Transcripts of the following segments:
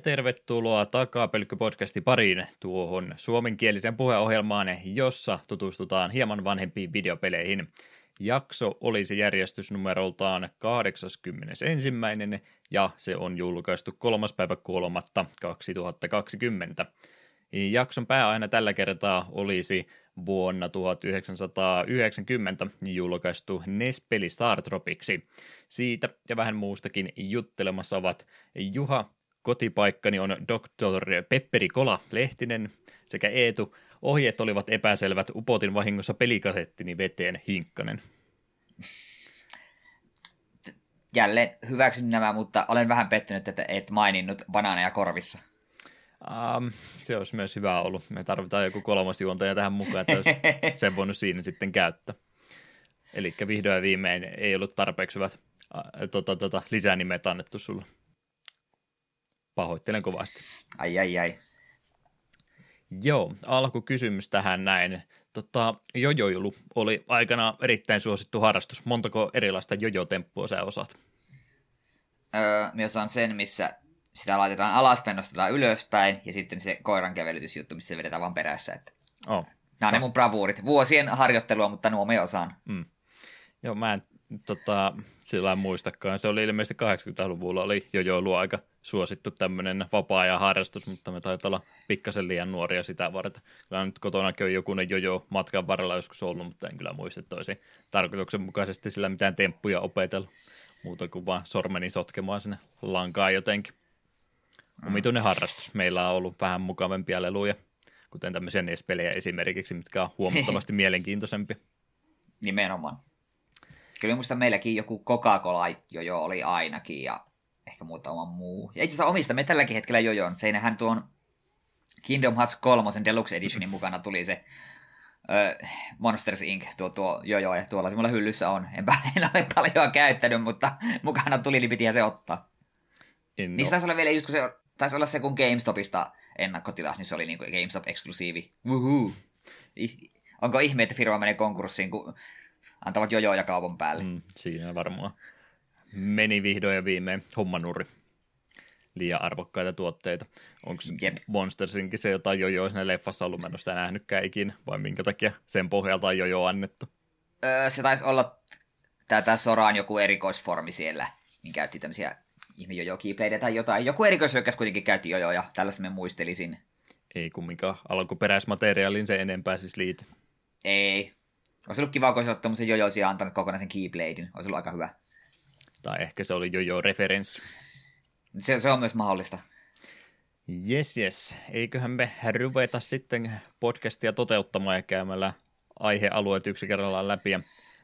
tervetuloa Takapelkky-podcastin pariin tuohon suomenkielisen puheohjelmaan, jossa tutustutaan hieman vanhempiin videopeleihin. Jakso olisi järjestysnumeroltaan 81. ja se on julkaistu 3. päivä 3. 2020. Jakson pääaina tällä kertaa olisi vuonna 1990 julkaistu NES-peli Star Tropiksi. Siitä ja vähän muustakin juttelemassa ovat Juha, kotipaikkani on Dr. Pepperi Kola Lehtinen sekä Eetu. Ohjeet olivat epäselvät, upotin vahingossa pelikasettini veteen Hinkkanen. Jälleen hyväksyn nämä, mutta olen vähän pettynyt, että et maininnut banaaneja korvissa. Um, se olisi myös hyvä ollut. Me tarvitaan joku kolmas juontaja tähän mukaan, että olisi sen voinut siinä sitten käyttää. Eli vihdoin ja viimein ei ollut tarpeeksi hyvät äh, tota, tota, lisänimet annettu sulle. Pahoittelen kovasti. Ai ai ai. Joo, alkukysymys tähän näin. Tota, jojoilu oli aikana erittäin suosittu harrastus. Montako erilaista jojotemppua sä osaat? Öö, minä osaan sen, missä sitä laitetaan alaspäin, nostetaan ylöspäin, ja sitten se koiran kävelytysjuttu, missä se vedetään vaan perässä. Että... Oh. Nämä on ne mun bravuurit. Vuosien harjoittelua, mutta nuo me osaan. Mm. Joo, mä en tota, sillä muistakaan. Se oli ilmeisesti 80-luvulla oli jo ollut aika suosittu tämmöinen vapaa-ajan harrastus, mutta me taitaa olla pikkasen liian nuoria sitä varten. Kyllä nyt kotona on jokunen jojo matkan varrella joskus ollut, mutta en kyllä muista, että olisi tarkoituksenmukaisesti sillä mitään temppuja opetella. Muuta kuin vaan sormeni sotkemaan sinne lankaan jotenkin. Omituinen harrastus. Meillä on ollut vähän mukavempia leluja, kuten tämmöisiä NES-pelejä esimerkiksi, mitkä on huomattavasti mielenkiintoisempi. Nimenomaan. Kyllä muista meilläkin joku Coca-Cola jojo oli ainakin ja ehkä muutama muu. Ja itse asiassa omista me tälläkin hetkellä jojon. Seinähän tuon Kingdom Hearts 3 Deluxe Editionin mukana tuli se ö, Monsters Inc. tuo, tuo jojo, ja tuolla se mulla hyllyssä on. Enpä en ole paljon käyttänyt, mutta mukana tuli, niin pitihän se ottaa. En Niistä taisi olla vielä just, kun se taisi olla se, kun GameStopista ennakkotila, niin se oli niinku GameStop-eksklusiivi. Woohoo! Onko ihme, että firma menee konkurssiin, kun antavat jojoja kaupan päälle? Mm, siinä varmaan meni vihdoin ja viimein hommanurri. Liian arvokkaita tuotteita. Onko Monstersinkin se jotain jojoa sinne leffassa ollut, mä en ole sitä nähnytkään ikinä, vai minkä takia sen pohjalta on jojo annettu? Öö, se taisi olla tätä Soraan joku erikoisformi siellä, niin käytti tämmöisiä ihme jojo tai jotain. Joku erikoishyökkäys kuitenkin käytti jojo ja tällaista me muistelisin. Ei kumminkaan alkuperäismateriaalin se enempää siis liity. Ei. Olisi ollut kiva, kun olisi tuommoisen jojoisia antanut kokonaisen Keybladein. Olisi ollut aika hyvä. Tai ehkä se oli jojo-referenssi. Se, se on myös mahdollista. Yes, yes. Eiköhän me ruveta sitten podcastia toteuttamaan ja käymällä aihealueet yksi kerrallaan läpi. Ja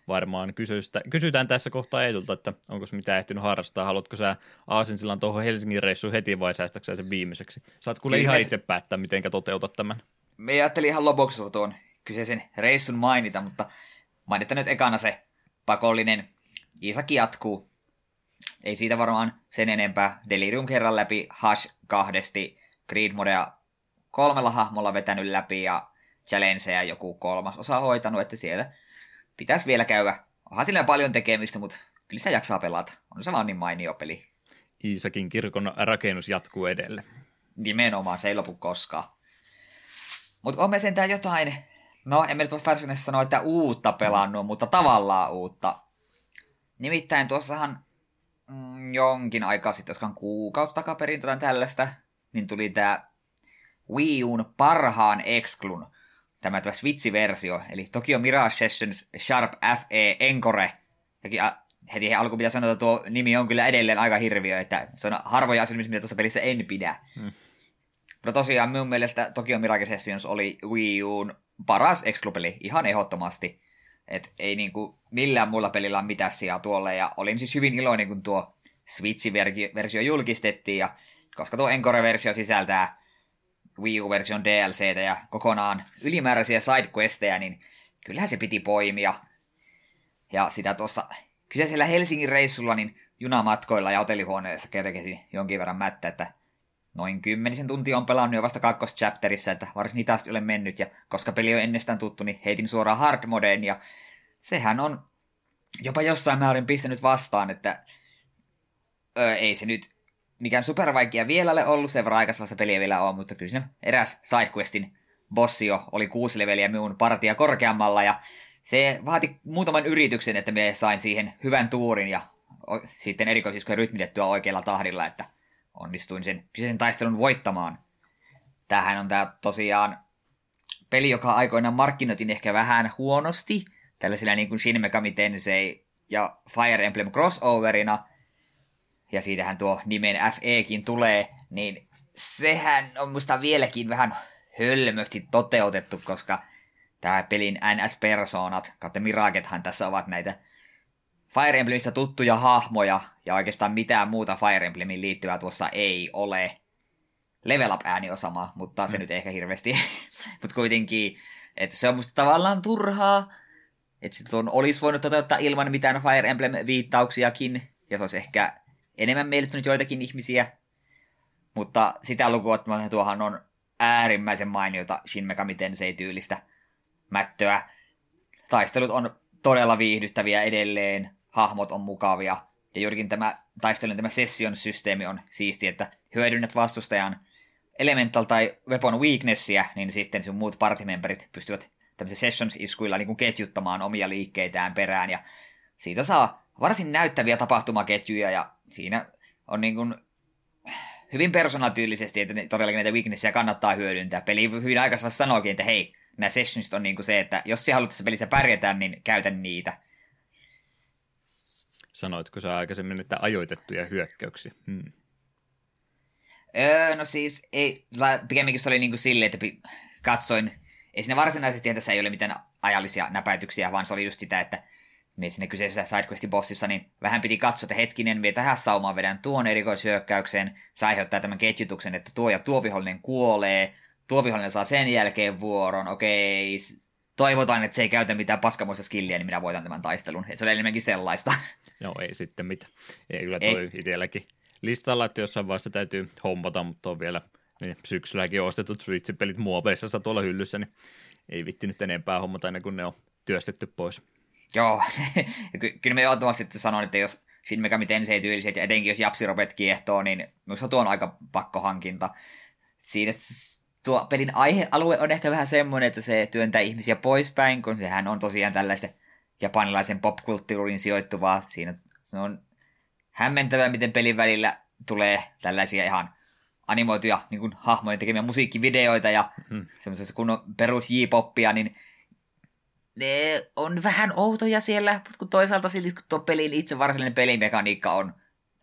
varmaan kysystä, kysytään tässä kohtaa Eetulta, että onko mitä ehtinyt harrastaa. Haluatko sä Aasinsillan tuohon Helsingin reissuun heti vai säästäksä sen viimeiseksi? Saat kuule ihan itse päättää, miten toteutat tämän. Me ajattelin ihan lopuksi tuon kyseisen reissun mainita, mutta mainitaan nyt ekana se pakollinen Isaki jatkuu. Ei siitä varmaan sen enempää. Delirium kerran läpi, Hash kahdesti, Creed Modea kolmella hahmolla vetänyt läpi ja Challengeja joku kolmas osa hoitanut, että siellä pitäisi vielä käydä. Onhan sillä paljon tekemistä, mutta kyllä sitä jaksaa pelata. On se vaan niin mainio peli. Iisakin kirkon rakennus jatkuu edelle. Nimenomaan, se ei lopu koskaan. Mutta on me sentään jotain, no emme nyt voi varsinaisesti sanoa, että uutta pelannut, mutta tavallaan uutta. Nimittäin tuossahan mm, jonkin aikaa sitten, joskaan kuukausi takaperin tai tällaista, niin tuli tämä Wii Uun parhaan Exclun tämä, tämä Switch-versio, eli Tokyo Mirage Sessions Sharp FE Encore. Ja heti alkuun pitää sanoa, että tuo nimi on kyllä edelleen aika hirviö, että se on harvoja asioita, mitä tuossa pelissä en pidä. Hmm. No tosiaan minun mielestä Tokyo Mirage Sessions oli Wii Uun paras exclu-peli, ihan ehdottomasti. Et ei niinku millään muulla pelillä ole mitään sijaa tuolle, ja olin siis hyvin iloinen, kun tuo Switch-versio julkistettiin, ja koska tuo Encore-versio sisältää Wii U-version DLCtä ja kokonaan ylimääräisiä sidequesteja, niin kyllähän se piti poimia. Ja sitä tuossa kyseisellä Helsingin reissulla niin junamatkoilla ja hotellihuoneessa kerkesin jonkin verran mättä, että noin kymmenisen tuntia on pelannut jo vasta kakkoschapterissa, että varsin hitaasti olen mennyt, ja koska peli on ennestään tuttu, niin heitin suoraan hard modeen, ja sehän on jopa jossain määrin pistänyt vastaan, että öö, ei se nyt mikään supervaikea vielä ole ollut, sen verran aikaisemmassa peliä vielä on, mutta kyllä siinä eräs sidequestin bossio oli kuusi leveliä minun partia korkeammalla, ja se vaati muutaman yrityksen, että me sain siihen hyvän tuurin ja sitten erikoisesti rytmitettyä oikealla tahdilla, että onnistuin sen kyseisen taistelun voittamaan. Tähän on tämä tosiaan peli, joka aikoinaan markkinoitin ehkä vähän huonosti, tällaisilla niin kuin Shin Megami Tensei ja Fire Emblem crossoverina, ja siitähän tuo nimen FEkin tulee, niin sehän on musta vieläkin vähän hölmösti toteutettu, koska tämä pelin NS-persoonat, kautta Mirakethan tässä ovat näitä Fire Emblemistä tuttuja hahmoja, ja oikeastaan mitään muuta Fire Emblemin liittyvää tuossa ei ole. Level Up-ääni on sama, mutta se mm. nyt ehkä hirveästi. mutta kuitenkin, että se on musta tavallaan turhaa, että tuon olisi voinut toteuttaa ilman mitään Fire Emblem-viittauksiakin, ja se olisi ehkä enemmän miellyttänyt joitakin ihmisiä. Mutta sitä lukuun ottamatta tuohan on äärimmäisen mainiota Shin Megami Tensei-tyylistä mättöä. Taistelut on todella viihdyttäviä edelleen, hahmot on mukavia, ja juurikin tämä taistelun tämä session-systeemi on siisti, että hyödynnät vastustajan elemental tai weapon weaknessia, niin sitten sun muut partimemberit pystyvät tämmöisiä sessions-iskuilla niin ketjuttamaan omia liikkeitään perään, ja siitä saa varsin näyttäviä tapahtumaketjuja, ja siinä on niin kuin hyvin persoonatyylisesti, että todellakin näitä weaknessia kannattaa hyödyntää. Peli hyvin aikaisemmassa sanoikin, että hei, nämä sessionsit on niin kuin se, että jos sä haluat tässä pelissä pärjätä, niin käytä niitä. Sanoitko sä aikaisemmin, että ajoitettuja hyökkäyksiä? Hmm. Öö, no siis, ei, pikemminkin se oli niin kuin silleen, että katsoin, ei siinä varsinaisesti tässä ei ole mitään ajallisia näpäytyksiä, vaan se oli just sitä, että me sinne kyseisessä sidequestin bossissa, niin vähän piti katsoa, että hetkinen, me tähän saumaan vedän tuon erikoishyökkäyksen, se aiheuttaa tämän ketjutuksen, että tuo ja tuo vihollinen kuolee, tuo vihollinen saa sen jälkeen vuoron, okei, toivotaan, että se ei käytä mitään paskamoista skilliä, niin minä voitan tämän taistelun. Että se oli enemmänkin sellaista. No ei sitten mitä. Ei kyllä toi ei. itselläkin listalla, että jossain vaiheessa täytyy hommata, mutta on vielä niin syksylläkin ostetut Switch-pelit muoveissa tuolla hyllyssä, niin ei vitti nyt enempää hommata ennen kuin ne on työstetty pois. Joo, Ky- kyllä me ehdottomasti sanon, että jos Shin Megami Tensei tyyliset, ja etenkin jos Japsirobet kiehtoo, niin minusta tuo on aika pakkohankinta. Siitä, että tuo pelin aihealue on ehkä vähän semmoinen, että se työntää ihmisiä poispäin, kun sehän on tosiaan tällaista japanilaisen popkulttuurin sijoittuvaa. Siinä se on hämmentävää, miten pelin välillä tulee tällaisia ihan animoituja niin kuin hahmojen tekemiä musiikkivideoita ja hmm. semmoisessa kunnon perus J-poppia, niin ne on vähän outoja siellä, mutta kun toisaalta silti kun tuo pelin itse varsinainen pelimekaniikka on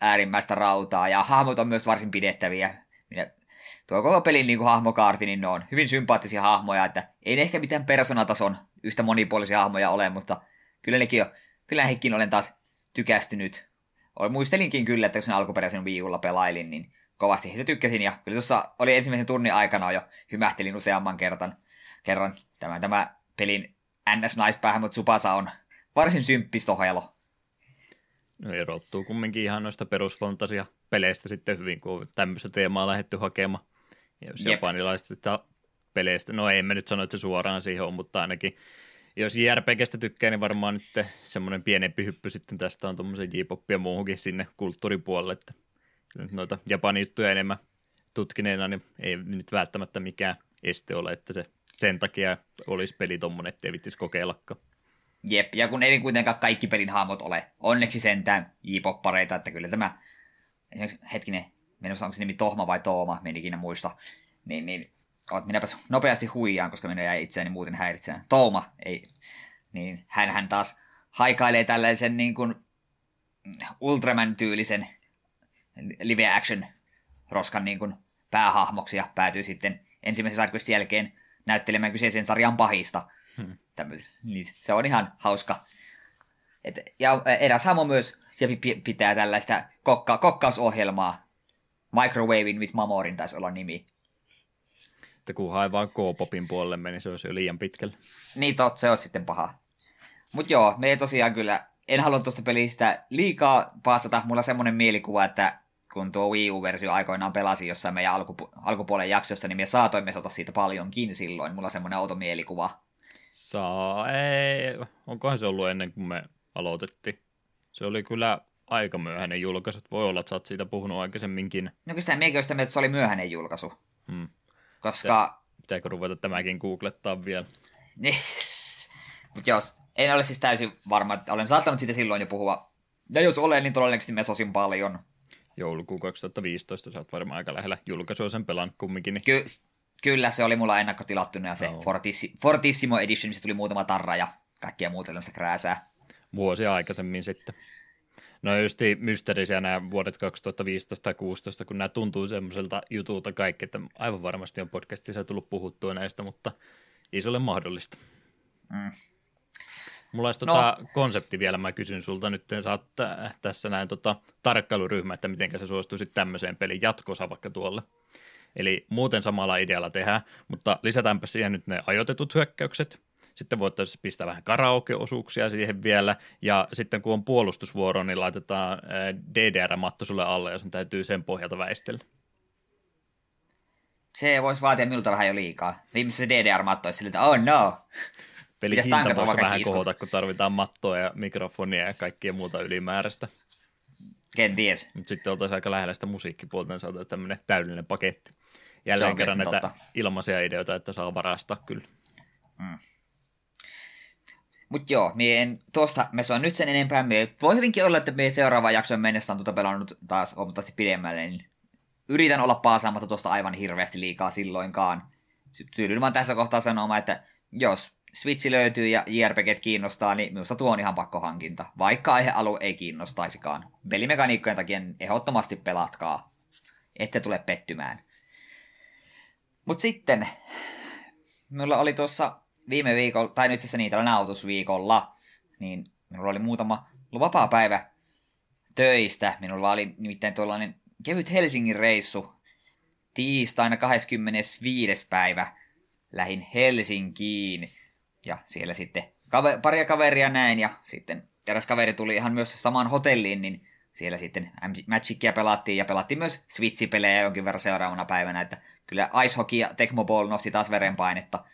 äärimmäistä rautaa ja hahmot on myös varsin pidettäviä. Minä, tuo koko pelin niin kuin hahmokaarti, niin ne on hyvin sympaattisia hahmoja, että ei ne ehkä mitään personatason yhtä monipuolisia hahmoja ole, mutta kyllä nekin on, kyllä hekin olen taas tykästynyt. Muistelinkin kyllä, että kun sen alkuperäisen Wii Ulla pelailin, niin kovasti se tykkäsin, ja kyllä tuossa oli ensimmäisen tunnin aikana jo hymähtelin useamman kerran, kerran tämä, tämä pelin NS-naispäähän, mutta Supasa on varsin symppistohelo. No erottuu kumminkin ihan noista perusfantasia-peleistä sitten hyvin, kun on tämmöistä teemaa lähetty hakemaan. Ja jos Jep. japanilaisista peleistä, no ei me nyt sano, että se suoraan siihen on, mutta ainakin jos JRPGstä tykkää, niin varmaan nyt semmoinen pienempi hyppy sitten tästä on tuommoisen J-pop ja muuhunkin sinne kulttuuripuolelle, että noita Japanin juttuja enemmän tutkineena, niin ei nyt välttämättä mikään este ole, että se sen takia olisi peli tommonen, ettei vittisi kokeillakaan. Jep, ja kun ei kuitenkaan kaikki pelin hahmot ole onneksi sentään J-poppareita, että kyllä tämä, hetkinen, minusta onko se nimi Tohma vai Tooma, me en ikinä muista, niin, niin oot minäpäs nopeasti huijaan, koska minä jäi itseäni muuten häiritsemään. Tooma, ei, niin hän, hän taas haikailee tällaisen niin kuin Ultraman-tyylisen live action roskan niin kuin päähahmoksi ja päätyy sitten ensimmäisen sidequestin jälkeen näyttelemään kyseisen sarjan pahista. Hmm. niin se on ihan hauska. Et, ja eräs hamo myös pitää tällaista kokka, kokkausohjelmaa. Microwavin with Mamorin taisi olla nimi. Että kunhan vaan K-popin puolelle meni, se olisi jo liian pitkällä. Niin tot, se olisi sitten paha. Mutta joo, me ei tosiaan kyllä, en halua tuosta pelistä liikaa paasata. Mulla on semmoinen mielikuva, että kun tuo Wii U-versio aikoinaan pelasi jossain meidän alkupu- alkupuolen jaksossa, niin me saatoimme sota siitä paljonkin silloin. Mulla on semmoinen outo mielikuva. Saa, ei. Onkohan se ollut ennen kuin me aloitettiin? Se oli kyllä aika myöhäinen julkaisu. Voi olla, että sä oot siitä puhunut aikaisemminkin. No kyllä sitä sitä mieltä, että se oli myöhäinen julkaisu. Hmm. Koska... Pitääkö ruveta tämäkin googlettaa vielä? Niin. Mutta jos, en ole siis täysin varma, että olen saattanut siitä silloin jo puhua. Ja jos olen, niin todennäköisesti mesosin paljon. Joulukuu 2015, sä oot varmaan aika lähellä julkaisua sen pelan kumminkin. Niin... Ky- kyllä, se oli mulla ennakkotilattuna ja se no. Fortissi- Fortissimo Edition, missä tuli muutama tarra ja kaikkia muuta tällaista krääsää. Vuosia aikaisemmin sitten. No just mysteerisiä nämä vuodet 2015 tai 2016, kun nämä tuntuu semmoiselta jutulta kaikki, että aivan varmasti on podcastissa tullut puhuttua näistä, mutta ei se ole mahdollista. Mm. Mulla olisi no. tota konsepti vielä, mä kysyn sulta nyt, sä oot tässä näin tota, tarkkailuryhmä, että miten sä suostuisit tämmöiseen pelin jatkossa vaikka tuolle. Eli muuten samalla idealla tehdään, mutta lisätäänpä siihen nyt ne ajoitetut hyökkäykset, sitten voitaisiin pistää vähän karaoke-osuuksia siihen vielä, ja sitten kun on puolustusvuoro, niin laitetaan DDR-matto sulle alle, jos täytyy sen pohjalta väistellä. Se voisi vaatia minulta vähän jo liikaa. Viimeisessä DDR-matto olisi että oh no. Peli hinta voisi vähän kohota, kun tarvitaan mattoa ja mikrofonia ja kaikkia muuta ylimääräistä. Kenties. Mutta sitten oltaisiin aika lähellä sitä musiikkipuolta, niin saataisiin tämmöinen täydellinen paketti. Jälleen kerran näitä totta. ilmaisia ideoita, että saa varastaa kyllä. Mm. Mutta joo, mie en tuosta me on nyt sen enempää. Mie voi hyvinkin olla, että me seuraava jakson mennessä on tuota pelannut taas huomattavasti pidemmälle, niin yritän olla paasaamatta tuosta aivan hirveästi liikaa silloinkaan. Tyydyn vaan tässä kohtaa sanomaan, että jos Switch löytyy ja JRPG kiinnostaa, niin minusta tuo on ihan pakkohankinta, vaikka aihealue ei kiinnostaisikaan. Pelimekaniikkojen takia ehdottomasti pelatkaa, ette tule pettymään. Mutta sitten, minulla oli tuossa viime viikolla, tai nyt siis niin, tällä nautusviikolla, niin minulla oli muutama vapaa päivä töistä. Minulla oli nimittäin tuollainen kevyt Helsingin reissu tiistaina 25. päivä lähin Helsinkiin. Ja siellä sitten kave- paria kaveria näin ja sitten eräs kaveri tuli ihan myös samaan hotelliin, niin siellä sitten Magicia pelattiin ja pelattiin myös Switch-pelejä jonkin verran seuraavana päivänä, että kyllä Ice Hockey ja Tecmo Ball nosti taas verenpainetta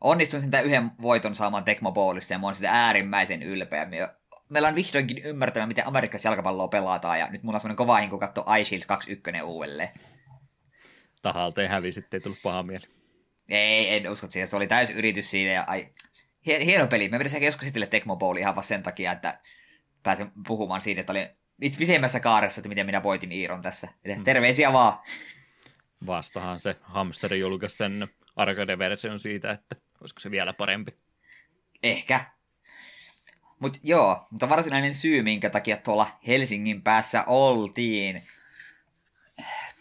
onnistuin sitä yhden voiton saamaan Tecmo Ballista ja mä oon sitä äärimmäisen ylpeä. Meillä on vihdoinkin ymmärtämä, miten Amerikassa jalkapalloa pelataan ja nyt mulla on semmoinen kova hinku katsoa iShield 21 uudelleen. Tahalteen hävisi, ei tullut paha mieli. Ei, en usko siihen. Se oli täys yritys siinä ja ai, hieno peli. Mä pitäisin joskus esitellä Tecmo Bowl ihan vaan sen takia, että pääsen puhumaan siitä, että oli itse pitemmässä kaaressa, että miten minä voitin Iiron tässä. Hmm. Terveisiä vaan. Vastahan se hamsteri julkaisi sen arcade-version siitä, että olisiko se vielä parempi. Ehkä. Mutta joo, mutta varsinainen syy, minkä takia tuolla Helsingin päässä oltiin.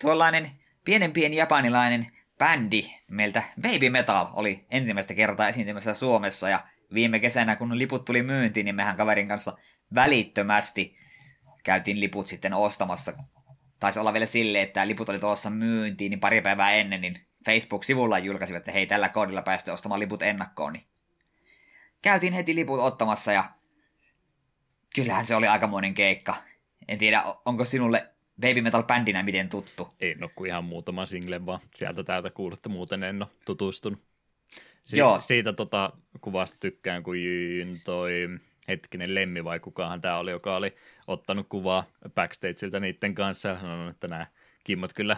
Tuollainen pienen pieni japanilainen bändi meiltä Baby Metal oli ensimmäistä kertaa esiintymässä Suomessa ja viime kesänä kun liput tuli myyntiin, niin mehän kaverin kanssa välittömästi käytiin liput sitten ostamassa. Taisi olla vielä silleen, että liput oli tuossa myyntiin, niin pari päivää ennen, niin Facebook-sivulla julkaisivat, että hei, tällä koodilla päästä ostamaan liput ennakkoon, niin käytiin heti liput ottamassa ja kyllähän se oli aikamoinen keikka. En tiedä, onko sinulle Baby Metal bändinä miten tuttu? Ei no kuin ihan muutama single vaan sieltä täältä kuulutta, muuten en ole tutustunut. Si- Joo. Siitä tota kuvasta tykkään, kun toi hetkinen Lemmi vai kukahan tämä oli, joka oli ottanut kuvaa backstageilta niiden kanssa ja sanonut, että nämä kimmot kyllä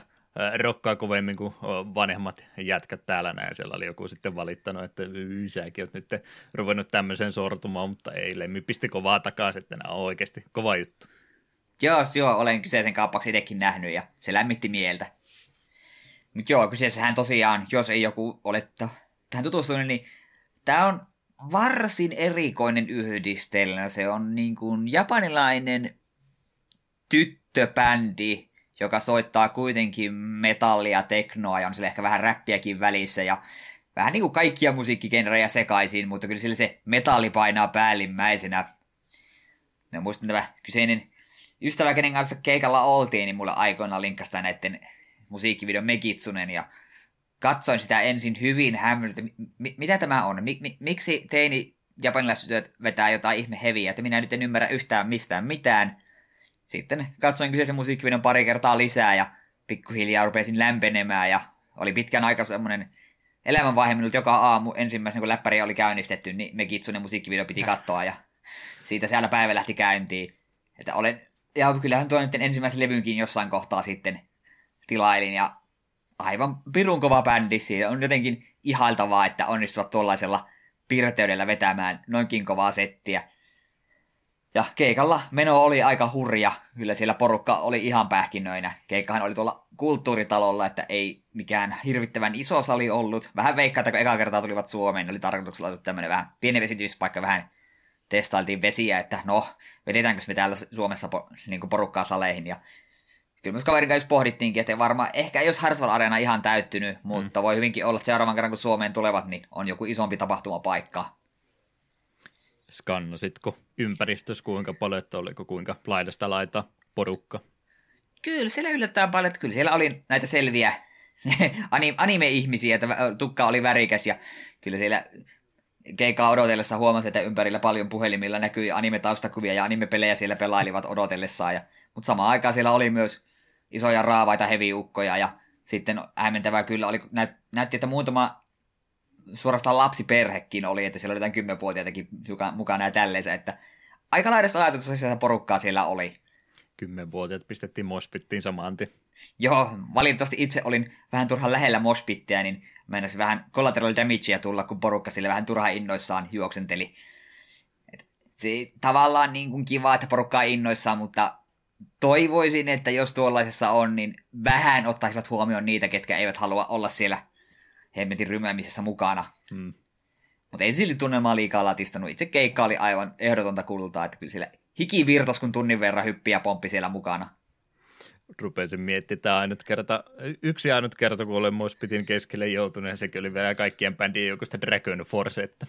rokkaa kovemmin kuin vanhemmat jätkät täällä näin. Siellä oli joku sitten valittanut, että säkin oot nyt ruvennut tämmöisen sortumaan, mutta ei, Lemmi pisti kovaa takaisin, että nämä on oikeasti kova juttu. Joo, joo, olen kyseisen kaappaksi itsekin nähnyt ja se lämmitti mieltä. Mutta joo, kyseessähän tosiaan, jos ei joku ole tähän tutustunut, niin tämä on varsin erikoinen yhdistelmä. Se on niin kuin japanilainen tyttöbändi, joka soittaa kuitenkin metallia, teknoa ja on sille ehkä vähän räppiäkin välissä ja vähän niin kuin kaikkia musiikkigenrejä sekaisin, mutta kyllä sillä se metalli painaa päällimmäisenä. Ja muistan tämä kyseinen ystävä, kenen kanssa keikalla oltiin, niin mulle aikoina linkkasta näiden musiikkivideon Megitsunen ja katsoin sitä ensin hyvin hämmöllä, mi- mitä tämä on, mi- mi- miksi teini japanilaiset vetää jotain ihme heviä, että minä nyt en ymmärrä yhtään mistään mitään – sitten katsoin kyseisen musiikkivideon pari kertaa lisää ja pikkuhiljaa rupesin lämpenemään ja oli pitkän aikaa semmoinen elämänvaihe minulta joka aamu ensimmäisenä, kun läppäri oli käynnistetty, niin me Kitsunen musiikkivideo piti katsoa ja siitä siellä päivä lähti käyntiin. Että olen ja kyllähän tuo nyt ensimmäisen levynkin jossain kohtaa sitten tilailin, ja aivan pirun kova bändi. Siinä on jotenkin ihailtavaa, että onnistuvat tuollaisella pirteydellä vetämään noinkin kovaa settiä. Ja keikalla meno oli aika hurja. Kyllä siellä porukka oli ihan pähkinöinä. Keikkahan oli tuolla kulttuuritalolla, että ei mikään hirvittävän iso sali ollut. Vähän veikkaa, että kun eka kertaa tulivat Suomeen, oli tarkoituksella ollut tämmöinen vähän pieni vesityspaikka, vähän testailtiin vesiä, että no, vedetäänkö me täällä Suomessa po, niin porukkaa saleihin. Ja kyllä myös kaverin kanssa pohdittiinkin, että varmaan ehkä jos Hartwell Arena ihan täyttynyt, mutta mm. voi hyvinkin olla, että seuraavan kerran kun Suomeen tulevat, niin on joku isompi tapahtumapaikka. Skannasitko ympäristössä kuinka paljon, että oliko kuinka laidasta laita porukka? Kyllä siellä yllättävän paljon, että kyllä siellä oli näitä selviä anime-ihmisiä, että tukka oli värikäs ja kyllä siellä keikaa odotellessa huomasi, että ympärillä paljon puhelimilla näkyi anime-taustakuvia ja anime-pelejä siellä pelailivat odotellessaan. Ja, mutta samaan aikaan siellä oli myös isoja raavaita heviukkoja ja sitten hämmentävää kyllä oli, näyt, näytti, että muutama suorastaan lapsiperhekin oli, että siellä oli jotain kymmenvuotiaitakin mukana ja tälleensä, että aika laidassa ajatuksessa sitä porukkaa siellä oli. Kymmenvuotiaat pistettiin mospittiin samanti. Joo, valitettavasti itse olin vähän turhan lähellä mospittia, niin meinasi vähän collateral damagea tulla, kun porukka sille vähän turhaan innoissaan juoksenteli. Et se tavallaan niin kuin kiva, että porukka on innoissaan, mutta toivoisin, että jos tuollaisessa on, niin vähän ottaisivat huomioon niitä, ketkä eivät halua olla siellä hemmetin rymäämisessä mukana. Hmm. Mutta ei silti tunnelmaa liikaa latistanut. Itse keikka oli aivan ehdotonta kultaa, että kyllä siellä hiki virtas, kun tunnin verran hyppiä pomppi siellä mukana. Rupesin miettimään ainut kerta, yksi ainut kerta, kun olen Mospitin keskelle joutunut, ja sekin oli vielä kaikkien bändien joukosta Dragon Force. Että...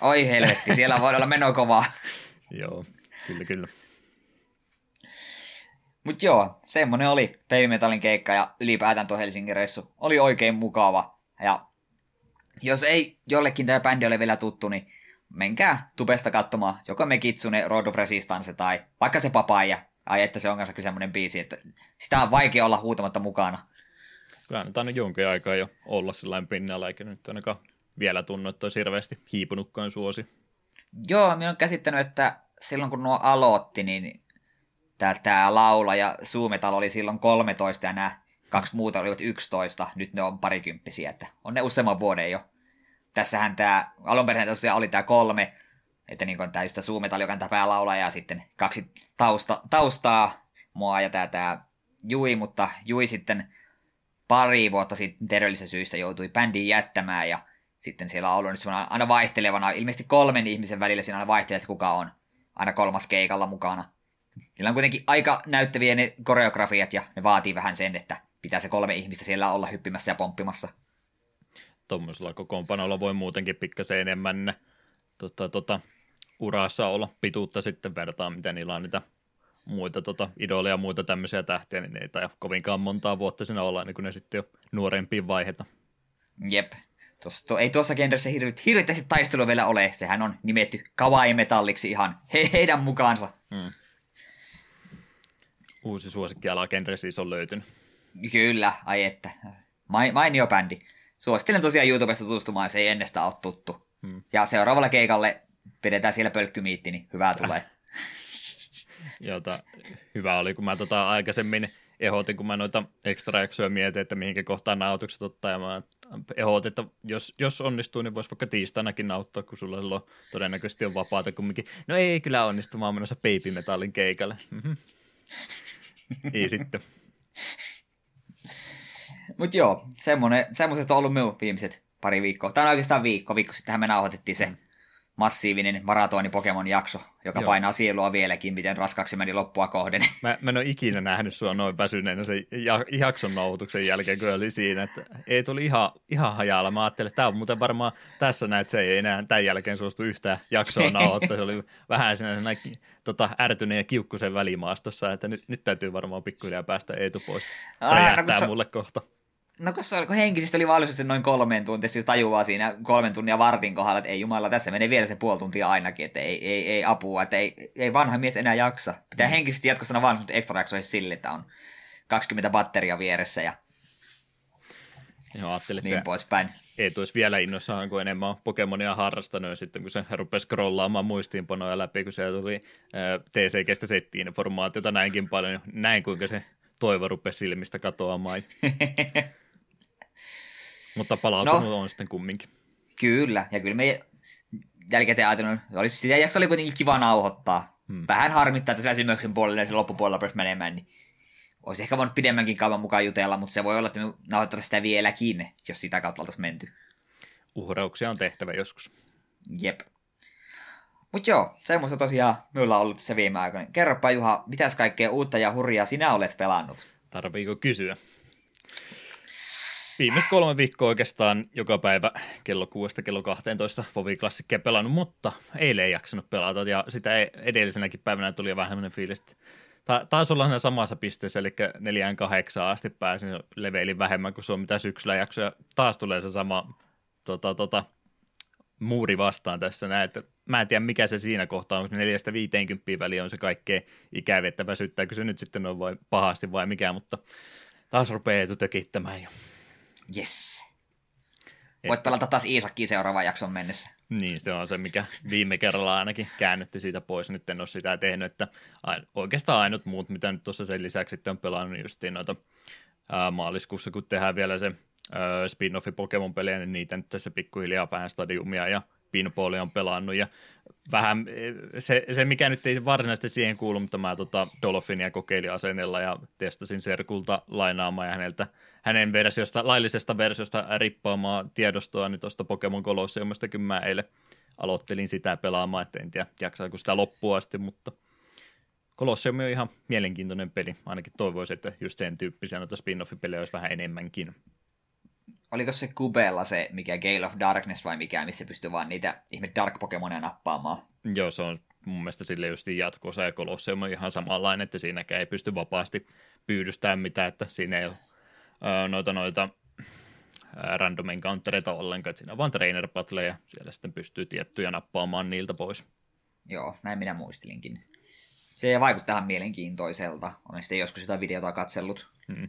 Oi helvetti, siellä voi olla meno kovaa. joo, kyllä, kyllä. Mutta joo, semmonen oli Baby Metalin keikka ja ylipäätään tuo Helsingin reissu. Oli oikein mukava. Ja jos ei jollekin tämä bändi ole vielä tuttu, niin menkää tubesta katsomaan joko me Kitsune, Road of Resistance tai vaikka se Papaija. Ai että se on kanssa semmoinen biisi, että sitä on vaikea olla huutamatta mukana. Kyllä nyt on jonkin aikaa jo olla sellainen pinnalla, eikä nyt ainakaan vielä tunnu, että olisi hirveästi hiipunutkaan suosi. Joo, minä olen käsittänyt, että silloin kun nuo aloitti, niin tämä laula ja Suometal oli silloin 13 ja nämä kaksi muuta olivat 11, nyt ne on parikymppisiä, että on ne useamman vuoden jo. Tässähän tämä, alun perin tosiaan oli tämä kolme, että niin tämä just Suometal, joka on tämä päälaulaja ja sitten kaksi tausta, taustaa, mua ja tämä, tämä Jui, mutta Jui sitten pari vuotta sitten terveellisistä syistä joutui bändiin jättämään ja sitten siellä on ollut nyt aina vaihtelevana, ilmeisesti kolmen ihmisen välillä siinä aina vaihtelee, että kuka on aina kolmas keikalla mukana. Niillä on kuitenkin aika näyttäviä ne koreografiat ja ne vaatii vähän sen, että pitää se kolme ihmistä siellä olla hyppimässä ja pomppimassa. Tuommoisella kokoonpanolla voi muutenkin pikkasen enemmän tota, tota, urassa olla pituutta sitten vertaa, mitä niillä on niitä muita tota, idoleja ja muita tämmöisiä tähtiä, niin ei tai kovinkaan montaa vuotta siinä olla, niin kun ne sitten jo nuorempia vaiheita. Jep. Tuossa, ei tuossa genressä hirvit, hirvittästi taistelua vielä ole. Sehän on nimetty kawaii-metalliksi ihan he, heidän mukaansa. Hmm. Uusi suosikkiala genre siis on löytynyt. Kyllä, ai että. Mainio bändi. Suosittelen tosiaan YouTubesta tutustumaan, jos ei ennestään ole tuttu. Hmm. Ja seuraavalla keikalle pidetään siellä pölkkymiitti, niin hyvää tulee. Jota, hyvä oli, kun mä tota aikaisemmin ehdotin, kun mä noita ekstra jaksoja mietin, että mihinkä kohtaan nautukset ottaa, ja mä ehdotin, että jos, jos onnistuu, niin voisi vaikka tiistainakin nauttaa, kun sulla silloin todennäköisesti on vapaata kumminkin. No ei kyllä onnistu, mä oon menossa Baby Metallin keikalle. Mm-hmm. ei sitten. Mut joo, semmoiset on ollut minun viimeiset pari viikkoa. Tämä on oikeastaan viikko, viikko sittenhän me nauhoitettiin se mm massiivinen maratoni Pokemon-jakso, joka Joo. painaa sielua vieläkin, miten raskaaksi meni loppua kohden. Mä, mä en ole ikinä nähnyt sua noin väsyneenä sen jakson nauhoituksen jälkeen, kun oli siinä, että ei tuli ihan, ihan hajalla. Mä ajattelin, että tämä on muuten varmaan tässä näet, se ei enää tämän jälkeen suostu yhtään jaksoa nauhoittaa. Se oli vähän siinä tota, ärtyneen ja kiukkusen välimaastossa, että nyt, nyt täytyy varmaan pikkuhiljaa päästä Eetu pois. Räjähtää no, mulle kohta. No kun, se oli, kun henkisesti oli valmis sen noin kolmeen tuntia, siis tajuaa siinä kolmen tunnin vartin kohdalla, että ei jumala, tässä menee vielä se puoli tuntia ainakin, että ei, ei, ei apua, että ei, ei vanha mies enää jaksa. Pitää mm. henkisesti jatkossa vanha ekstra jaksoissa sille, että on 20 batteria vieressä ja Joo, ajattelin, niin että poispäin. ei tuoisi vielä innoissaan, kun enemmän on Pokemonia harrastanut, ja sitten kun se rupesi scrollaamaan muistiinpanoja läpi, kun se tuli TCGstä settiin informaatiota näinkin paljon, niin näin kuinka se toivo rupesi silmistä katoamaan. Mutta palautunut no, on sitten kumminkin. Kyllä, ja kyllä me jälkikäteen ajatellut, olisi, sitä jakso oli kuitenkin kiva nauhoittaa. Hmm. Vähän harmittaa, että se väsymyksen puolelle ja se loppupuolella pääsi menemään, niin olisi ehkä voinut pidemmänkin kauan mukaan jutella, mutta se voi olla, että me nauhoitetaan sitä vieläkin, jos sitä kautta oltaisiin menty. Uhrauksia on tehtävä joskus. Jep. Mutta joo, semmoista tosiaan minulla on ollut tässä viime aikoina. Kerropa Juha, mitäs kaikkea uutta ja hurjaa sinä olet pelannut? Tarviiko kysyä? Viimeiset kolme viikkoa oikeastaan joka päivä kello 6 kello 12 Fovi Klassikkeja pelannut, mutta eilen ei jaksanut pelata ja sitä edellisenäkin päivänä tuli vähän sellainen fiilis, että ta- taas ollaan samassa pisteessä, eli neljään kahdeksaan asti pääsin leveilin vähemmän kuin se on mitä syksyllä jakso, ja taas tulee se sama tota, tota, muuri vastaan tässä näin, että mä en tiedä mikä se siinä kohtaa on, neljästä viiteenkymppiä väliä on se kaikkein ikävä, että väsyttääkö se nyt sitten on vai pahasti vai mikä, mutta taas rupeaa etutökittämään jo. Yes. Voit pelata taas Iisakkiin seuraavan jakson mennessä. Niin, se on se, mikä viime kerralla ainakin käännytti siitä pois. Nyt en ole sitä tehnyt, että oikeastaan ainut muut, mitä nyt tuossa sen lisäksi sitten on pelannut justiin noita ää, maaliskuussa, kun tehdään vielä se ää, spin-offi Pokemon-pelejä, niin niitä nyt tässä pikkuhiljaa vähän stadiumia ja pinballia on pelannut ja vähän se, se, mikä nyt ei varsinaisesti siihen kuulu, mutta mä tota Dolphinia kokeilin asennella ja testasin Serkulta lainaamaan ja häneltä hänen versiosta, laillisesta versiosta rippaamaan tiedostoa nyt tuosta Pokemon Colosseumista, mä eilen aloittelin sitä pelaamaan, että en tiedä jaksaako sitä loppua asti, mutta Colosseum on ihan mielenkiintoinen peli, ainakin toivoisin, että just sen tyyppisiä noita spin-off-pelejä olisi vähän enemmänkin. Oliko se Kubella se, mikä Gale of Darkness vai mikä, missä pystyy vaan niitä ihme Dark Pokemonia nappaamaan? Joo, se on mun mielestä sille just jatkoosa ja Colosseum on ihan samanlainen, että siinäkään ei pysty vapaasti pyydystämään mitään, että siinä ei ole noita, noita random encountereita ollenkaan, että siinä on vaan trainer ja siellä sitten pystyy tiettyjä nappaamaan niiltä pois. Joo, näin minä muistelinkin. Se vaikuttaa tähän mielenkiintoiselta. Olen sitten joskus sitä videota katsellut. Hmm.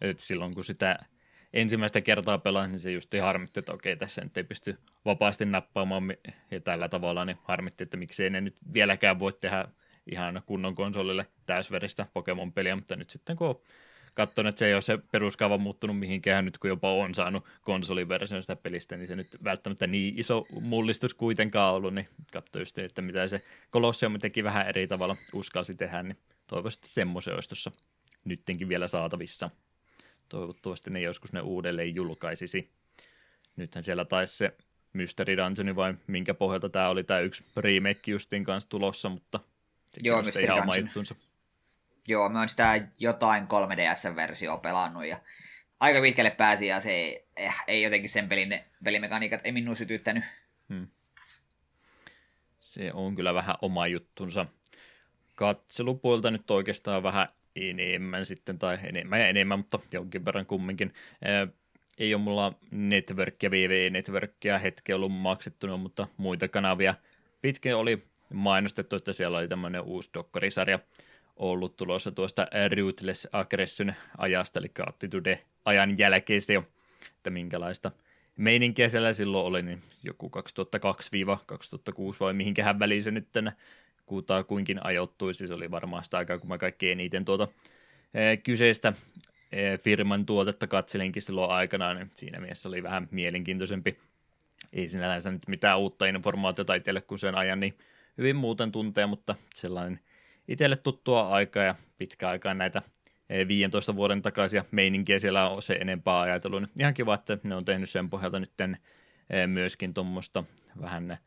Et silloin kun sitä ensimmäistä kertaa pelaan, niin se just harmitti, että okei, tässä nyt ei pysty vapaasti nappaamaan ja tällä tavalla, niin harmitti, että miksei ne nyt vieläkään voi tehdä ihan kunnon konsolille täysveristä Pokemon-peliä, mutta nyt sitten kun on katsonut, että se ei ole se peruskaava muuttunut mihinkään nyt, kun jopa on saanut konsoliversion sitä pelistä, niin se nyt välttämättä niin iso mullistus kuitenkaan ollut, niin katsoin just, että mitä se Colosseum teki vähän eri tavalla uskalsi tehdä, niin toivottavasti semmoisen olisi tuossa nyttenkin vielä saatavissa. Toivottavasti ne joskus ne uudelleen julkaisisi. Nythän siellä taisi se Mystery Dungeon vai minkä pohjalta tämä oli tämä yksi remake justiin kanssa tulossa, mutta Joo, Mystery ihan Dungeon. Joo, mä oon sitä jotain 3DS-versioa pelannut ja aika pitkälle pääsi ja se ei, eh, ei jotenkin sen pelin, pelimekaniikat ei minun sytyttänyt. Hmm. Se on kyllä vähän oma juttunsa. Katselupuolta nyt oikeastaan vähän enemmän sitten, tai enemmän ja enemmän, mutta jonkin verran kumminkin. Ei ole mulla networkia, VV-networkia hetki ollut maksettuna, mutta muita kanavia. Pitkin oli mainostettu, että siellä oli tämmöinen uusi dokkarisarja, ollut tulossa tuosta Ruthless Aggression ajasta, eli Attitude ajan jälkeen se jo, että minkälaista meininkiä siellä silloin oli, niin joku 2002-2006 vai mihinkähän väliin se nyt kuutaa kuinkin ajoittui, siis oli varmaan sitä aikaa, kun mä kaikkein eniten tuota e, kyseistä e, firman tuotetta katselinkin silloin aikanaan, niin siinä mielessä oli vähän mielenkiintoisempi. Ei sinällänsä nyt mitään uutta informaatiota itselle kuin sen ajan, niin hyvin muuten tuntee, mutta sellainen itselle tuttua aikaa ja pitkä aikaa näitä 15 eh, vuoden takaisia meininkiä siellä on se enempää ajatellut. Ihan kiva, että ne on tehnyt sen pohjalta nyt eh, myöskin tuommoista vähän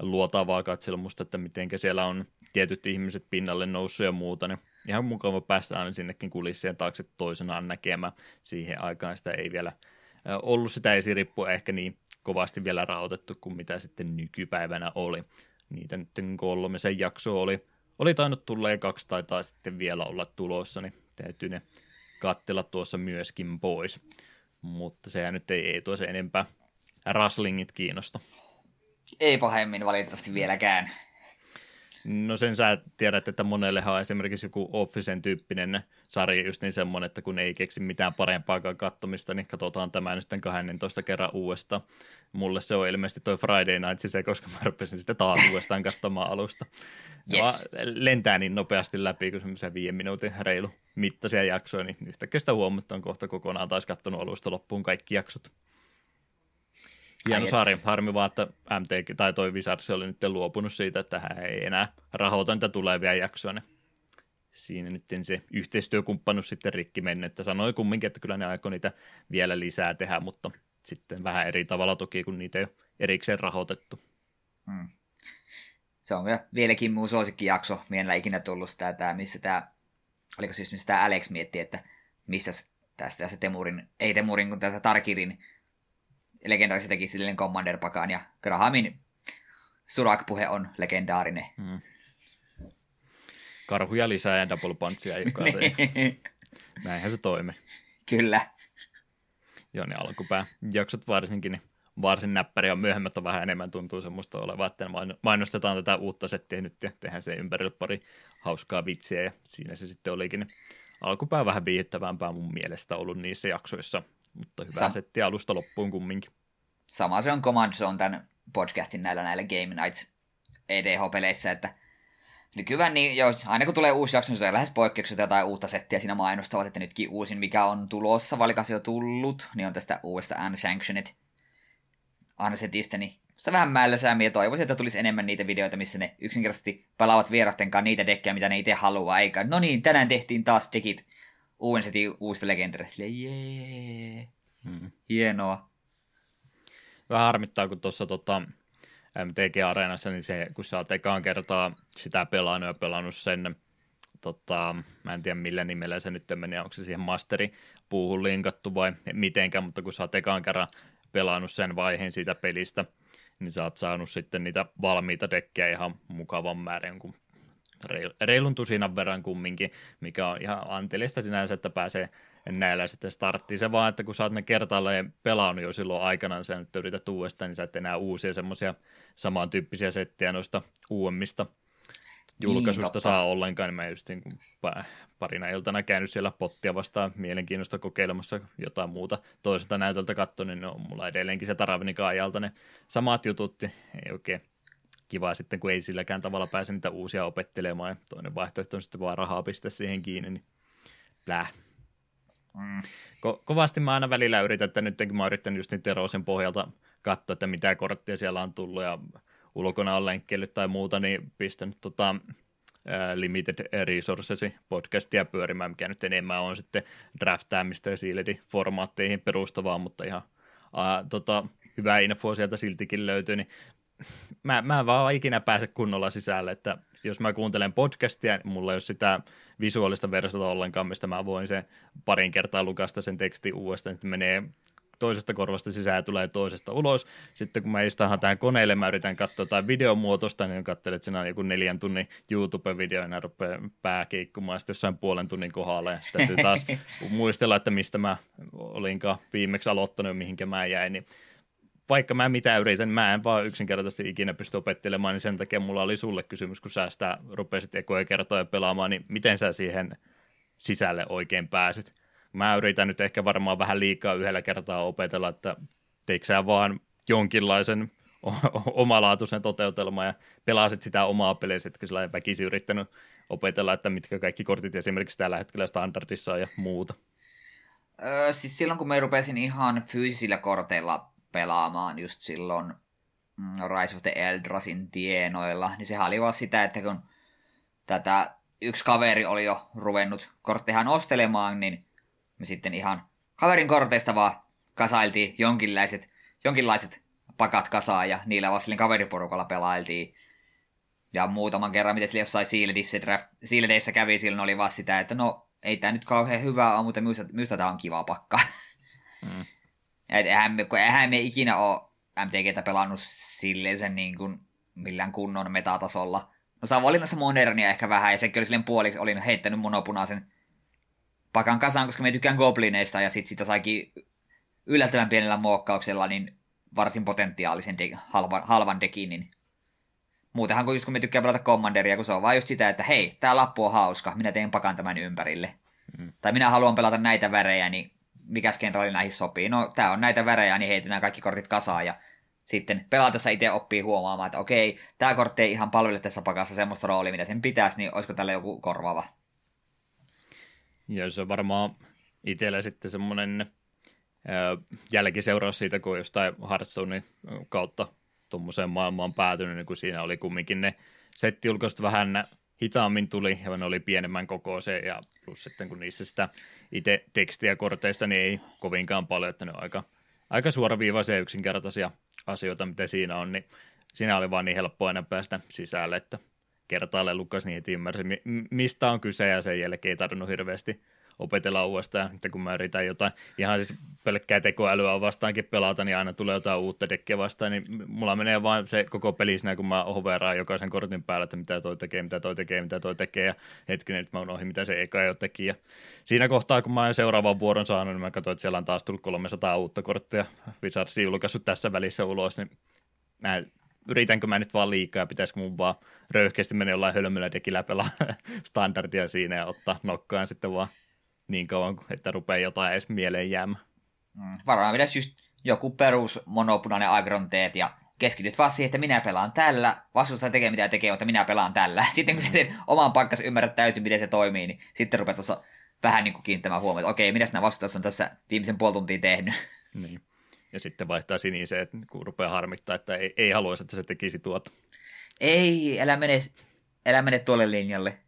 luotavaa katselmusta, että miten siellä on tietyt ihmiset pinnalle noussut ja muuta, niin ihan mukava päästä aina sinnekin kulissien taakse toisenaan näkemään. Siihen aikaan sitä ei vielä eh, ollut sitä esirippua ehkä niin kovasti vielä rahoitettu kuin mitä sitten nykypäivänä oli. Niitä nyt kolmisen jaksoa oli oli tainnut tulla ja kaksi taitaa sitten vielä olla tulossa, niin täytyy ne kattella tuossa myöskin pois. Mutta sehän nyt ei, ei tuossa enempää raslingit kiinnosta. Ei pahemmin valitettavasti vieläkään. No sen sä tiedät, että monellehan on esimerkiksi joku Officen tyyppinen sarja just niin semmoinen, että kun ei keksi mitään parempaakaan kattomista, niin katsotaan tämä nyt 12 kerran uudestaan. Mulle se on ilmeisesti toi Friday Night se, koska mä rupesin sitten taas uudestaan katsomaan alusta. Yes. lentää niin nopeasti läpi, kun semmoisia viiden minuutin reilu mittaisia jaksoja, niin yhtäkkiä sitä huomattu on kohta kokonaan taas kattonut alusta loppuun kaikki jaksot. Hieno sarja. Harmi vaan, että MT tai toi Wizards oli nyt luopunut siitä, että hän ei enää rahoita niitä tulevia jaksoja. Niin siinä nyt se yhteistyökumppanuus sitten rikki mennyt, että sanoi kumminkin, että kyllä ne aikoi niitä vielä lisää tehdä, mutta sitten vähän eri tavalla toki, kun niitä ei ole erikseen rahoitettu. Hmm. Se on vieläkin mun suosikkijakso, mielellä ikinä tullut sitä, tämä, missä tämä, oliko siis missä tämä Alex mietti, että missä tästä, tästä Temurin, ei Temurin, kun tätä Tarkirin legendaarisesti teki silleen Commander Pakan ja Grahamin Surak-puhe on legendaarinen. Hmm. Karhuja lisää ja double punchia jokaiseen. Näinhän se toimi. Kyllä. Joo, niin alkupää jaksot varsinkin, niin varsin näppäriä, myöhemmät on vähän enemmän tuntuu semmoista olevaa, että mainostetaan tätä uutta settiä nyt ja tehdään se ympärille pari hauskaa vitsiä ja siinä se sitten olikin. Alkupää vähän viihdyttävämpää mun mielestä ollut niissä jaksoissa, mutta hyvä Sa- setti alusta loppuun kumminkin. Sama se on Command Zone tämän podcastin näillä näillä Game Nights EDH-peleissä, että nykyään niin, jos, aina kun tulee uusi jakso, niin se on lähes poikkeuksesta jotain uutta settiä siinä mainostavat, että nytkin uusin, mikä on tulossa, valikas jo tullut, niin on tästä uudesta Unsanctioned Unsetistä, niin sitä vähän mällösäämiä ja toivoisin, että tulisi enemmän niitä videoita, missä ne yksinkertaisesti pelaavat vieraiden kanssa niitä dekkejä, mitä ne itse haluaa, eikä no niin, tänään tehtiin taas dekit uuden setin uusista legendareista. Silleen, jee. Hmm. Hienoa. Vähän harmittaa, kun tuossa tota, MTG-areenassa, niin se, kun sä oot ekaan kertaa sitä pelannut ja pelannut sen, tota, mä en tiedä millä nimellä se nyt meni, onko se siihen masteripuuhun linkattu vai mitenkään, mutta kun sä oot ekaan kerran pelannut sen vaiheen siitä pelistä, niin sä oot saanut sitten niitä valmiita dekkejä ihan mukavan määrän, kun reilun tusinan verran kumminkin, mikä on ihan antelista sinänsä, että pääsee näillä sitten starttiin. Se vaan, että kun sä oot ne kertaalleen pelannut jo silloin aikana, sä nyt yrität uudestaan, niin sä et enää uusia semmoisia samantyyppisiä settejä noista uudemmista julkaisusta niin, saa ollenkaan, niin mä just niin parina iltana käynyt siellä pottia vastaan mielenkiinnosta kokeilemassa jotain muuta toiselta näytöltä katsoa, niin on mulla edelleenkin se Taravnikan ajalta ne samat jutut, ei oikein kiva sitten, kun ei silläkään tavalla pääse niitä uusia opettelemaan, ja toinen vaihtoehto on sitten vaan rahaa pistää siihen kiinni, niin pläh. Mm. Ko- kovasti mä aina välillä yritän, että nytkin mä yritän just niitä Rosen pohjalta katsoa, että mitä korttia siellä on tullut, ja ulkona on lenkkeillyt tai muuta, niin pistänyt tota, Limited Resources podcastia pyörimään, mikä nyt enemmän on sitten draftaamista ja formaatteihin perustuvaa, mutta ihan ää, tota, hyvää infoa sieltä siltikin löytyy, niin mä, mä en vaan ikinä pääse kunnolla sisälle, että jos mä kuuntelen podcastia, niin mulla ei ole sitä visuaalista versiota ollenkaan, mistä mä voin sen parin kertaa lukasta sen teksti uudestaan, että menee toisesta korvasta sisään ja tulee toisesta ulos. Sitten kun mä istun tähän koneelle, mä yritän katsoa jotain videomuotoista, niin katselet, että siinä on joku neljän tunnin YouTube-video, ja rupeaa pää keikkumaan sitten jossain puolen tunnin kohdalla, ja sitten täytyy taas muistella, että mistä mä olinkaan viimeksi aloittanut ja mihinkä mä jäin, niin vaikka mä mitä yritän, mä en vaan yksinkertaisesti ikinä pysty opettelemaan, niin sen takia mulla oli sulle kysymys, kun sä sitä rupesit ekoja kertoja pelaamaan, niin miten sä siihen sisälle oikein pääsit? Mä yritän nyt ehkä varmaan vähän liikaa yhdellä kertaa opetella, että teikö sä vaan jonkinlaisen omalaatuisen toteutelma ja pelasit sitä omaa peliä, etkä sillä väkisin yrittänyt opetella, että mitkä kaikki kortit esimerkiksi tällä hetkellä standardissa ja muuta. Öö, siis silloin kun mä rupesin ihan fyysisillä korteilla pelaamaan just silloin mm, Rise of the Eldrasin tienoilla, niin sehän oli vaan sitä, että kun tätä yksi kaveri oli jo ruvennut korttehan ostelemaan, niin me sitten ihan kaverin korteista vaan kasailtiin jonkinlaiset, jonkinlaiset pakat kasaan ja niillä vaan kaveriporukalla pelailtiin. Ja muutaman kerran, mitä sillä jossain Sealedissä kävi, silloin oli vaan sitä, että no ei tämä nyt kauhean hyvää ole, mutta minusta, minusta tämä on kiva pakka. Mm. Eihän, me, eihän me ikinä ole MTGtä pelannut silleen sen niin kuin millään kunnon metatasolla. No Savonlinnassa modernia ehkä vähän, ja sekin oli silleen puoliksi, olin heittänyt monopunaisen pakan kasaan, koska me tykkään goblineista, ja sitten sitä saikin yllättävän pienellä muokkauksella niin varsin potentiaalisen de- halvan, halvan dekin, niin Muutenhan kun just kun me tykkää pelata Commanderia, kun se on vaan just sitä, että hei, tää lappu on hauska, minä teen pakan tämän ympärille. Mm. Tai minä haluan pelata näitä värejä, niin mikäs kenraali näihin sopii? No, tää on näitä värejä, niin heitetään kaikki kortit kasaan ja sitten pelatessa itse oppii huomaamaan, että okei, tämä kortti ei ihan palvele tässä pakassa semmoista roolia, mitä sen pitäisi, niin olisiko tällä joku korvaava? Ja se on varmaan itsellä sitten semmoinen jälkiseuraus siitä, kun jostain Hearthstonein kautta tuommoiseen maailmaan päätynyt, niin kun siinä oli kumminkin ne settijulkaisut vähän hitaammin tuli ja ne oli pienemmän kokoiseen ja plus sitten kun niissä sitä itse tekstiä korteissa niin ei kovinkaan paljon, että ne on aika, aika suoraviivaisia ja yksinkertaisia asioita, mitä siinä on, niin siinä oli vaan niin helppo aina päästä sisälle, että kertaalleen lukas niin heti ymmärsi, mistä on kyse ja sen jälkeen ei tarvinnut hirveästi opetella uudestaan, että kun mä yritän jotain ihan siis pelkkää tekoälyä vastaankin pelata, niin aina tulee jotain uutta dekkiä vastaan, niin mulla menee vaan se koko peli siinä, kun mä hoveraan jokaisen kortin päällä, että mitä toi tekee, mitä toi tekee, mitä toi tekee, ja hetkinen, että mä unohdin, mitä se eka jo teki, ja siinä kohtaa, kun mä oon seuraavan vuoron saanut, niin mä katsoin, että siellä on taas tullut 300 uutta korttia, Wizards julkaissut tässä välissä ulos, niin mä yritänkö mä nyt vaan liikaa, pitäisikö mun vaan röyhkeästi mennä jollain hölmöllä dekillä pelaa standardia siinä ja ottaa nokkaan sitten vaan niin kauan, että rupeaa jotain edes mieleen jäämään. Mm, varmaan pitäisi just joku perus monopunainen agron teet ja keskityt vaan siihen, että minä pelaan tällä, vastustaja tekee mitä tekee, mutta minä pelaan tällä. Sitten kun sen oman paikkansa ymmärrät täysin, miten se toimii, niin sitten rupeat tuossa vähän niin kuin kiinnittämään huomiota, okei, mitä nämä vastustajat on tässä viimeisen puoli tuntia tehnyt. Niin. Ja sitten vaihtaa siniseen, että kun rupeaa harmittaa, että ei, ei haluaisi, että se tekisi tuota. Ei, älä mene, älä mene tuolle linjalle.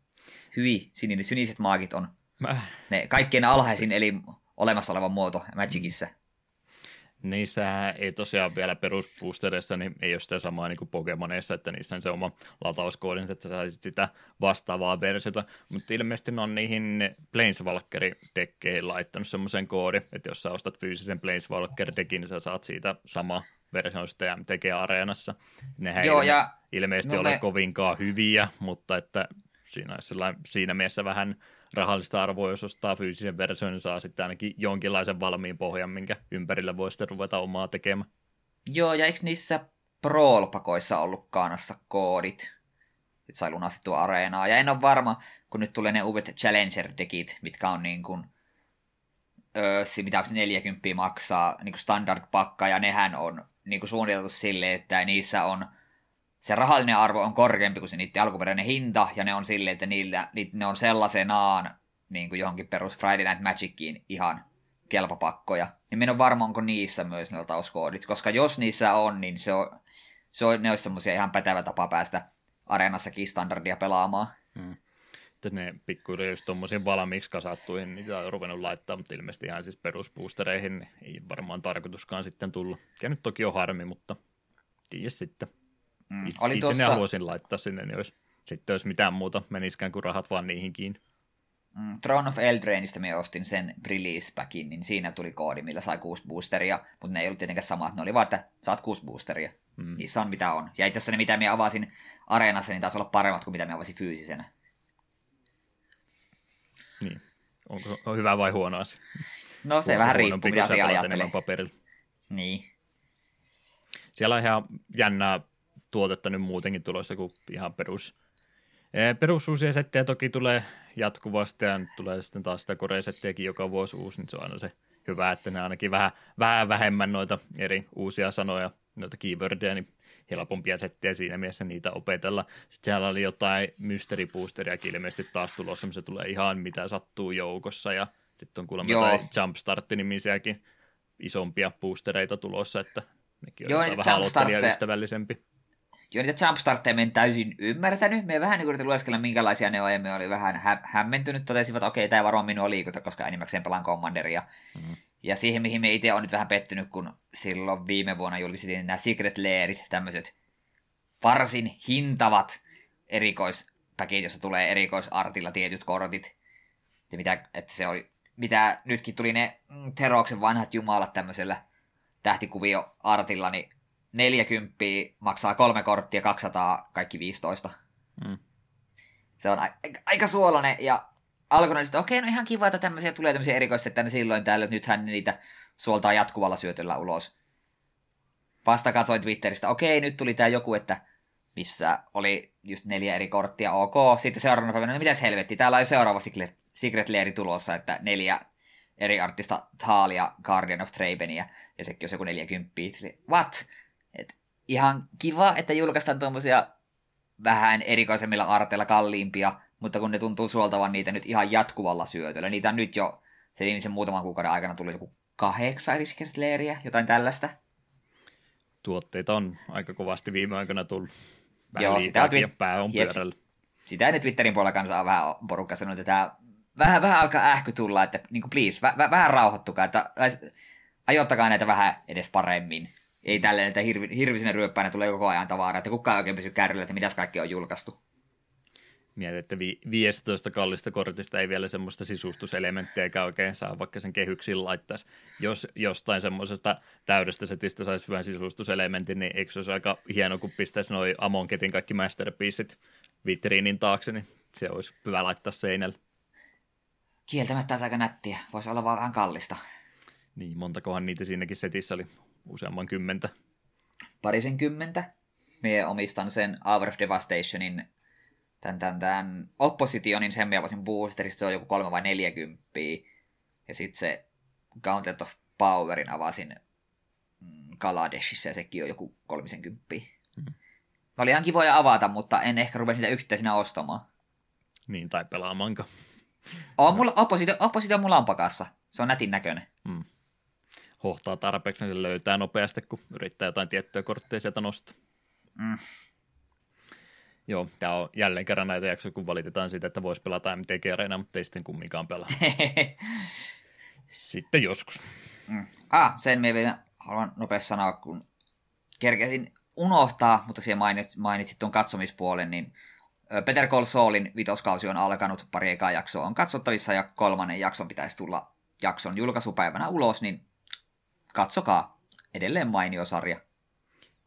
Hyi, sininen, siniset maagit on Mä... ne kaikkein alhaisin eli olemassa oleva muoto Magicissa. Niissä ei tosiaan vielä perusboosterissa, niin ei ole sitä samaa niin kuin Pokemoneissa, että niissä on se oma latauskoodin, että saisit sitä vastaavaa versiota, mutta ilmeisesti ne on niihin Planeswalker-dekkeihin laittanut semmoisen koodin, että jos sä ostat fyysisen Planeswalker-dekin, niin sä saat siitä sama versio sitä MTG-areenassa. Nehän Joo, ja... ilmeisesti no ole me... kovinkaan hyviä, mutta että siinä, siinä mielessä vähän rahallista arvoa, jos ostaa fyysisen version, niin saa sitten ainakin jonkinlaisen valmiin pohjan, minkä ympärillä voi sitten ruveta omaa tekemään. Joo, ja eikö niissä Brawl-pakoissa ollut kanassa koodit? Että sai lunastettua areenaa. Ja en ole varma, kun nyt tulee ne uudet Challenger-dekit, mitkä on niin kuin, öö, mitä onko 40 maksaa niin kuin standard-pakka, ja nehän on niin kuin suunniteltu silleen, että niissä on – se rahallinen arvo on korkeampi kuin se niiden alkuperäinen hinta, ja ne on silleen, että niillä, ne on sellaisenaan niin kuin johonkin perus Friday Night Magiciin ihan kelpapakkoja. Niin minä on varma, onko niissä myös ne latauskoodit, koska jos niissä on, niin se on, se on, ne olisi semmoisia ihan pätevä tapa päästä areenassakin standardia pelaamaan. Hmm. Että ne pikkuhiljaa just tuommoisiin valmiiksi kasattuihin, niitä on ruvennut laittaa, mutta ilmeisesti ihan siis perusboostereihin niin ei varmaan tarkoituskaan sitten tulla. Ja nyt toki on harmi, mutta tiedä sitten. Mm. Itse, Oli itse ne haluaisin laittaa sinne, niin olisi, sitten olisi mitään muuta, menisikään kuin rahat vaan niihin kiinni. Mm, Throne of Eldrainista me ostin sen release packin, niin siinä tuli koodi, millä sai kuusi boosteria, mutta ne ei ollut tietenkään samat, ne oli vaan, että saat kuusi boosteria. Mm. Niissä on mitä on. Ja itse asiassa ne, mitä me avasin areenassa, niin taisi olla paremmat kuin mitä me avasin fyysisenä. Niin. Onko on hyvä vai huono asia? No se Huono, vähän riippuu, mitä asia ajattelee. Niin. Siellä on ihan jännää tuotetta nyt muutenkin tulossa kuin ihan perus, eh, perusuusia settejä toki tulee jatkuvasti ja nyt tulee sitten taas sitä koresettiäkin joka vuosi uusi, niin se on aina se hyvä, että ne ainakin vähän, vähän vähemmän noita eri uusia sanoja, noita keywordia, niin helpompia settejä siinä mielessä niitä opetella. Sitten siellä oli jotain mystery boosteriakin ilmeisesti taas tulossa, se tulee ihan mitä sattuu joukossa ja sitten on kuulemma jotain Jumpstart-nimisiäkin isompia boostereita tulossa, että nekin on Joo, vähän aloittelijaystävällisempi. Joo, niitä jumpstartteja me en täysin ymmärtänyt. Me vähän niin kuin lueskella, minkälaisia ne on, ja me oli vähän hä- hämmentynyt. Totesivat, että okei, tämä varmaan minua liikuta, koska enimmäkseen pelaan Commanderia. Mm-hmm. Ja siihen, mihin me itse on nyt vähän pettynyt, kun silloin viime vuonna julkistettiin nämä Secret Lairit, tämmöiset varsin hintavat erikoispäkit, jossa tulee erikoisartilla tietyt kortit. Ja mitä, että se oli, mitä nytkin tuli ne Teroksen vanhat jumalat tämmöisellä tähtikuvio-artilla, niin 40 maksaa kolme korttia, 200 kaikki 15. Mm. Se on aika, aika suolainen ja alkoi että okei, no ihan kiva, että tämmöisiä tulee tämmöisiä erikoista tänne silloin täällä, että nythän niitä suoltaa jatkuvalla syötöllä ulos. Vasta katsoin Twitteristä, okei, nyt tuli tämä joku, että missä oli just neljä eri korttia, ok. Sitten seuraavana päivänä, no mitäs helvetti, täällä on jo seuraava Secret, Secret tulossa, että neljä eri artista Thalia, Guardian of Trabenia, ja sekin on joku 40. What? Ihan kiva, että julkaistaan tuommoisia vähän erikoisemmilla arteilla kalliimpia, mutta kun ne tuntuu suoltavan niitä nyt ihan jatkuvalla syötöllä. Niitä on nyt jo se viimeisen muutaman kuukauden aikana tullut joku kahdeksan eri Secret Lairia, jotain tällaista. Tuotteita on aika kovasti viime aikoina tullut. Vähän Joo, sitä on twi- pää on Jeps. pyörällä. Sitä ennen Twitterin puolella kanssa on vähän porukka sanonut, että tämä vähän, vähän alkaa ähky tulla, että niin kuin please, vä, vä, vähän rauhoittukaa, että ajoittakaa näitä vähän edes paremmin. Ei tälleen, että hirvi, hirvisinä ryöppäinä tulee koko ajan tavaraa, että kukaan ei oikein pysy kärryllä, että mitäs kaikki on julkaistu. Mietin, että vi- 15 kallista kortista ei vielä semmoista sisustuselementtiä eikä oikein saa, vaikka sen kehyksiin laittaisi. Jos jostain semmoisesta täydestä setistä saisi hyvän sisustuselementin, niin eikö se olisi aika hieno, kun pistäisi noin Amonketin kaikki masterpieceit vitriinin taakse, niin se olisi hyvä laittaa seinälle. Kieltämättä olisi aika nättiä, voisi olla vaan vähän kallista. Niin, montakohan niitä siinäkin setissä oli, useamman kymmentä. Parisenkymmentä. Mie omistan sen Hour of Devastationin tämän, tämän, tämän Oppositionin, sen minä voisin boosterista, se on joku kolme vai neljäkymppiä. Ja sitten se Gauntlet of Powerin avasin mm, Kaladeshissa ja sekin on joku kolmisenkymppiä. Mhm. Ne oli ihan kivoja avata, mutta en ehkä rupea niitä yksittäisinä ostamaan. Niin, tai pelaamanka. On mulla, oppositio, oppositio mulla on pakassa. Se on nätin näköinen. Hohtaa tarpeeksi, niin se löytää nopeasti, kun yrittää jotain tiettyjä kortteja sieltä nostaa. Mm. Joo, tämä on jälleen kerran näitä jaksoja, kun valitetaan siitä, että voisi pelata MTG Arena, mutta ei sitten kumminkaan pelaa. Sitten joskus. Mm. Ah, sen me vielä haluan nopeasti sanoa, kun kerkesin unohtaa, mutta siellä mainitsit, mainitsit tuon katsomispuolen, niin Peter Call Saulin vitoskausi on alkanut, pari ekaa jaksoa on katsottavissa ja kolmannen jakson pitäisi tulla jakson julkaisupäivänä ulos, niin katsokaa. Edelleen mainio sarja.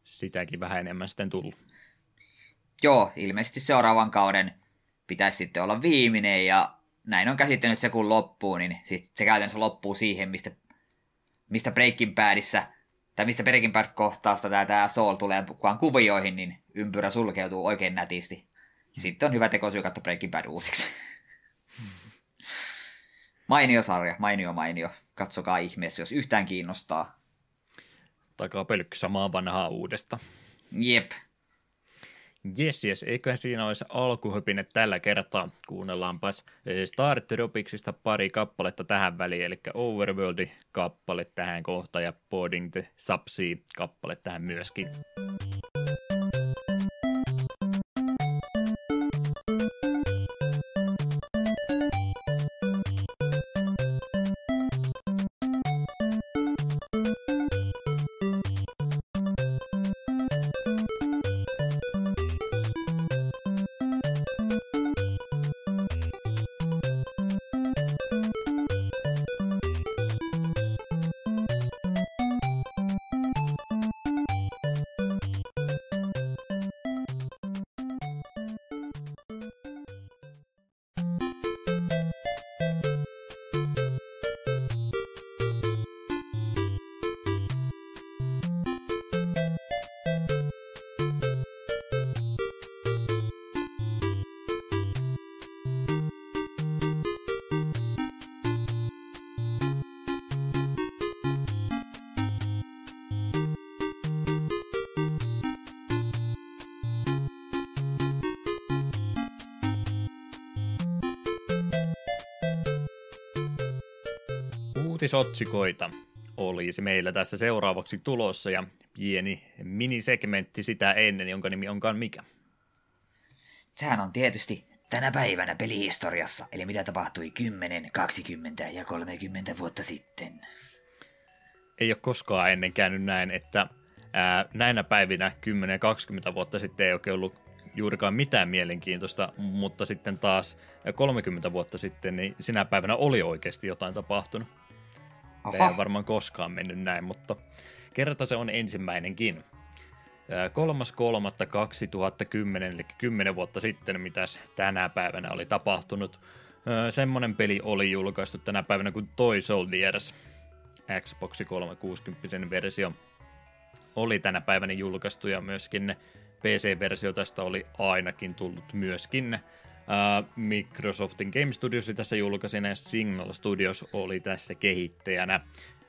Sitäkin vähän enemmän sitten tullut. Joo, ilmeisesti seuraavan kauden pitäisi sitten olla viimeinen ja näin on käsittänyt se kun loppuu, niin sit se käytännössä loppuu siihen, mistä, mistä Breaking Badissa, tai mistä Breaking Bad kohtaasta tämä, tämä Soul tulee mukaan kuvioihin, niin ympyrä sulkeutuu oikein nätisti. Ja sitten on hyvä tekosyy katsoa Breaking Bad uusiksi. mainio sarja, mainio mainio. Katsokaa ihmeessä, jos yhtään kiinnostaa. Takaa pelkky samaa vanhaa uudesta. Jep. Jes, jes, eiköhän siinä olisi alkuhypine tällä kertaa. Kuunnellaanpas Star Tropicsista pari kappaletta tähän väliin, eli Overworld kappale tähän kohtaan ja Boarding the Subsea kappale tähän myöskin. Uutisotsikoita olisi meillä tässä seuraavaksi tulossa ja pieni minisegmentti sitä ennen, jonka nimi onkaan mikä. Sehän on tietysti tänä päivänä pelihistoriassa, eli mitä tapahtui 10, 20 ja 30 vuotta sitten. ei ole koskaan ennen käynyt näin, että ää, näinä päivinä 10-20 vuotta sitten ei oikein ollut juurikaan mitään mielenkiintoista, mutta sitten taas 30 vuotta sitten, niin sinä päivänä oli oikeasti jotain tapahtunut. Tämä ei varmaan koskaan mennyt näin, mutta kerta se on ensimmäinenkin. Ää, 3.3.2010, eli 10 vuotta sitten, mitäs tänä päivänä oli tapahtunut. Semmonen peli oli julkaistu tänä päivänä kuin Toy Soldiers, Xbox 360 versio. oli tänä päivänä julkaistu ja myöskin PC-versio tästä oli ainakin tullut myöskin Microsoftin Game Studios tässä julkaisin ja Signal Studios oli tässä kehittäjänä.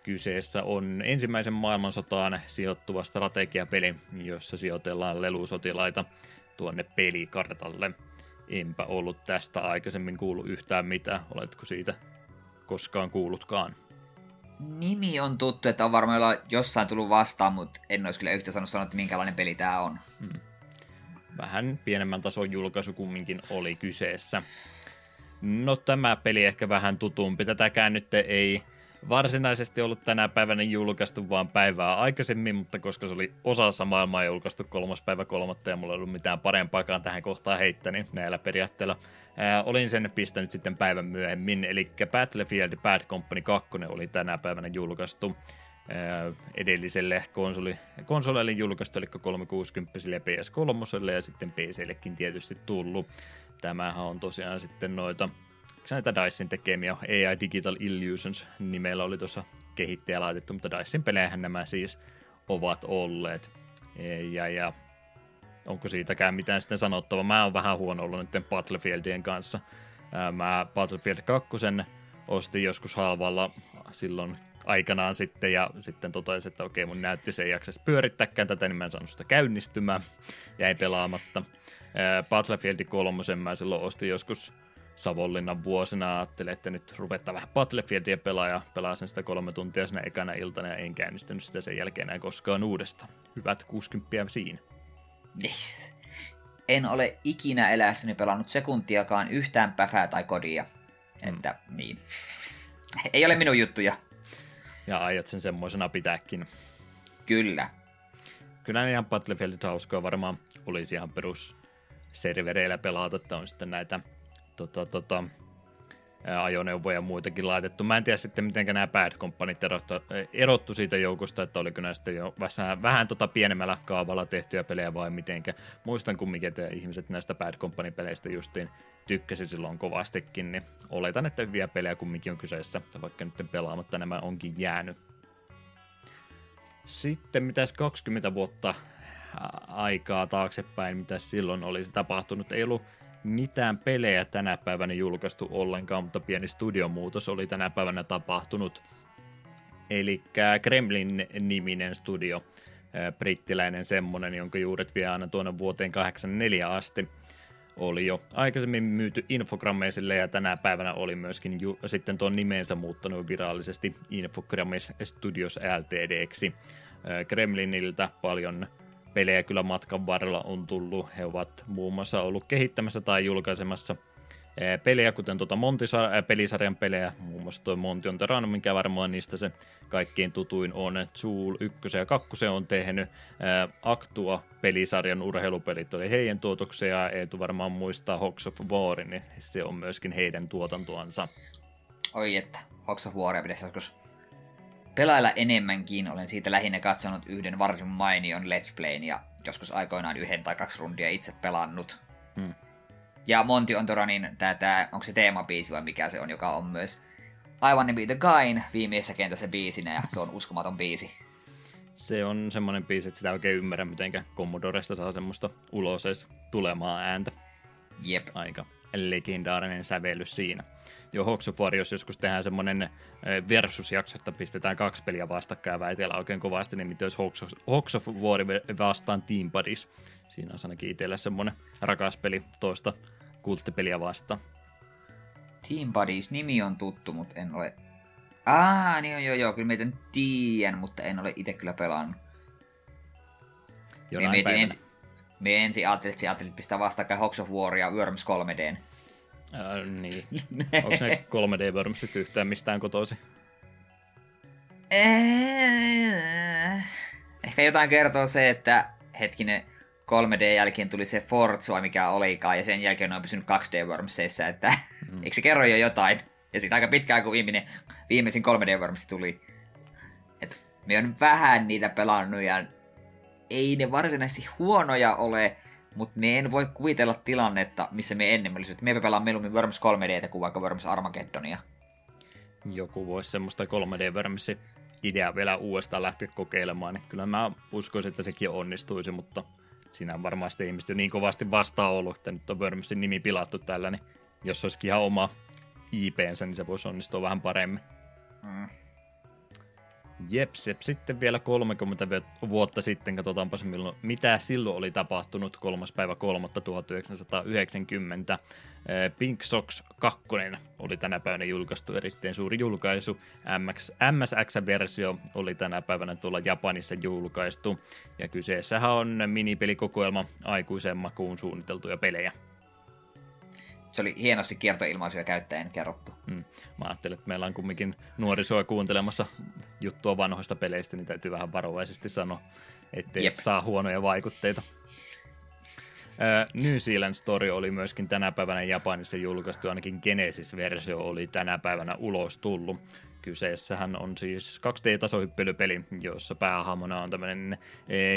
Kyseessä on ensimmäisen maailmansotaan sijoittuva strategiapeli, jossa sijoitellaan lelusotilaita tuonne pelikartalle. Enpä ollut tästä aikaisemmin kuullut yhtään mitään. Oletko siitä koskaan kuullutkaan? Nimi on tuttu, että on varmaan jossain tullut vastaan, mutta en olisi kyllä yhtä sanonut että minkälainen peli tämä on. Hmm. Vähän pienemmän tason julkaisu kumminkin oli kyseessä. No tämä peli ehkä vähän tutumpi. Tätäkään nyt ei varsinaisesti ollut tänä päivänä julkaistu vaan päivää aikaisemmin, mutta koska se oli osassa maailmaa julkaistu kolmas päivä kolmatta ja mulla ei ollut mitään parempaakaan tähän kohtaan heittää, niin näillä periaatteella ää, olin sen pistänyt sitten päivän myöhemmin, eli Battlefield Bad Company 2 oli tänä päivänä julkaistu edelliselle konsoli, konsoleille julkaistu, eli 360 ja PS3 ja sitten PCllekin tietysti tullut. Tämähän on tosiaan sitten noita näitä Dicein tekemiä AI Digital Illusions nimellä oli tuossa kehittäjä laitettu, mutta Dicein pelejähän nämä siis ovat olleet. Ja, ja onko siitäkään mitään sitten sanottavaa. Mä oon vähän huono ollut nyt Battlefieldien kanssa. Mä Battlefield 2 ostin joskus halvalla silloin aikanaan sitten ja sitten totesin, että okei mun näytti se ei jaksaisi pyörittääkään tätä, niin mä en saanut sitä käynnistymään. Jäi pelaamatta. Battlefield 3 mä silloin ostin joskus Savonlinnan vuosina ajattelin, että nyt ruvetta vähän Battlefieldia pelaa ja pelasin sitä kolme tuntia sinä ekana iltana ja en käynnistänyt sitä sen jälkeen enää koskaan uudestaan. Hyvät 60 siinä. En ole ikinä elässäni pelannut sekuntiakaan yhtään päfää tai kodia. Mm. Että niin. Ei ole minun juttuja. Ja aiot sen semmoisena pitääkin. Kyllä. Kyllä ihan Battlefield hauskaa varmaan olisi ihan perus servereillä pelata, että on sitten näitä tota, tota, ajoneuvoja ja muitakin laitettu. Mä en tiedä sitten, miten nämä Bad Companit erottu, erottu siitä joukosta, että oliko näistä jo vähän, vähän tota pienemmällä kaavalla tehtyjä pelejä vai mitenkä. Muistan kumminkin, että ihmiset näistä Bad Company-peleistä justiin tykkäsi silloin kovastikin, niin oletan, että hyviä pelejä kumminkin on kyseessä, vaikka nyt pelaamatta nämä onkin jäänyt. Sitten mitäs 20 vuotta aikaa taaksepäin, mitä silloin olisi tapahtunut. Ei ollut mitään pelejä tänä päivänä julkaistu ollenkaan, mutta pieni studiomuutos oli tänä päivänä tapahtunut. Eli Kremlin-niminen studio, brittiläinen semmonen, jonka juuret vie aina tuonne vuoteen 84 asti, oli jo aikaisemmin myyty Infogrammeisille ja tänä päivänä oli myöskin ju- sitten tuon nimensä muuttanut virallisesti Infogrammes Studios Ltdksi. Kremliniltä paljon pelejä kyllä matkan varrella on tullut. He ovat muun muassa ollut kehittämässä tai julkaisemassa pelejä, kuten tuota Monty-pelisarjan pelejä, muun muassa tuo Monty on Terrano, mikä varmaan niistä se kaikkein tutuin on. Zool 1 ja 2 on tehnyt. Actua-pelisarjan urheilupelit oli heidän tuotoksia, Eetu varmaan muistaa Hawks of War, niin se on myöskin heidän tuotantoansa. Oi että, Hawks of Waria pitäisi joskus pelailla enemmänkin. Olen siitä lähinnä katsonut yhden varsin mainion Let's Playn ja joskus aikoinaan yhden tai kaksi rundia itse pelannut. Hmm. Ja Monty Ontoranin, tää, tää, onko se teemabiisi vai mikä se on, joka on myös I Wanna Be The Guyn viimeisessä kentässä biisinä ja se on uskomaton biisi. Se on semmonen biisi, että sitä oikein ymmärrä, miten Commodoresta saa semmoista ulos edes tulemaan ääntä. Jep. Aika legendaarinen sävellys siinä jo Hawks of jos joskus tehdään semmoinen versusjakso, että pistetään kaksi peliä vastakkain ja väitellään oikein kovasti, niin mitä Hawks of War vastaan Team Buddies. Siinä on ainakin itsellä semmoinen rakas peli toista kulttipeliä vastaan. Team Buddies nimi on tuttu, mutta en ole... Ah, niin on joo joo, kyllä meitä tiedän, mutta en ole itse kyllä pelannut. Jonain me ensi, me ensin ajattelin, että ajattelin pistää vastakkain Hawks of War ja Worms 3D. Äh, niin. Onko ne 3D-vörmsit yhtään mistään kotoisin? Ehkä jotain kertoo se, että hetkinen 3D jälkeen tuli se Forza, mikä olikaan, ja sen jälkeen on pysynyt 2D-wormseissa, että mm. eikö se kerro jo jotain? Ja sitten aika pitkään, kun viimeinen, viimeisin 3D-wormsi tuli. Et me on vähän niitä pelannut, ja ei ne varsinaisesti huonoja ole, mutta me en voi kuvitella tilannetta, missä me ennen olisi. Me pelaa mieluummin Worms 3D kuin vaikka Worms Armageddonia. Joku voisi semmoista 3D Wormsi idea vielä uudestaan lähteä kokeilemaan, niin kyllä mä uskoisin, että sekin onnistuisi, mutta siinä on varmasti ihmiset jo niin kovasti vastaan ollut, että nyt on Wormsin nimi pilattu tällä, niin jos olisikin ihan oma IPnsä, niin se voisi onnistua vähän paremmin. Mm. Jeps, jep. Sitten vielä 30 vuotta sitten, katsotaanpa milloin, mitä silloin oli tapahtunut 3. päivä 3. 1990. Pink Sox 2 oli tänä päivänä julkaistu, erittäin suuri julkaisu. MX, MSX-versio oli tänä päivänä tuolla Japanissa julkaistu. Ja kyseessähän on minipelikokoelma aikuisen makuun suunniteltuja pelejä se oli hienosti kiertoilmaisuja käyttäen kerrottu. Hmm. Mä ajattelin, että meillä on kumminkin nuorisoa kuuntelemassa juttua vanhoista peleistä, niin täytyy vähän varovaisesti sanoa, ettei Jep. saa huonoja vaikutteita. New Zealand Story oli myöskin tänä päivänä Japanissa julkaistu, ainakin Genesis-versio oli tänä päivänä ulos tullut. Kyseessähän on siis 2D-tasohyppelypeli, jossa päähahmona on tämmöinen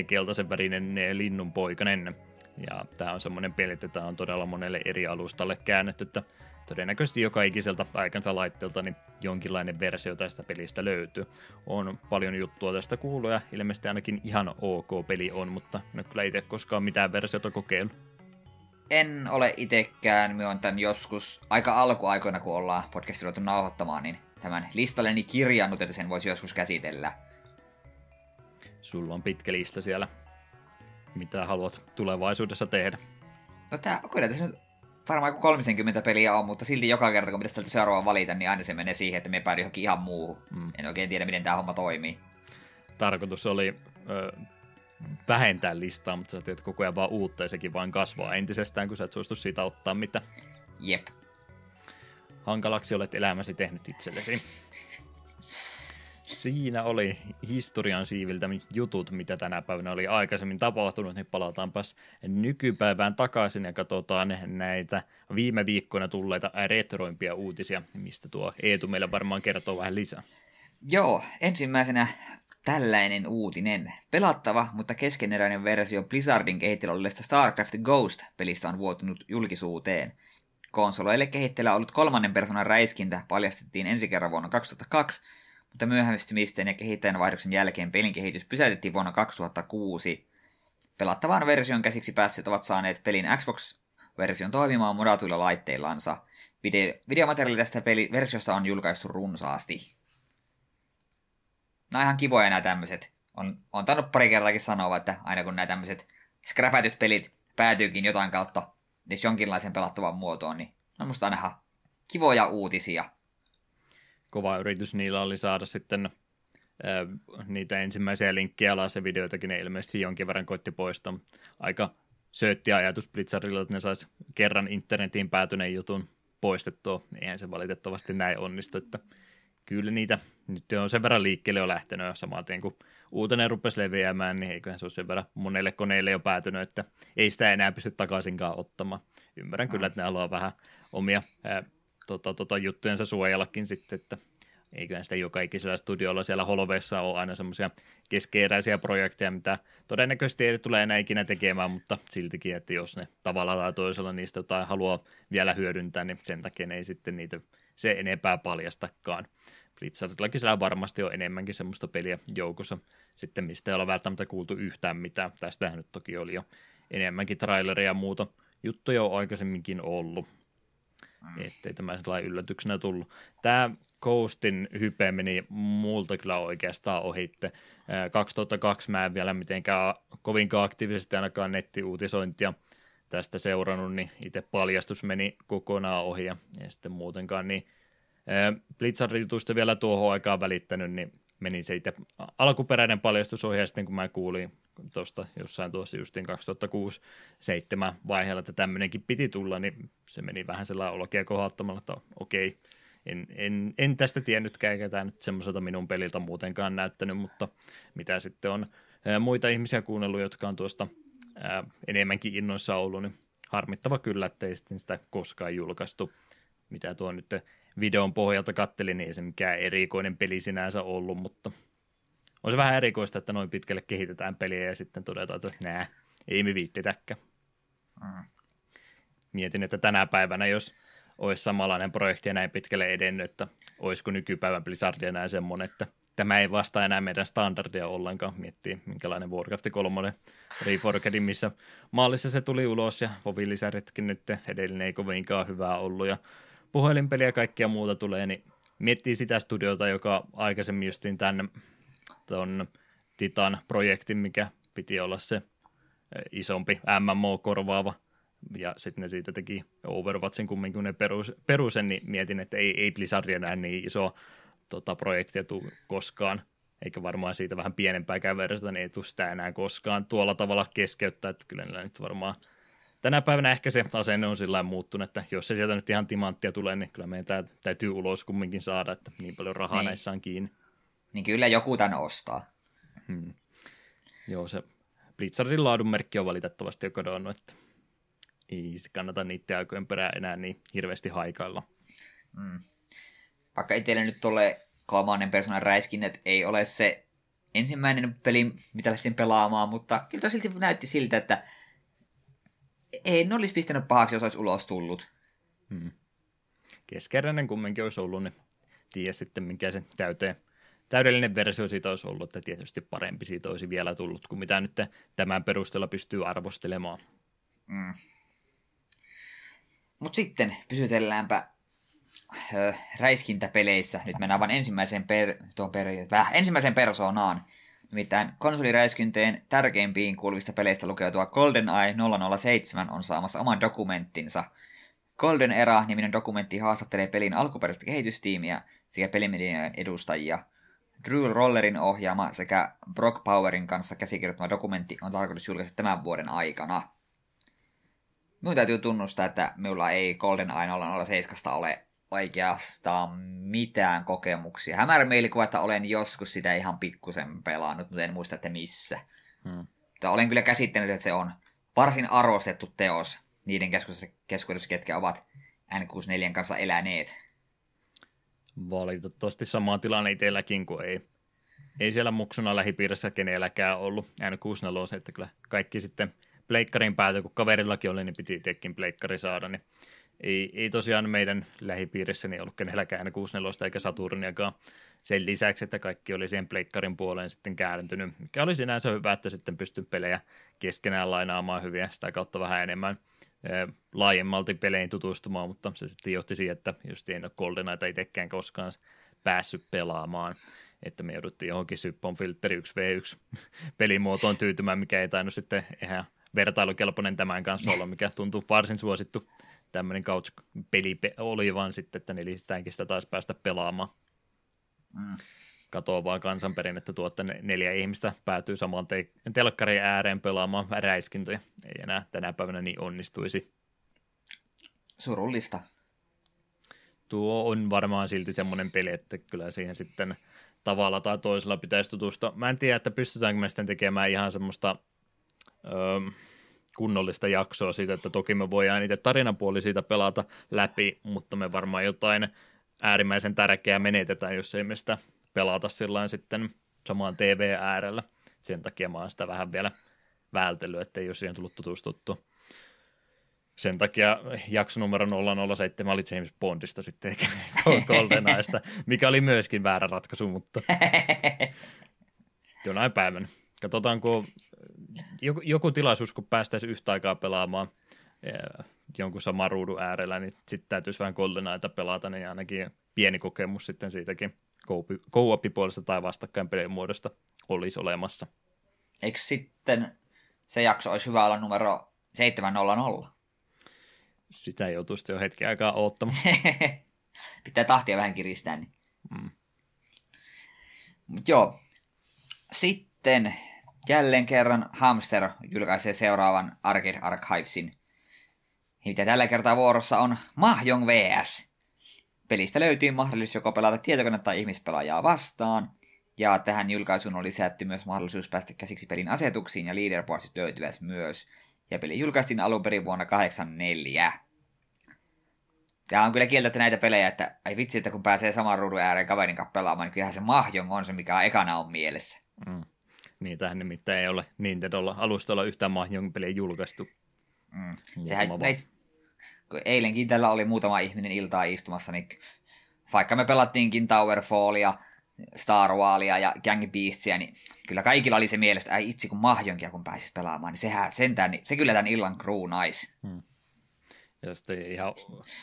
keltaisen värinen linnunpoikainen, ja tämä on semmoinen peli, että tämä on todella monelle eri alustalle käännetty, että todennäköisesti joka ikiseltä aikansa laitteelta niin jonkinlainen versio tästä pelistä löytyy. On paljon juttua tästä kuuluu ja ilmeisesti ainakin ihan ok peli on, mutta en kyllä itse koskaan mitään versiota kokeillut. En ole itsekään, minä olen tämän joskus aika alkuaikoina, kun ollaan podcastin ruvettu nauhoittamaan, niin tämän listalleni kirjannut, että sen voisi joskus käsitellä. Sulla on pitkä lista siellä mitä haluat tulevaisuudessa tehdä? No tää, kyllä tässä nyt varmaan 30 peliä on, mutta silti joka kerta, kun pitäisi tältä seuraavaa valita, niin aina se menee siihen, että me päädyin johonkin ihan muuhun. Mm. En oikein tiedä, miten tämä homma toimii. Tarkoitus oli ö, vähentää listaa, mutta sä teet koko ajan vaan uutta ja sekin vain kasvaa entisestään, kun sä et suostu siitä ottaa mitä. Jep. Hankalaksi olet elämäsi tehnyt itsellesi siinä oli historian siiviltä jutut, mitä tänä päivänä oli aikaisemmin tapahtunut, niin palataanpas nykypäivään takaisin ja katsotaan näitä viime viikkoina tulleita retroimpia uutisia, mistä tuo Eetu meille varmaan kertoo vähän lisää. Joo, ensimmäisenä tällainen uutinen. Pelattava, mutta keskeneräinen versio Blizzardin kehittelulle StarCraft Ghost-pelistä on vuotunut julkisuuteen. Konsoleille kehitteellä ollut kolmannen persoonan räiskintä paljastettiin ensi kerran vuonna 2002, mutta myöhästymisten ja kehittäjän vaihdoksen jälkeen pelin kehitys pysäytettiin vuonna 2006. Pelattavaan version käsiksi päässeet ovat saaneet pelin Xbox-version toimimaan modatuilla laitteillansa. Video- videomateriaali tästä peli- versiosta on julkaistu runsaasti. Nämä ihan kivoja nämä tämmöiset. On, on tainnut pari kertaakin sanoa, että aina kun nämä tämmöiset scrapätyt pelit päätyykin jotain kautta edes jonkinlaisen pelattavan muotoon, niin on musta aina kivoja uutisia kova yritys niillä oli saada sitten niitä ensimmäisiä linkkejä alas ja videoitakin ne ilmeisesti jonkin verran koitti poistaa. Aika söötti ajatus Blitzardilla, että ne saisi kerran internetiin päätyneen jutun poistettua. Eihän se valitettavasti näin onnistu, että kyllä niitä nyt on sen verran liikkeelle jo lähtenyt samaten kun uutenen rupesi leviämään, niin eiköhän se ole sen verran monelle koneelle jo päätynyt, että ei sitä enää pysty takaisinkaan ottamaan. Ymmärrän mm. kyllä, että ne haluaa vähän omia ää, tota, tota, juttujensa suojellakin sitten, että eiköhän sitä joka ikisellä studiolla siellä holoveissa ole aina semmoisia keskeeräisiä projekteja, mitä todennäköisesti ei tule enää ikinä tekemään, mutta siltikin, että jos ne tavalla tai toisella niistä jotain haluaa vielä hyödyntää, niin sen takia ne ei sitten niitä se enempää paljastakaan. Blitzardillakin siellä varmasti on enemmänkin semmoista peliä joukossa, sitten mistä ei ole välttämättä kuultu yhtään mitään. Tästähän nyt toki oli jo enemmänkin traileria ja muuta juttuja on aikaisemminkin ollut. Mm. Ettei tämä sellainen yllätyksenä tullut. Tämä Coastin hype meni muulta kyllä oikeastaan ohitte. 2002 mä en vielä mitenkään kovinkaan aktiivisesti ainakaan nettiuutisointia tästä seurannut, niin itse paljastus meni kokonaan ohi ja, sitten muutenkaan, niin Blizzardin jutusta vielä tuohon aikaan välittänyt, niin meni se itse alkuperäinen paljastus ohi, ja sitten kun mä kuulin tuosta jossain tuossa justiin 2006-2007 vaiheella, että tämmöinenkin piti tulla, niin se meni vähän sellainen olkia kohattomalla, että okei, en, en, en tästä tiennytkään, eikä tämä nyt semmoiselta minun peliltä muutenkaan näyttänyt, mutta mitä sitten on muita ihmisiä kuunnellut, jotka on tuosta ää, enemmänkin innoissa ollut, niin harmittava kyllä, että ei sitten sitä koskaan julkaistu, mitä tuo nyt videon pohjalta kattelin, niin ei se mikään erikoinen peli sinänsä ollut, mutta on se vähän erikoista, että noin pitkälle kehitetään peliä ja sitten todetaan, että nää, ei me viittitäkään. Mm. Mietin, että tänä päivänä, jos olisi samanlainen projekti ja näin pitkälle edennyt, että olisiko nykypäivän Blizzard enää semmoinen, että tämä ei vastaa enää meidän standardia ollenkaan. Miettii, minkälainen Warcraft 3 Reforgedin, missä maalissa se tuli ulos ja Vovi-lisäritkin nyt edellinen ei kovinkaan hyvää ollut ja puhelinpeliä ja kaikkia muuta tulee, niin miettii sitä studiota, joka aikaisemmin justiin tänne ton Titan-projektin, mikä piti olla se isompi MMO-korvaava ja sitten ne siitä teki Overwatchin kumminkin ne perus, perusen, niin mietin, että ei, ei Blizzard enää niin iso tota, projektia tule koskaan, eikä varmaan siitä vähän pienempääkään versiota, niin ei tule sitä enää koskaan tuolla tavalla keskeyttää, että kyllä nyt varmaan tänä päivänä ehkä se asenne on sillä muuttunut, että jos se sieltä nyt ihan timanttia tulee, niin kyllä meidän täytyy ulos kumminkin saada, että niin paljon rahaa niin. näissä on kiinni. Niin kyllä joku tän ostaa. Hmm. Joo, se Blizzardin laadunmerkki on valitettavasti jo kadonnut, että ei se kannata niiden aikojen perään enää niin hirveästi haikailla. Mm. Vaikka itselle nyt tulee kolmannen persoonan räiskinnät ei ole se ensimmäinen peli, mitä lähtisin pelaamaan, mutta kyllä silti näytti siltä, että en olisi pistänyt pahaksi, jos olisi ulos tullut. Hmm. Keskeräinen kumminkin olisi ollut, niin tiedä sitten, mikä se täyteen, täydellinen versio siitä olisi ollut, että tietysti parempi siitä olisi vielä tullut kuin mitä nyt tämän perusteella pystyy arvostelemaan. Mm. Mutta sitten pysytelläänpä ö, räiskintäpeleissä. Nyt mennään vain ensimmäiseen, per, tuon per, väh, ensimmäiseen persoonaan. Nimittäin konsoliräiskinteen tärkeimpiin kuuluvista peleistä lukeutua GoldenEye 007 on saamassa oman dokumenttinsa. Golden Era-niminen dokumentti haastattelee pelin alkuperäistä kehitystiimiä sekä pelimedioiden edustajia. Drew Rollerin ohjaama sekä Brock Powerin kanssa käsikirjoittama dokumentti on tarkoitus julkaista tämän vuoden aikana. Minun täytyy tunnustaa, että minulla ei GoldenEye 007 ole oikeastaan mitään kokemuksia. Hämärä mielikuva, että olen joskus sitä ihan pikkusen pelannut, mutta en muista, että missä. Hmm. Mutta olen kyllä käsittänyt, että se on varsin arvostettu teos niiden keskuudessa, keskuudessa ketkä ovat N64 kanssa eläneet. Valitettavasti sama tilanne itselläkin, kun ei, ei siellä muksuna lähipiirissä kenelläkään ollut N64, että kyllä kaikki sitten pleikkarin päätö, kun kaverillakin oli, niin piti tekin pleikkari saada, niin ei, ei tosiaan meidän lähipiirissäni ollut kenelläkään 64 eikä Saturniakaan. Sen lisäksi, että kaikki oli siihen pleikkarin puoleen sitten kääntynyt, mikä oli sinänsä hyvä, että sitten pystyi pelejä keskenään lainaamaan hyviä, sitä kautta vähän enemmän laajemmalti peleihin tutustumaan, mutta se sitten johti siihen, että just ei ole GoldenEyeta itsekään koskaan päässyt pelaamaan, että me jouduttiin johonkin Syppon Filteri 1v1 pelimuotoon tyytymään, mikä ei tainnut sitten ihan vertailukelpoinen tämän kanssa olla, mikä tuntuu varsin suosittu tämmöinen couch-peli oli vaan sitten, että nelistäänkin sitä taisi päästä pelaamaan. Mm. Katoavaa kansanperinnettä tuo, että neljä ihmistä päätyy samaan te- telkkarin ääreen pelaamaan räiskintoja. Ei enää tänä päivänä niin onnistuisi. Surullista. Tuo on varmaan silti semmoinen peli, että kyllä siihen sitten tavalla tai toisella pitäisi tutustua. Mä en tiedä, että pystytäänkö me sitten tekemään ihan semmoista... Öö, kunnollista jaksoa siitä, että toki me voidaan itse tarinapuoli siitä pelata läpi, mutta me varmaan jotain äärimmäisen tärkeää menetetään, jos ei me sitä pelata sillä sitten samaan TV-äärellä. Sen takia mä oon sitä vähän vielä vältellyt, ettei ole siihen tullut tutustuttu. Sen takia jakso numero 007 oli James Bondista sitten, eikä GoldenEyesta, mikä oli myöskin väärä ratkaisu, mutta jonain päivänä. Katsotaanko joku, joku tilaisuus, kun päästäisiin yhtä aikaa pelaamaan jonkun saman ruudun äärellä, niin sitten täytyisi vähän GoldenEyeta pelata, niin ainakin pieni kokemus sitten siitäkin co puolesta tai vastakkain pelin muodosta olisi olemassa. Eikö sitten se jakso olisi hyvä olla numero 700? Sitä joutuisi jo hetken aikaa oottamaan. Pitää tahtia vähän kiristää. Niin. Mm. Mut joo. Sitten Jälleen kerran Hamster julkaisee seuraavan Arcade Archivesin. Mitä tällä kertaa vuorossa on Mahjong vs. Pelistä löytyy mahdollisuus joko pelata tietokone- tai ihmispelaajaa vastaan, ja tähän julkaisuun on lisätty myös mahdollisuus päästä käsiksi pelin asetuksiin ja leaderboardsit löytyvät myös. Ja peli julkaistiin alun perin vuonna 1984. Tämä on kyllä kieltä näitä pelejä, että ai vitsi, että kun pääsee saman ruudun ääreen kaverin kanssa pelaamaan, niin kyllähän se Mahjong on se, mikä ekana on mielessä. Mm. Niitähän nimittäin ei ole Nintendolla alustalla yhtään Mahjong-peliä julkaistu. Mm. Sehän meits, kun eilenkin tällä oli muutama ihminen iltaa istumassa, niin vaikka me pelattiinkin Towerfallia, Star Waria ja Gang Beastia, niin kyllä kaikilla oli se mielestä, ai itse kun mahjonkia kun pääsis pelaamaan, niin sehän, sentään, niin se kyllä tämän illan kruunais. Hmm. Ja sitten ihan,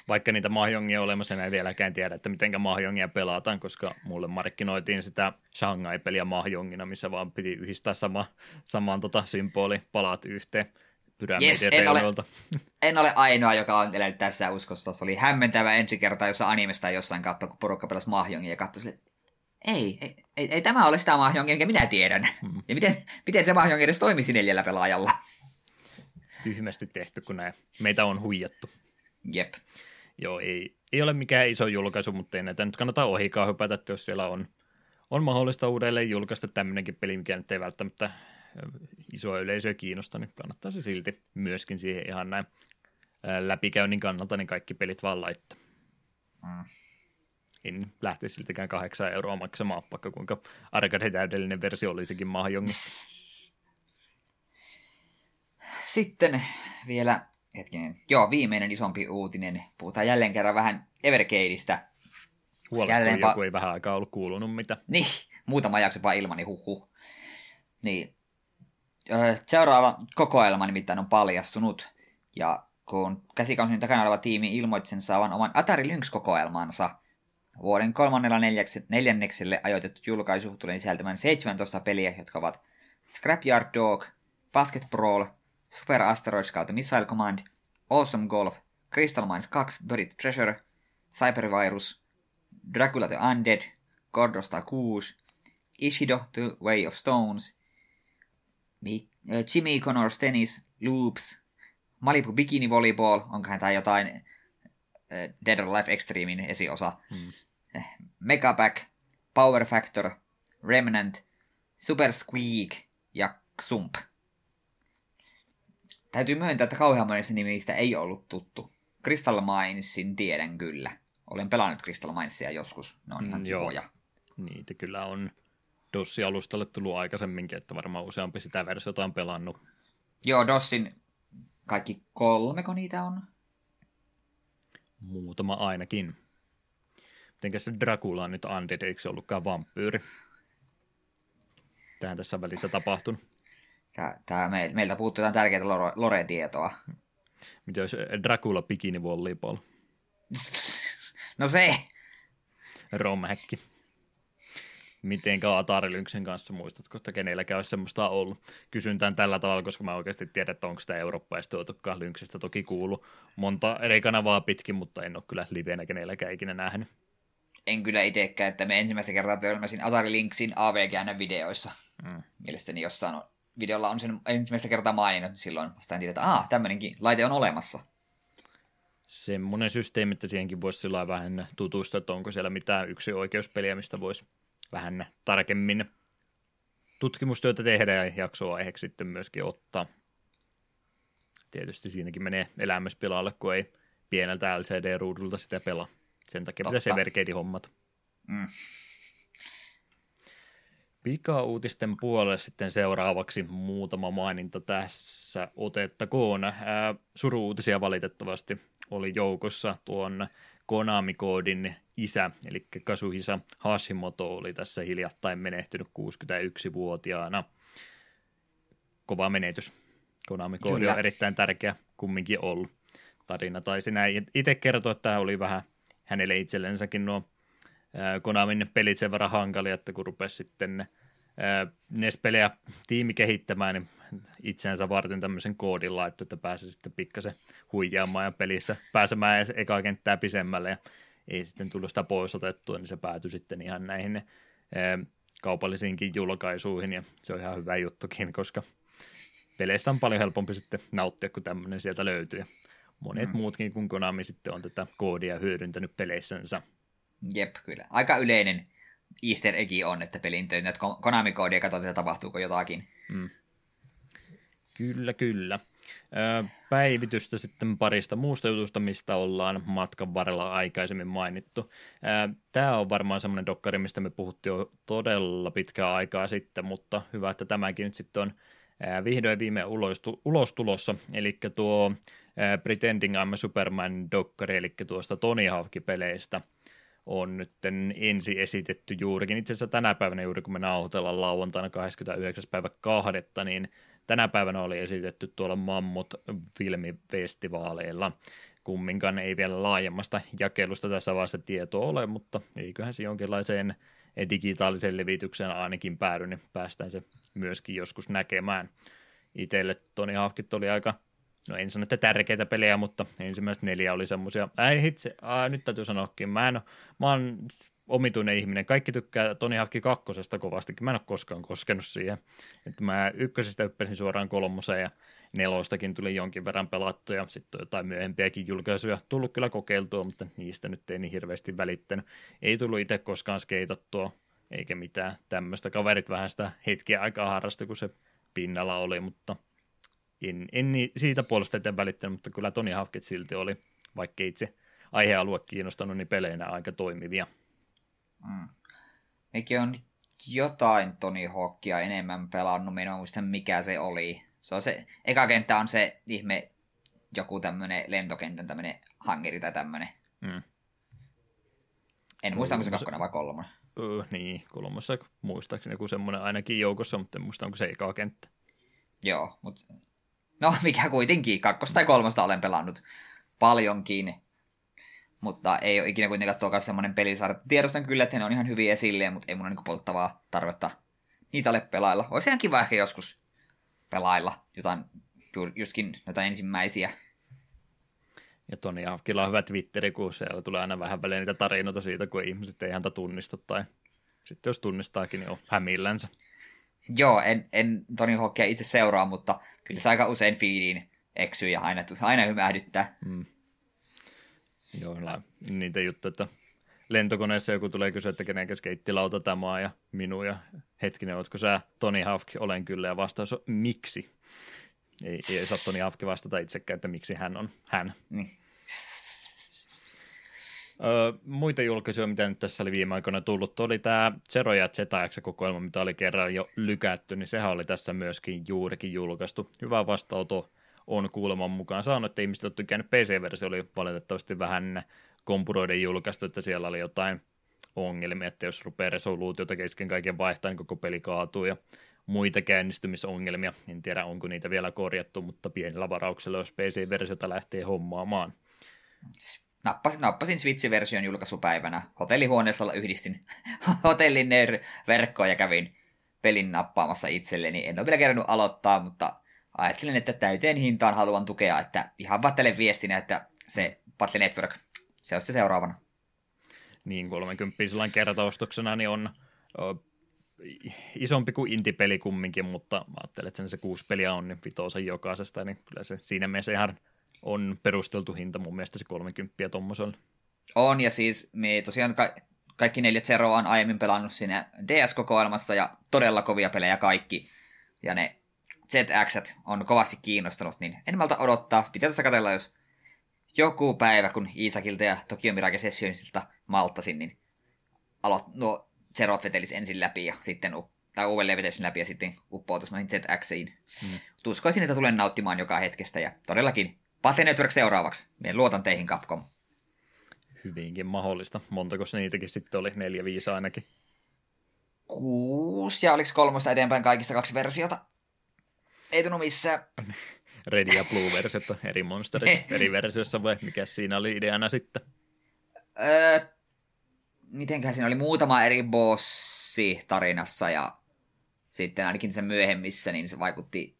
vaikka niitä mahjongia on olemassa, en vieläkään tiedä, että miten mahjongia pelataan, koska mulle markkinoitiin sitä Shanghai-peliä mahjongina, missä vaan piti yhdistää sama, saman tota, symboli palat yhteen yes, en ole, en ole ainoa, joka on elänyt tässä uskossa. Se oli hämmentävä ensi kerta jossa animesta jossain kautta, kun porukka pelasi mahjongia ja katsoi sille, ei, ei, ei, ei, tämä ole sitä mahjongia, enkä minä tiedän. Hmm. Ja miten, miten se mahjongi edes toimisi neljällä pelaajalla? Tyhmästi tehty, kun näin. meitä on huijattu. Jep. Joo, ei, ei ole mikään iso julkaisu, mutta ei näitä nyt kannata ohikaan hypätä, jos siellä on, on mahdollista uudelleen julkaista tämmöinenkin peli, mikä nyt ei välttämättä isoa yleisöä kiinnosta, niin kannattaa se silti myöskin siihen ihan näin läpikäynnin kannalta niin kaikki pelit vaan laittaa. Mm. En lähtisi siltikään kahdeksan euroa maksamaan, vaikka kuinka arcade täydellinen versio olisikin mahjongista. Sitten vielä hetkinen. Joo, viimeinen isompi uutinen. Puhutaan jälleen kerran vähän Evercadeista. Huolestui joku, ei vähän aikaa ollut kuulunut mitä. Niin, muutama jakso vaan ilmani, huh huh. Niin, seuraava kokoelma nimittäin on paljastunut. Ja kun käsikausin takana oleva tiimi ilmoitti sen saavan oman Atari Lynx-kokoelmansa, vuoden kolmannella neljännekselle ajoitettu julkaisu tulee sisältämään 17 peliä, jotka ovat Scrapyard Dog, Basket Brawl, Super Asteroids kautta Missile Command, Awesome Golf, Crystal Mines 2 Buried Treasure, Cybervirus, Dracula the Undead, Gordostar 6, Ishido The Way of Stones, Jimmy Connors Tennis, Loops, Malibu Bikini Volleyball, onkohan tämä jotain Dead or Life Extremein esiosa, hmm. Megapack, Power Factor, Remnant, Super Squeak ja Xump. Täytyy myöntää, että kauhean monesta nimistä ei ollut tuttu. Crystal Minesin tiedän kyllä. Olen pelannut Crystal Minesia joskus. Ne on ihan mm, kivoja. Niitä kyllä on DOS-alustalle tullut aikaisemminkin, että varmaan useampi sitä versiota on pelannut. Joo, DOSin kaikki kolmeko niitä on? Muutama ainakin. Mitenkä se Dracula on nyt undead, eikö se ollutkaan vampyyri? Tähän tässä välissä tapahtunut. Tää, tää me, meiltä puuttuu jotain tärkeää lore-tietoa. Mitä jos Dracula bikini volleyball? no se! Romhäkki. Mitenkä Atari Lynxin kanssa muistatko, että kenelläkään olisi semmoista ollut? Kysyn tämän tällä tavalla, koska mä oikeasti tiedän, että onko sitä eurooppaista tuotukaan. Lynxistä toki kuulu monta eri kanavaa pitkin, mutta en ole kyllä livenä kenelläkään ikinä nähnyt. En kyllä itsekään, että me ensimmäisen kerran törmäsin Atari Lynxin AVG-videoissa. Mm. Mielestäni jossain on videolla on sen ensimmäistä kertaa maininnut, niin silloin vastaan tiedä, että ah, tämmöinenkin laite on olemassa. Semmoinen systeemi, että siihenkin voisi sillä vähän tutustua, että onko siellä mitään yksi oikeuspeliä, mistä voisi vähän tarkemmin tutkimustyötä tehdä ja jaksoa aiheeksi sitten myöskin ottaa. Tietysti siinäkin menee pilalle, kun ei pieneltä LCD-ruudulta sitä pelaa. Sen takia Totta. pitäisi Evercade hommat. Mm. Pika-uutisten puolelle sitten seuraavaksi muutama maininta tässä otettakoon. Ää, suru-uutisia valitettavasti oli joukossa tuon Konami-koodin isä, eli Kasuhisa Hashimoto oli tässä hiljattain menehtynyt 61-vuotiaana. Kova menetys. Konami-koodi on erittäin tärkeä kumminkin ollut. Tarina taisi näin itse kertoa, että tämä oli vähän hänelle itsellensäkin nuo Konamin pelit sen verran hankalia, että kun rupesi sitten NES-pelejä tiimi kehittämään, niin itseänsä varten tämmöisen koodin laittu, että pääsi sitten pikkasen huijaamaan ja pelissä pääsemään ekaa kenttää pisemmälle ja ei sitten tullut sitä pois otettua, niin se päätyi sitten ihan näihin kaupallisiinkin julkaisuihin ja se on ihan hyvä juttukin, koska peleistä on paljon helpompi sitten nauttia, kun tämmöinen sieltä löytyy. Ja monet mm. muutkin kuin Konami sitten on tätä koodia hyödyntänyt peleissänsä. Jep, kyllä. Aika yleinen easter egg on, että pelin töitä, että Konami-koodia katsotaan, että tapahtuuko jotakin. Mm. Kyllä, kyllä. Päivitystä sitten parista muusta jutusta, mistä ollaan matkan varrella aikaisemmin mainittu. Tämä on varmaan semmoinen dokkari, mistä me puhuttiin jo todella pitkää aikaa sitten, mutta hyvä, että tämäkin nyt sitten on vihdoin viime ulos tulossa, eli tuo Pretending I'm a Superman dokkari, eli tuosta Tony Hawk-peleistä on nyt ensi esitetty juurikin. Itse asiassa tänä päivänä juuri kun me nauhoitellaan lauantaina 29. päivä kahdetta, niin tänä päivänä oli esitetty tuolla Mammut-filmifestivaaleilla. Kumminkaan ei vielä laajemmasta jakelusta tässä vaiheessa tietoa ole, mutta eiköhän se jonkinlaiseen digitaaliseen levitykseen ainakin päädy, niin päästään se myöskin joskus näkemään. Itselle Toni Hawkit oli aika, no en sano, että tärkeitä pelejä, mutta ensimmäiset neljä oli semmoisia, ei hitse, aa, nyt täytyy sanoakin, mä, en, mä oon omituinen ihminen. Kaikki tykkää Toni Hawkin kakkosesta kovastikin. Mä en ole koskaan koskenut siihen. Että mä ykkösestä yppäsin suoraan kolmoseen ja nelostakin tuli jonkin verran pelattuja. Sitten on jotain myöhempiäkin julkaisuja tullut kyllä kokeiltua, mutta niistä nyt ei niin hirveästi välittänyt. Ei tullut itse koskaan skeitattua eikä mitään tämmöistä. Kaverit vähän sitä hetkiä aikaa harrasti, kun se pinnalla oli, mutta en, en siitä puolesta eteen välittänyt, mutta kyllä Toni Hawkit silti oli, vaikka itse aihealue kiinnostanut, niin peleinä aika toimivia. Mm. Mekin on jotain Tony Hawkia enemmän pelannut, minä en muista mikä se oli. Se on se, eka kenttä on se ihme joku tämmönen lentokentän tämmönen hangeri tai tämmönen. Mm. En muista, onko se kakkonen vai kolmonen. Öö, niin, kolmossa muistaakseni joku semmoinen ainakin joukossa, mutta en muista, onko se eka kenttä. Joo, mutta no mikä kuitenkin, kakkosta tai kolmosta olen pelannut paljonkin. Mutta ei ole ikinä kuitenkaan tuokaan semmoinen pelisarja. Tiedostan kyllä, että ne on ihan hyviä esille, mutta ei mun ole niin polttavaa tarvetta niitä ole pelailla. Olisi ihan kiva ehkä joskus pelailla jotain, justkin jotain ensimmäisiä. Ja Toni Hawkilla on hyvä Twitteri, kun siellä tulee aina vähän väliin niitä tarinoita siitä, kun ihmiset ei häntä tunnista tai sitten jos tunnistaakin, niin on hämillänsä. Joo, en, en Toni Hawkia itse seuraa, mutta kyllä se aika usein feediin eksyy ja aina, aina hymähdyttää. Mm. Joo, niitä juttuja, että lentokoneessa joku tulee kysyä, että kenen skeittilauta tämä on ja minun ja hetkinen, ootko sä Toni Hawk? Olen kyllä ja vastaus on miksi? Ei, ei saa Toni Hawk vastata itsekään, että miksi hän on hän. Niin. Öö, muita julkaisuja, mitä nyt tässä oli viime aikoina tullut, oli tämä Zero ja ZX-kokoelma, mitä oli kerran jo lykätty, niin sehän oli tässä myöskin juurikin julkaistu. Hyvä vastaanoto on kuuleman mukaan saanut, että ihmiset on tykännyt. PC-versio oli valitettavasti vähän kompuroiden julkaistu, että siellä oli jotain ongelmia, että jos rupeaa resoluutiota kesken kaiken vaihtaa, niin koko peli kaatuu ja muita käynnistymisongelmia. En tiedä, onko niitä vielä korjattu, mutta pienellä varauksella, jos PC-versiota lähtee hommaamaan. Nappasin, nappasin Switch-version julkaisupäivänä. Hotellihuoneessa yhdistin hotellin verkkoa ja kävin pelin nappaamassa itselleni. En ole vielä kerännyt aloittaa, mutta ajattelin, että täyteen hintaan haluan tukea, että ihan vattelen viestinä, että se Battle Network, se on sitten seuraavana. Niin, 30 sellainen kertaostoksena niin on o, isompi kuin indie-peli kumminkin, mutta ajattelen, että sen se kuusi peliä on, niin vitosen jokaisesta, niin kyllä se siinä mielessä ihan on perusteltu hinta mun mielestä se 30 tuommoisella. On, ja siis me tosiaan ka- kaikki neljät Zeroa on aiemmin pelannut siinä DS-kokoelmassa, ja todella kovia pelejä kaikki. Ja ne ZX on kovasti kiinnostunut, niin en malta odottaa. Pitää tässä katsella, jos joku päivä, kun Iisakilta ja Tokyo Mirage Sessionsilta malttasin, niin aloit, nuo Zerot vetelis ensin läpi ja sitten tai uudelleen vetelisin läpi ja sitten uppoutus noihin ZXiin. Hmm. Tuskoisin, että tulen nauttimaan joka hetkestä ja todellakin Battle Network seuraavaksi. Mien luotan teihin Capcom. Hyvinkin mahdollista. Montako se niitäkin sitten oli? Neljä, viisi ainakin. Kuusi ja oliko kolmosta eteenpäin kaikista kaksi versiota? Ei tunnu missään. Red ja Blue versiot eri monsterit eri versiossa vai mikä siinä oli ideana sitten? Öö, mitenköhän siinä oli muutama eri bossi tarinassa ja sitten ainakin sen myöhemmissä niin se vaikutti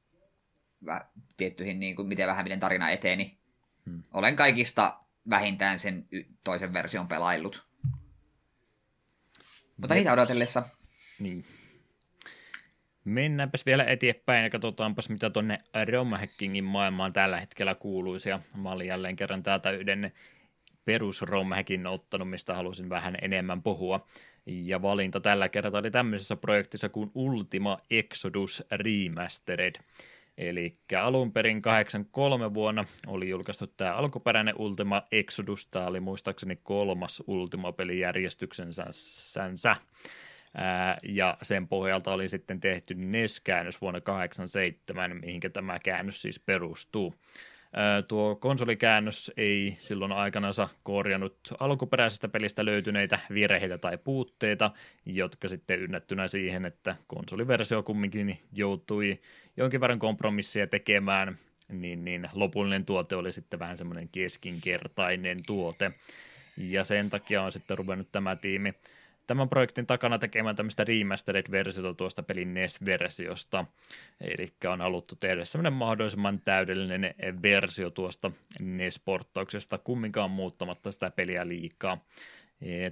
tiettyihin, niin kuin, miten vähän miten tarina eteni. Hmm. Olen kaikista vähintään sen toisen version pelaillut. Mutta niitä odotellessa. Niin. Mennäänpäs vielä eteenpäin ja katsotaanpas, mitä tuonne romhackingin maailmaan tällä hetkellä kuuluisi. Ja mä olin jälleen kerran täältä yhden perus ottanut, mistä halusin vähän enemmän puhua. Ja valinta tällä kertaa oli tämmöisessä projektissa kuin Ultima Exodus Remastered. Eli alun perin 83 vuonna oli julkaistu tämä alkuperäinen Ultima Exodus. Tämä oli muistaakseni kolmas Ultima-peli järjestyksensä ja sen pohjalta oli sitten tehty NES-käännös vuonna 1987, mihinkä tämä käännös siis perustuu. Tuo konsolikäännös ei silloin aikanansa korjannut alkuperäisestä pelistä löytyneitä virheitä tai puutteita, jotka sitten ynnättynä siihen, että konsoliversio kumminkin joutui jonkin verran kompromisseja tekemään, niin, niin lopullinen tuote oli sitten vähän semmoinen keskinkertainen tuote. Ja sen takia on sitten ruvennut tämä tiimi tämän projektin takana tekemään tämmöistä remastered-versiota tuosta pelin NES-versiosta. Eli on haluttu tehdä semmoinen mahdollisimman täydellinen versio tuosta NES-porttauksesta, kumminkaan muuttamatta sitä peliä liikaa.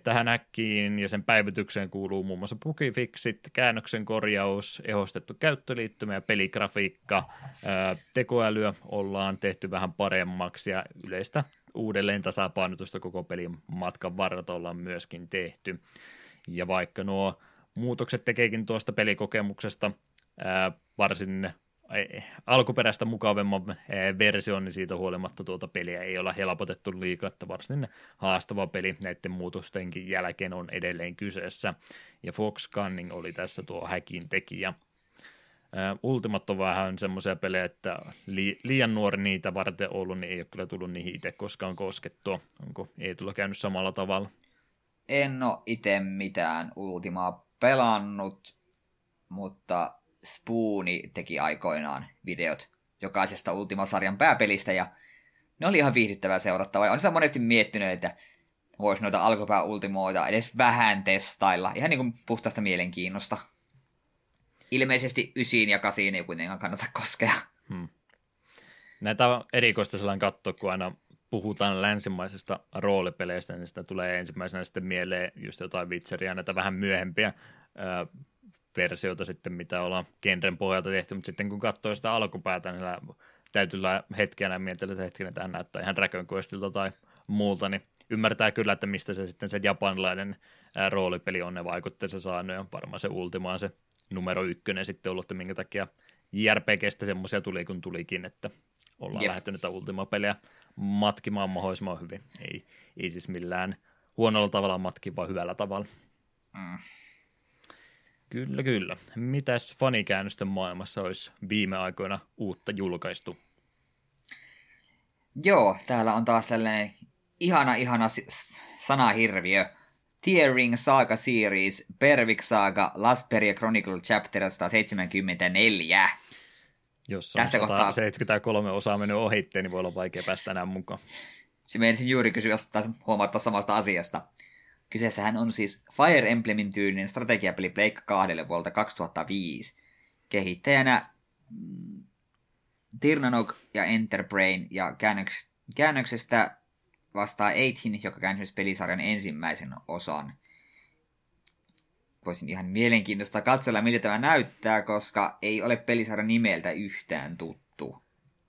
Tähän äkkiin ja sen päivitykseen kuuluu muun muassa bugifixit, käännöksen korjaus, ehostettu käyttöliittymä ja peligrafiikka. Tekoälyä ollaan tehty vähän paremmaksi ja yleistä uudelleen tasapainotusta koko pelin matkan varrella ollaan myöskin tehty. Ja vaikka nuo muutokset tekeekin tuosta pelikokemuksesta varsin alkuperäistä mukavemman version, niin siitä huolimatta tuota peliä ei olla helpotettu liikaa, että varsin haastava peli näiden muutostenkin jälkeen on edelleen kyseessä. Ja Fox Cunning oli tässä tuo häkin tekijä. Ultimat on vähän semmoisia pelejä, että li- liian nuori niitä varten ollut, niin ei ole kyllä tullut niihin itse koskaan koskettua. Onko ei tulla käynyt samalla tavalla? En ole itse mitään Ultimaa pelannut, mutta Spooni teki aikoinaan videot jokaisesta Ultima-sarjan pääpelistä ja ne oli ihan viihdyttävää seurattavaa. On sitä monesti miettinyt, että voisi noita alkupää Ultimoita edes vähän testailla, ihan niin kuin puhtaasta mielenkiinnosta. Ilmeisesti ysiin ja kasiin ei kuitenkaan kannata koskea. Hmm. Näitä on erikoista sellainen katto, kun aina puhutaan länsimaisesta roolipeleistä, niin sitä tulee ensimmäisenä sitten mieleen just jotain vitseriä, näitä vähän myöhempiä ö, versioita sitten, mitä ollaan genren pohjalta tehty, mutta sitten kun katsoo sitä alkupäätä, niin täytyy olla hetkenä miettiä, että hetken tämä näyttää ihan Dragon Questilta tai muulta, niin ymmärtää kyllä, että mistä se sitten se japanilainen roolipeli on ne vaikutteessa saanut, ja varmaan se Ultima on se numero ykkönen sitten ollut, että minkä takia JRPGstä semmoisia tuli kun tulikin, että ollaan Jep. lähdetty näitä Ultima-pelejä matkimaan mahdollisimman hyvin. Ei, ei siis millään huonolla tavalla matki, vaan hyvällä tavalla. Mm. Kyllä, kyllä. Mitäs fanikäännösten maailmassa olisi viime aikoina uutta julkaistu? Joo, täällä on taas tällainen ihana, ihana sanahirviö. Tearing Saga Series, Pervik Saga, Lasperia Chronicle Chapter 174. Jos on Tässä 173 kohtaa... osaa mennyt ohitteen, niin voi olla vaikea päästä enää mukaan. Se menisin juuri kysyä taas huomauttaa samasta asiasta. Kyseessähän on siis Fire Emblemin tyylinen strategiapeli Blake 2 vuodelta 2005. Kehittäjänä mm, Tirnanok ja Enterbrain ja käännöksestä vastaa Eithin, joka käänsi pelisarjan ensimmäisen osan. Voisin ihan mielenkiintoista katsella, miltä tämä näyttää, koska ei ole pelisarjan nimeltä yhtään tuttu.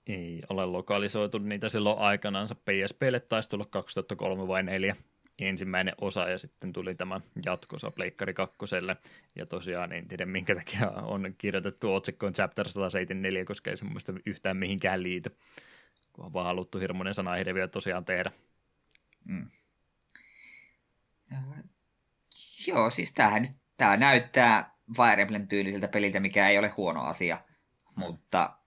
Ei ole lokalisoitu niitä silloin aikanaan. PSPlle taisi tulla 2003 vai 4 ensimmäinen osa ja sitten tuli tämä jatkosa Pleikkari kakkoselle. Ja tosiaan en tiedä minkä takia on kirjoitettu otsikkoon Chapter 174, koska ei semmoista yhtään mihinkään liity. Kun on vaan haluttu hirmuinen sanahirviö tosiaan tehdä. Mm. Uh, joo, siis tämähän nyt tää näyttää Fire Emblem-tyyliseltä peliltä, mikä ei ole huono asia. Mutta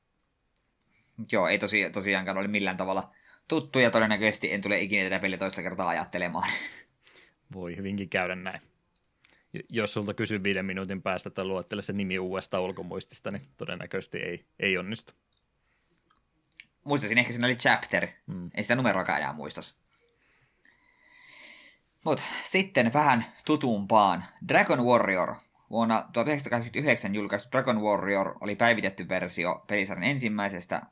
joo, ei tosi, tosiaankaan ole millään tavalla tuttu ja todennäköisesti en tule ikinä tätä peliä toista kertaa ajattelemaan. Voi hyvinkin käydä näin. Jos sulta kysyy viiden minuutin päästä, että luettele se nimi uudesta ulkomuistista, niin todennäköisesti ei, ei onnistu. Muistasin, ehkä siinä oli chapter. Hmm. Ei sitä numeroakaan enää muistas. Mut sitten vähän tutumpaan. Dragon Warrior. Vuonna 1989 julkaistu Dragon Warrior oli päivitetty versio pelisarjan ensimmäisestä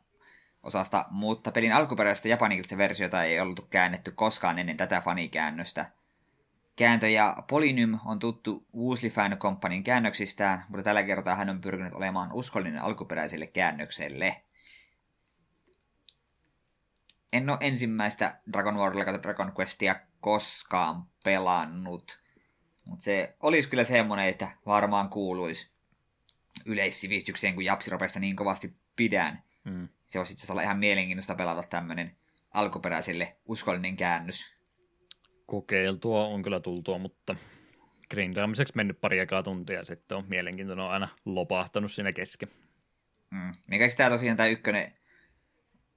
osasta, mutta pelin alkuperäistä japanilaista versiota ei ollut käännetty koskaan ennen tätä fanikäännöstä. Kääntöjä Polynym on tuttu Woosley Fan Companyn käännöksistään, mutta tällä kertaa hän on pyrkinyt olemaan uskollinen alkuperäiselle käännökselle. En ole ensimmäistä Dragon Warilla tai Dragon Questia koskaan pelannut, mutta se olisi kyllä semmoinen, että varmaan kuuluisi yleissivistykseen, kun Japsiropeista niin kovasti pidän. Mm se olisi itse asiassa ihan mielenkiintoista pelata tämmöinen alkuperäiselle uskollinen käännös. Kokeiltua on kyllä tultua, mutta grindaamiseksi mennyt pari ekaa tuntia ja sitten on mielenkiintoinen on aina lopahtanut siinä kesken. Mm. Mikä tämä tosiaan tämä ykkönen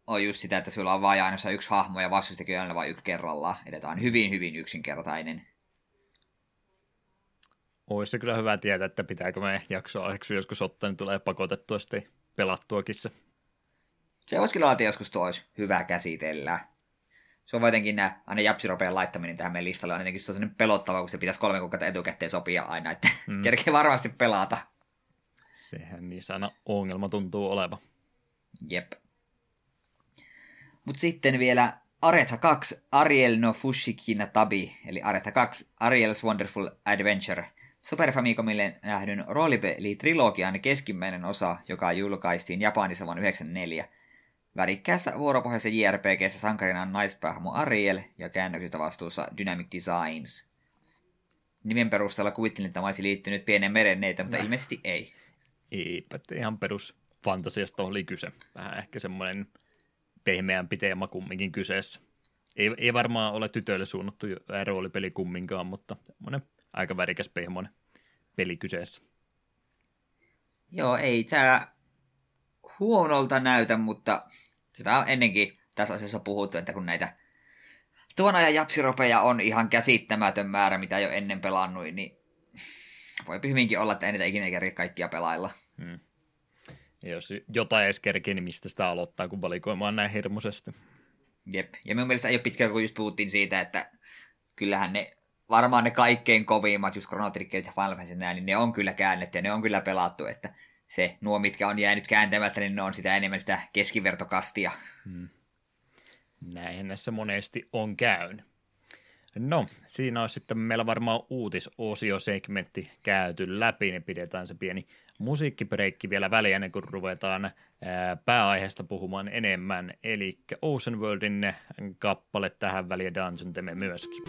on just sitä, että sulla on vain ainoastaan yksi hahmo ja vastustakin on aina vain yksi kerrallaan. Eli tämä on hyvin, hyvin yksinkertainen. Olisi se kyllä hyvä tietää, että pitääkö me jaksoa aiheeksi joskus ottaa, niin tulee pakotettua sitten pelattuakin se. Se olisi kyllä että joskus tuo olisi hyvä käsitellä. Se on jotenkin nämä, aina japsiropeen laittaminen tähän meidän listalle on jotenkin sellainen pelottava, kun se pitäisi kolme kuukautta etukäteen sopia aina, että mm. kerkee varmasti pelata. Sehän niin sana ongelma tuntuu oleva. Jep. Mutta sitten vielä Aretha 2, Ariel no Fushikina Tabi, eli Aretha 2, Ariel's Wonderful Adventure. Super Famicomille nähdyn roolipeli-trilogian keskimmäinen osa, joka julkaistiin Japanissa vuonna 1994. Värikkäässä vuoropohjaisessa JRPGssä sankarina on naispäähmo Ariel ja käännöksistä vastuussa Dynamic Designs. Nimen perusteella kuvittelin, että olisi liittynyt pienen merenneitä, mutta no. ilmeisesti ei. Eipä, ihan perus fantasiasta oli kyse. Vähän ehkä semmoinen pehmeämpi teema kumminkin kyseessä. Ei, ei varmaan ole tytöille suunnattu roolipeli kumminkaan, mutta semmoinen aika värikäs pehmoinen peli kyseessä. Joo, ei tämä huonolta näytä, mutta sitä on ennenkin tässä asiassa puhuttu, että kun näitä tuon ajan japsiropeja on ihan käsittämätön määrä, mitä jo ennen pelannut, niin voi hyvinkin olla, että ei niitä ikinä kerran kaikkia pelailla. Hmm. Jos jotain edes kerkee, niin mistä sitä aloittaa, kun valikoimaan näin hirmuisesti. Jep, ja minun mielestä ei ole pitkään, kun just puhuttiin siitä, että kyllähän ne varmaan ne kaikkein kovimmat, just Chrono ja Final Fantasy näin, niin ne on kyllä käännetty ja ne on kyllä pelattu, että se, nuo mitkä on jäänyt kääntämättä, niin ne on sitä enemmän sitä keskivertokastia. Hmm. Näinhän näissä monesti on käynyt. No, siinä on sitten meillä varmaan uutisosiosekmentti käyty läpi, niin pidetään se pieni musiikkipreikki vielä väliä ennen kuin ruvetaan pääaiheesta puhumaan enemmän, eli Ocean Worldin kappale tähän väliin Dungeon myöskin.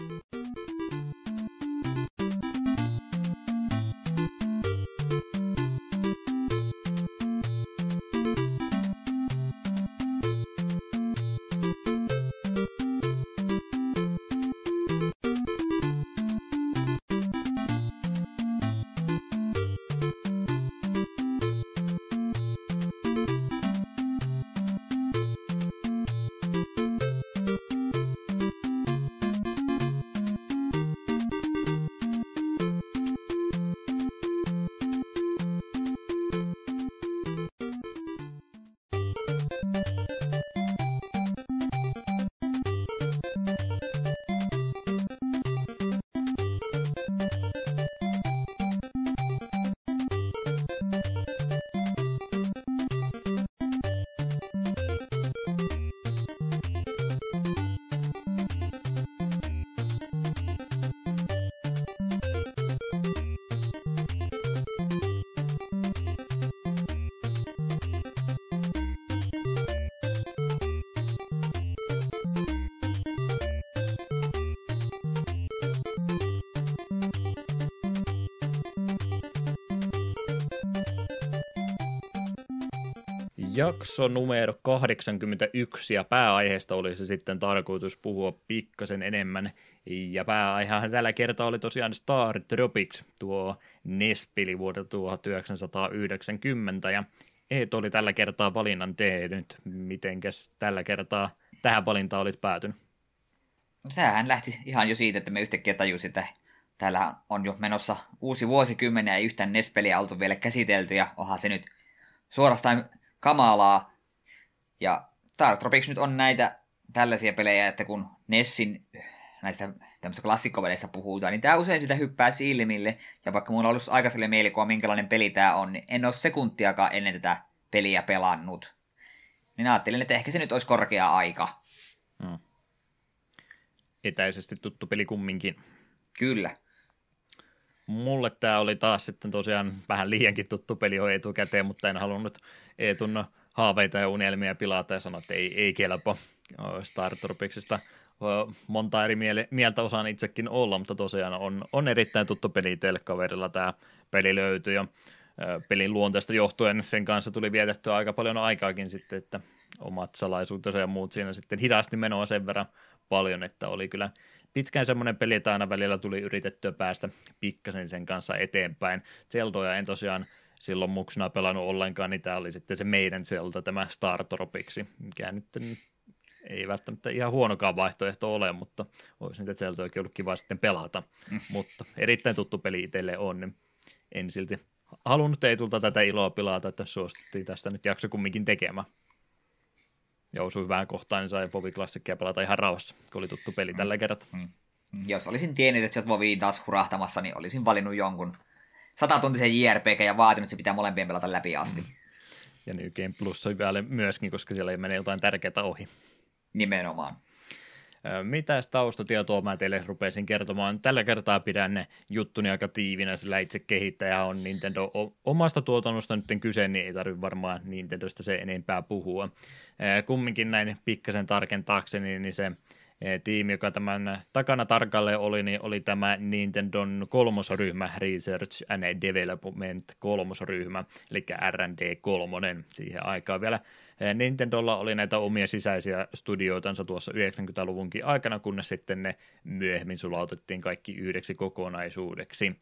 Jakso numero 81 ja pääaiheesta olisi sitten tarkoitus puhua pikkasen enemmän. Ja pääaihehan tällä kertaa oli tosiaan Star Tropics, tuo NES-peli vuodelta 1990 ja Eet oli tällä kertaa valinnan tehnyt. Mitenkäs tällä kertaa tähän valintaan olit päätynyt? No, tämähän lähti ihan jo siitä, että me yhtäkkiä tajusin, että täällä on jo menossa uusi vuosikymmen ja ei yhtään NES-peliä oltu vielä käsitelty ja onhan se nyt suorastaan kamalaa. Ja Star Tropics nyt on näitä tällaisia pelejä, että kun Nessin näistä tämmöistä klassikkoveleistä puhutaan, niin tämä usein sitä hyppää silmille. Ja vaikka mulla on ollut aikaiselle mielikuva, minkälainen peli tämä on, niin en ole sekuntiakaan ennen tätä peliä pelannut. Niin ajattelin, että ehkä se nyt olisi korkea aika. Hmm. Etäisesti tuttu peli kumminkin. Kyllä. Mulle tämä oli taas sitten tosiaan vähän liiankin tuttu peli jo etukäteen, mutta en halunnut Eetun haaveita ja unelmia pilata ja sanoa, että ei, ei kelpo Star Tropicsista. Monta eri mieltä osaan itsekin olla, mutta tosiaan on, on erittäin tuttu peli teille kaverilla tämä peli löytyy ja pelin luonteesta johtuen sen kanssa tuli vietettyä aika paljon aikaakin sitten, että omat salaisuutensa ja muut siinä sitten hidasti menoa sen verran paljon, että oli kyllä pitkään semmoinen peli, että aina välillä tuli yritettyä päästä pikkasen sen kanssa eteenpäin. Zeldoja en tosiaan silloin muksuna pelannut ollenkaan, niin tämä oli sitten se meidän Zelda, tämä Star Tropiksi, mikä nyt ei välttämättä ihan huonokaan vaihtoehto ole, mutta olisi niitä Zeldoakin ollut kiva sitten pelata. Mm. Mutta erittäin tuttu peli itselle on, niin en silti halunnut ei tulta tätä iloa pilata, että suostuttiin tästä nyt jakso kumminkin tekemään. Ja osui hyvään kohtaan, niin sai Vovi Klassikkia pelata ihan rauhassa, kun oli tuttu peli mm. tällä kertaa. Mm. Jos olisin tiennyt, että sä Voviin taas hurahtamassa, niin olisin valinnut jonkun satatuntisen JRPG ja vaatinut, että se pitää molempien pelata läpi asti. Mm. Ja New Game Plus on vielä myöskin, koska siellä ei mene jotain tärkeää ohi. Nimenomaan. Mitä taustatietoa mä teille rupesin kertomaan? Tällä kertaa pidän ne juttuni aika tiivinä, sillä itse kehittäjä on Nintendo omasta tuotannosta nyt kyse, niin ei tarvitse varmaan Nintendosta se enempää puhua. Kumminkin näin pikkasen tarkentaakseni, niin se tiimi, joka tämän takana tarkalleen oli, niin oli tämä Nintendon kolmosryhmä, Research and Development kolmosryhmä, eli R&D 3. Siihen aikaan vielä Nintendolla oli näitä omia sisäisiä studioitansa tuossa 90-luvunkin aikana, kunnes sitten ne myöhemmin sulautettiin kaikki yhdeksi kokonaisuudeksi.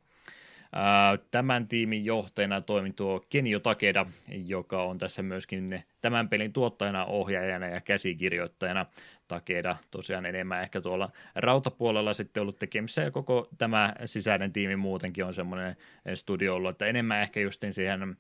Tämän tiimin johtajana toimi tuo Kenjo Takeda, joka on tässä myöskin tämän pelin tuottajana, ohjaajana ja käsikirjoittajana. Takeda tosiaan enemmän ehkä tuolla rautapuolella sitten ollut tekemissä ja koko tämä sisäinen tiimi muutenkin on semmoinen studio ollut, että enemmän ehkä justin siihen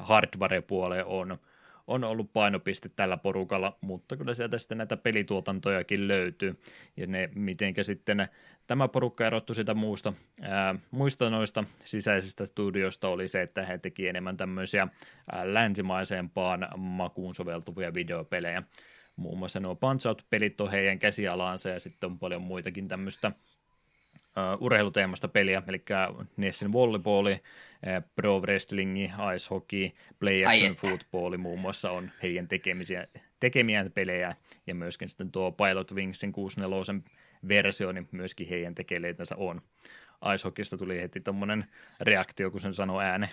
hardware-puoleen on on ollut painopiste tällä porukalla, mutta kyllä sieltä sitten näitä pelituotantojakin löytyy, ja ne mitenkä sitten tämä porukka erottu sitä muusta, ää, muista noista sisäisistä studioista oli se, että he teki enemmän tämmöisiä ää, länsimaisempaan makuun soveltuvia videopelejä. Muun muassa nuo Punch Out-pelit on heidän käsialaansa ja sitten on paljon muitakin tämmöistä uh, urheiluteemasta peliä, eli Nessin volleyballi, uh, pro wrestlingi, ice hockey, play action footballi muun muassa on heidän tekemisiä, tekemiään pelejä, ja myöskin sitten tuo Pilot Wingsin 64 versio, niin myöskin heidän tekeleitänsä on. Ice hockeysta tuli heti tommonen reaktio, kun sen sanoi ääne.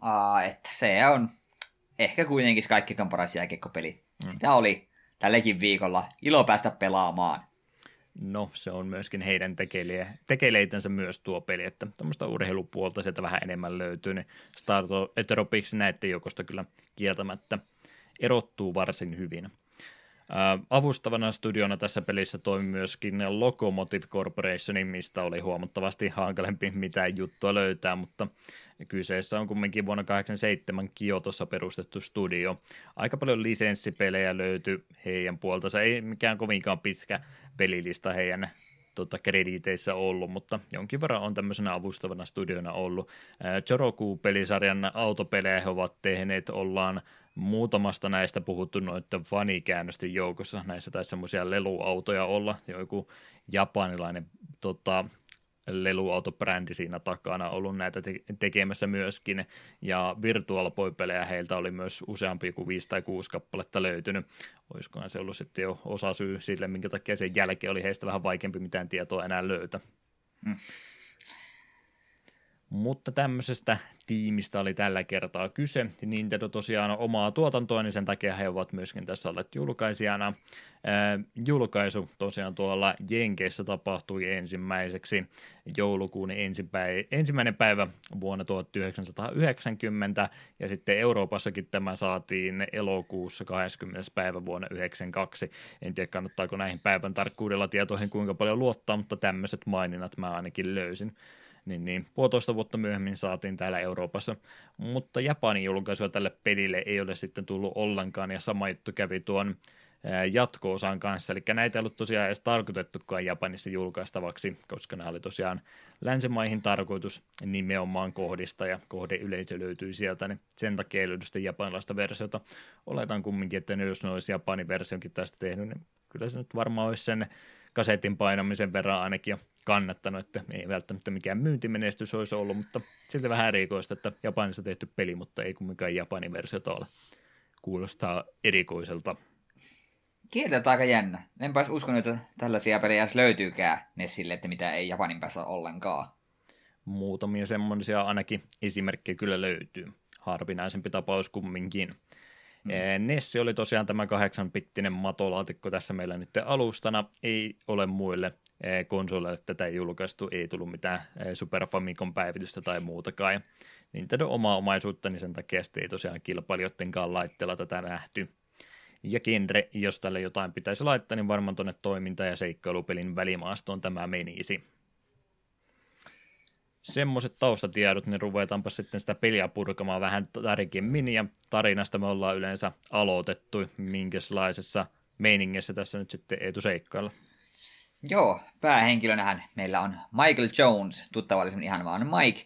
Aa, että se on ehkä kuitenkin kaikkein paras jääkiekkopeli. Mm. Sitä oli tällekin viikolla ilo päästä pelaamaan no se on myöskin heidän tekeleitänsä myös tuo peli, että tuommoista urheilupuolta sieltä vähän enemmän löytyy, niin Starto Eteropiksi näiden joukosta kyllä kieltämättä erottuu varsin hyvin. Avustavana studiona tässä pelissä toimi myöskin Locomotive Corporation, mistä oli huomattavasti hankalempi mitään juttua löytää, mutta kyseessä on kumminkin vuonna 1987 Kiotossa perustettu studio. Aika paljon lisenssipelejä löytyi heidän puolta. Se ei mikään kovinkaan pitkä pelilista heidän tota, krediiteissä ollut, mutta jonkin verran on tämmöisenä avustavana studiona ollut. Choroku-pelisarjan autopelejä he ovat tehneet, ollaan muutamasta näistä puhuttu noiden fanikäännösten joukossa. Näissä taisi semmoisia leluautoja olla, joku japanilainen tota, leluautobrändi siinä takana ollut näitä te- tekemässä myöskin, ja Virtual Boy-pelejä heiltä oli myös useampi kuin viisi tai kuusi kappaletta löytynyt. Olisikohan se ollut sitten jo osa syy sille, minkä takia sen jälkeen oli heistä vähän vaikeampi mitään tietoa enää löytää. Hmm. Mutta tämmöisestä tiimistä oli tällä kertaa kyse. Nintendo tosiaan on omaa tuotantoa, niin sen takia he ovat myöskin tässä olleet julkaisijana. Ää, julkaisu tosiaan tuolla Jenkeissä tapahtui ensimmäiseksi joulukuun ensimmäinen päivä vuonna 1990, ja sitten Euroopassakin tämä saatiin elokuussa 20. päivä vuonna 1992. En tiedä, kannattaako näihin päivän tarkkuudella tietoihin kuinka paljon luottaa, mutta tämmöiset maininnat mä ainakin löysin niin, niin. Puolitoista vuotta myöhemmin saatiin täällä Euroopassa, mutta Japanin julkaisua tälle pelille ei ole sitten tullut ollenkaan, ja sama juttu kävi tuon jatko-osan kanssa, eli näitä ei ollut tosiaan edes tarkoitettukaan Japanissa julkaistavaksi, koska nämä oli tosiaan länsimaihin tarkoitus nimenomaan kohdista, ja kohdeyleisö löytyy sieltä, niin sen takia ei löydy sitten japanilaista versiota. Oletan kumminkin, että jos ne olisi Japanin versionkin tästä tehnyt, niin kyllä se nyt varmaan olisi sen kasetin painamisen verran ainakin jo kannattanut, että ei välttämättä mikään myyntimenestys olisi ollut, mutta silti vähän erikoista, että Japanissa tehty peli, mutta ei kumminkaan Japanin versiota ole. Kuulostaa erikoiselta. Kieltä aika jännä. Enpä olisi uskonut, että tällaisia pelejä edes löytyykään Nessille, että mitä ei Japanin päässä ollenkaan. Muutamia semmoisia ainakin esimerkkejä kyllä löytyy. Harvinaisempi tapaus kumminkin. Mm. Nessi oli tosiaan tämä kahdeksanpittinen matolaatikko tässä meillä nyt alustana. Ei ole muille konsoleille tätä julkaistu, ei tullut mitään Super Famicom päivitystä tai muutakaan. Nintendo omaa omaisuutta, niin sen takia ei tosiaan kilpailijoidenkaan laitteella tätä nähty. Ja genre, jos tälle jotain pitäisi laittaa, niin varmaan tuonne toiminta- ja seikkailupelin välimaastoon tämä menisi semmoiset taustatiedot, niin ruvetaanpa sitten sitä peliä purkamaan vähän tarkemmin, ja tarinasta me ollaan yleensä aloitettu, minkälaisessa meiningissä tässä nyt sitten Eetu seikkailla. Joo, päähenkilönähän meillä on Michael Jones, tuttavallisemmin ihan vaan Mike,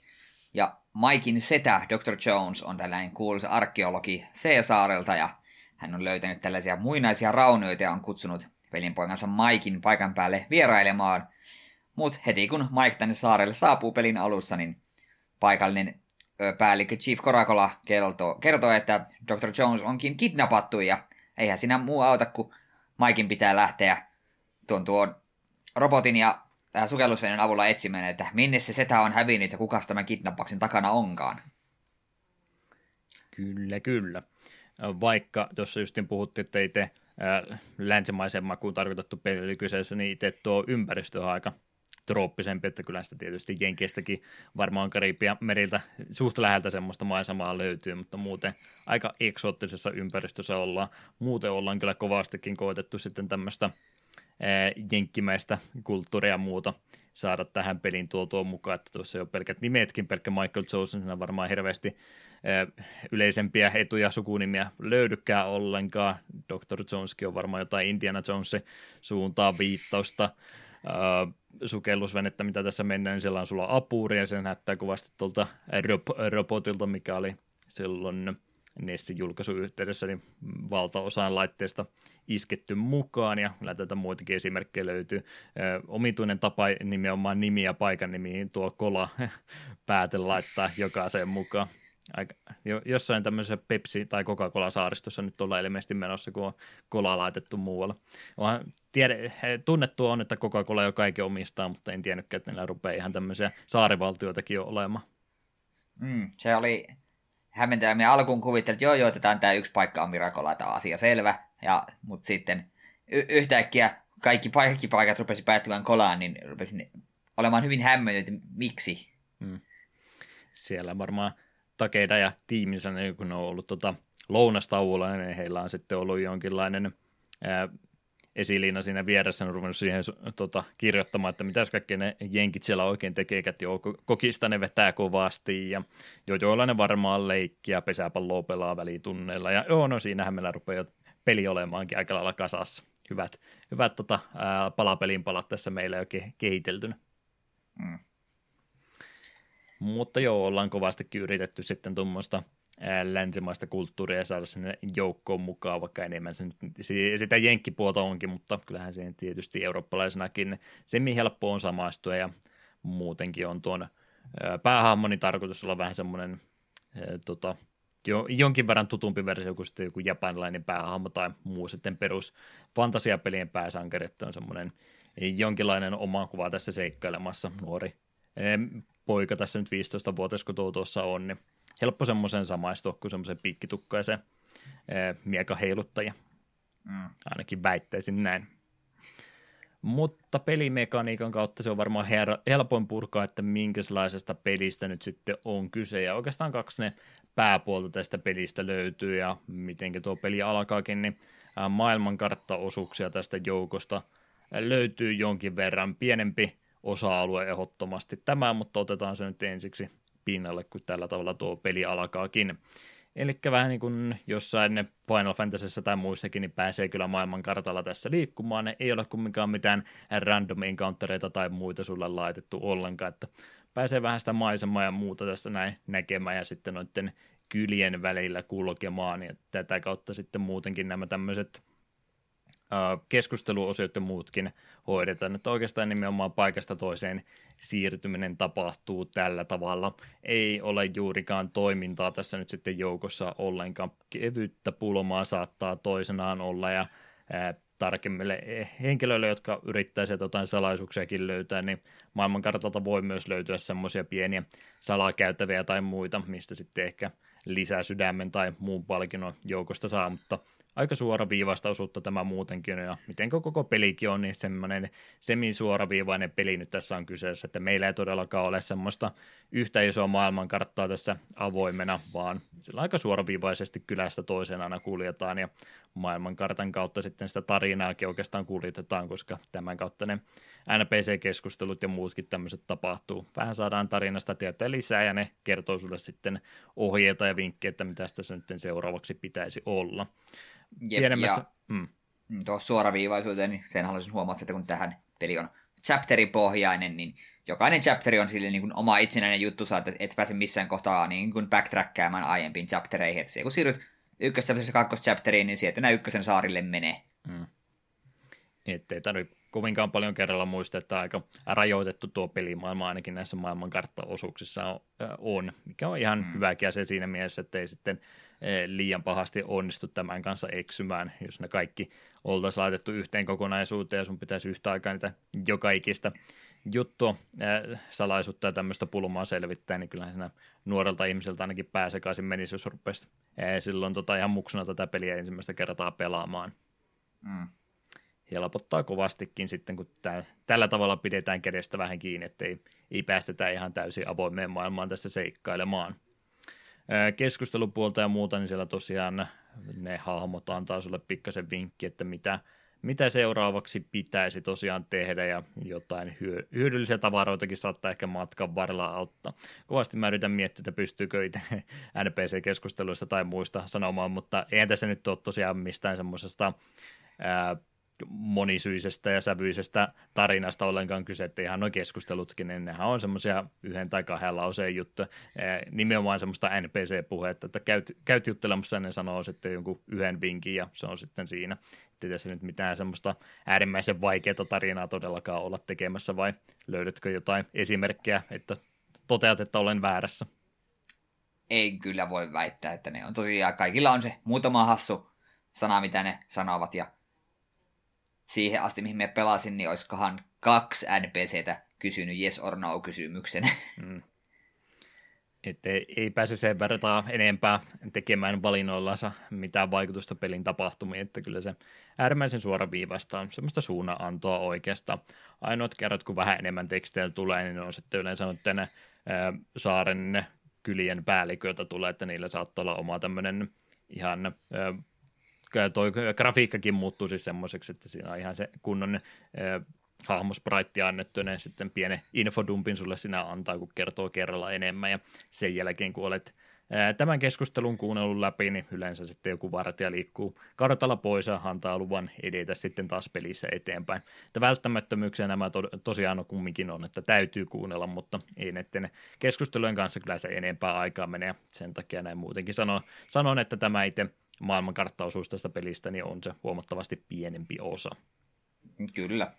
ja Mikein setä Dr. Jones on tällainen kuuluisa arkeologi C-saarelta, ja hän on löytänyt tällaisia muinaisia raunioita ja on kutsunut velinpoikansa Mikein paikan päälle vierailemaan – mutta heti kun Mike tänne saarelle saapuu pelin alussa, niin paikallinen päällikkö Chief Coracola kertoo, kertoo, että Dr. Jones onkin kidnappattu ja eihän sinä muu auta, kun Mikein pitää lähteä tuon, tuon robotin ja sukellusveneen avulla etsimään, että minne se setä on hävinnyt ja kuka tämän kidnappaksen takana onkaan. Kyllä, kyllä. Vaikka tuossa justin puhuttiin, että itse länsimaisen makuun tarkoitettu peli kyseessä, niin itse tuo ympäristö on aika trooppisempi, että kyllä sitä tietysti Jenkeistäkin varmaan Karibia meriltä suht läheltä semmoista maisemaa löytyy, mutta muuten aika eksoottisessa ympäristössä ollaan. Muuten ollaan kyllä kovastikin koetettu sitten tämmöistä jenkkimäistä kulttuuria ja muuta saada tähän peliin tuotua mukaan, että tuossa jo pelkät nimetkin, pelkkä Michael Jones, niin varmaan hirveästi yleisempiä etuja sukunimiä löydykään ollenkaan. Dr. Joneskin on varmaan jotain Indiana Jonesin suuntaan viittausta sukellusvenettä, mitä tässä mennään, niin siellä on sulla apuri ja se näyttää kovasti tuolta robotilta, mikä oli silloin Nessin julkaisuyhteydessä, niin valtaosaan laitteesta isketty mukaan, ja kyllä tätä muitakin esimerkkejä löytyy. Ö, omituinen tapa nimenomaan nimi ja paikan nimiin tuo kola pääte laittaa jokaiseen mukaan aika, jo, jossain tämmöisessä Pepsi- tai Coca-Cola-saaristossa nyt ollaan ilmeisesti menossa, kun on kola laitettu muualla. Onhan tiedä, tunnettu on, että Coca-Cola jo kaiken omistaa, mutta en tiennytkään, että niillä rupeaa ihan tämmöisiä saarivaltioitakin jo olemaan. Mm, se oli hämmentävä. Me alkuun kuvittelin, että joo, joo, otetaan tämä yksi paikka on Miracola, tämä asia selvä. Ja, mutta sitten y- yhtäkkiä kaikki, kaikki paikat rupesi päättymään kolaan, niin rupesin olemaan hyvin hämmennyt, että miksi. Mm. Siellä varmaan takeida ja tiiminsä, niin kun ne on ollut tota lounastauolla, niin heillä on sitten ollut jonkinlainen ää, esiliina siinä vieressä, on ruvennut siihen tota, kirjoittamaan, että mitäs kaikkea ne jenkit siellä oikein tekee, että joo, kokista ne vetää kovasti ja jo joillainen varmaan leikkiä, pesäpalloa pelaa välitunneilla ja joo, no siinähän meillä rupeaa peli olemaankin aika lailla kasassa. Hyvät, hyvät tota, ää, palapelin palat tässä meillä jo kehiteltynä. Mm. Mutta joo, ollaan kovastikin yritetty sitten tuommoista länsimaista kulttuuria saada sinne joukkoon mukaan, vaikka enemmän sen, sitä jenkkipuolta onkin, mutta kyllähän siihen tietysti eurooppalaisenakin semmin helppo on samaistua ja muutenkin on tuon päähahmoni tarkoitus olla vähän semmoinen tota, jo, jonkin verran tutumpi versio kuin sitten joku japanilainen päähahmo tai muu sitten perus fantasiapelien pääsankari, että on semmoinen jonkinlainen oma kuva tässä seikkailemassa nuori poika tässä nyt 15-vuotias, kun tuo tuossa on, niin helppo semmoisen samaistua kuin semmoisen piikkitukkaisen mieka heiluttaja. Mm. Ainakin väittäisin näin. Mutta pelimekaniikan kautta se on varmaan her- helpoin purkaa, että minkälaisesta pelistä nyt sitten on kyse. Ja oikeastaan kaksi ne pääpuolta tästä pelistä löytyy ja miten tuo peli alkaakin, niin maailmankarttaosuuksia tästä joukosta löytyy jonkin verran. Pienempi osa-alue ehdottomasti tämä, mutta otetaan se nyt ensiksi pinnalle, kun tällä tavalla tuo peli alkaakin. Eli vähän niin kuin jossain Final Fantasyssä tai muissakin, niin pääsee kyllä maailmankartalla tässä liikkumaan. Ei ole kumminkaan mitään random encountereita tai muita sulle laitettu ollenkaan, että pääsee vähän sitä maisemaa ja muuta tästä näin näkemään ja sitten noiden kyljen välillä kulkemaan ja tätä kautta sitten muutenkin nämä tämmöiset keskusteluosiot ja muutkin hoidetaan. Että oikeastaan nimenomaan paikasta toiseen siirtyminen tapahtuu tällä tavalla. Ei ole juurikaan toimintaa tässä nyt sitten joukossa ollenkaan. Kevyttä pulmaa saattaa toisenaan olla ja ää, tarkemmille henkilöille, jotka yrittää sieltä jotain salaisuuksiakin löytää, niin maailmankartalta voi myös löytyä semmoisia pieniä salakäytäviä tai muita, mistä sitten ehkä lisäsydämen tai muun palkinnon joukosta saa, mutta aika suoraviivaista osuutta tämä muutenkin, ja miten koko pelikin on, niin semmoinen semisuoraviivainen peli nyt tässä on kyseessä, että meillä ei todellakaan ole semmoista yhtä isoa maailmankarttaa tässä avoimena, vaan sillä aika suoraviivaisesti kylästä toiseen aina kuljetaan, ja maailmankartan kautta sitten sitä tarinaakin oikeastaan kuljetetaan, koska tämän kautta ne NPC-keskustelut ja muutkin tämmöiset tapahtuu. Vähän saadaan tarinasta tietää lisää, ja ne kertoo sulle sitten ohjeita ja vinkkejä, että mitä tässä nyt seuraavaksi pitäisi olla. Jep, pienemmässä... Ja mm. tuo suoraviivaisuuteen, niin sen haluaisin huomata, että kun tähän peli on chapteripohjainen, niin jokainen chapteri on sille niin kuin oma itsenäinen juttu, että et pääse missään kohtaa niin kuin backtrackkäämään aiempiin chaptereihin. Että kun siirryt ykköschapterista kakkoschapteriin, niin sieltä nämä ykkösen saarille menee. Mm. Että ei tarvitse kovinkaan paljon kerralla muistaa, että aika rajoitettu tuo pelimaailma ainakin näissä maailmankarttaosuuksissa on, on mikä on ihan mm. hyväkin asia siinä mielessä, että ei sitten liian pahasti onnistu tämän kanssa eksymään, jos ne kaikki oltaisiin laitettu yhteen kokonaisuuteen ja sun pitäisi yhtä aikaa niitä joka ikistä juttua, äh, salaisuutta ja tämmöistä pulmaa selvittää, niin kyllä siinä nuorelta ihmiseltä ainakin pääsekaisin menisi, jos rupesi äh, silloin tota ihan muksuna tätä peliä ensimmäistä kertaa pelaamaan. Mm. Helpottaa kovastikin sitten, kun tää, tällä tavalla pidetään kädestä vähän kiinni, ettei ei päästetä ihan täysin avoimeen maailmaan tässä seikkailemaan keskustelupuolta ja muuta, niin siellä tosiaan ne hahmot antaa sulle pikkasen vinkki, että mitä, mitä seuraavaksi pitäisi tosiaan tehdä ja jotain hyödyllisiä tavaroitakin saattaa ehkä matkan varrella auttaa. Kovasti mä yritän miettiä, että pystyykö itse NPC-keskusteluissa tai muista sanomaan, mutta eihän tässä nyt ole tosiaan mistään semmoisesta monisyisestä ja sävyisestä tarinasta ollenkaan kyse, että ihan nuo keskustelutkin, niin nehän on semmoisia yhden tai kahden lauseen juttuja, nimenomaan semmoista NPC-puhetta, että käyt, käyt juttelemassa, ne sanoo sitten jonkun yhden vinkin ja se on sitten siinä. Että tässä nyt mitään semmoista äärimmäisen vaikeaa tarinaa todellakaan olla tekemässä vai löydätkö jotain esimerkkejä, että toteat, että olen väärässä? Ei kyllä voi väittää, että ne on tosiaan, kaikilla on se muutama hassu sana, mitä ne sanovat ja siihen asti, mihin me pelasin, niin olisikohan kaksi NPCtä kysynyt yes or no kysymyksen. Mm. Että ei, ei pääse sen verran enempää tekemään valinnoillansa mitään vaikutusta pelin tapahtumiin, että kyllä se äärimmäisen suoraviivasta on semmoista suunnanantoa oikeastaan. Ainoat kerrat, kun vähän enemmän tekstejä tulee, niin on sitten yleensä tänne saaren kylien päälliköitä tulee, että niillä saattaa olla oma tämmöinen ihan toi grafiikkakin muuttuu siis semmoiseksi, että siinä on ihan se kunnon äh, hahmospraitti annettu, ja sitten pienen infodumpin sulle sinä antaa, kun kertoo kerralla enemmän, ja sen jälkeen, kun olet tämän keskustelun kuunnellut läpi, niin yleensä sitten joku vartija liikkuu kartalla pois ja antaa luvan edetä sitten taas pelissä eteenpäin. Että välttämättömyyksiä nämä to- tosiaan on kumminkin on, että täytyy kuunnella, mutta ei näiden keskustelujen kanssa kyllä se enempää aikaa menee. Sen takia näin muutenkin sanon, sanon että tämä itse maailmankarttaosuus tästä pelistä, niin on se huomattavasti pienempi osa. Kyllä.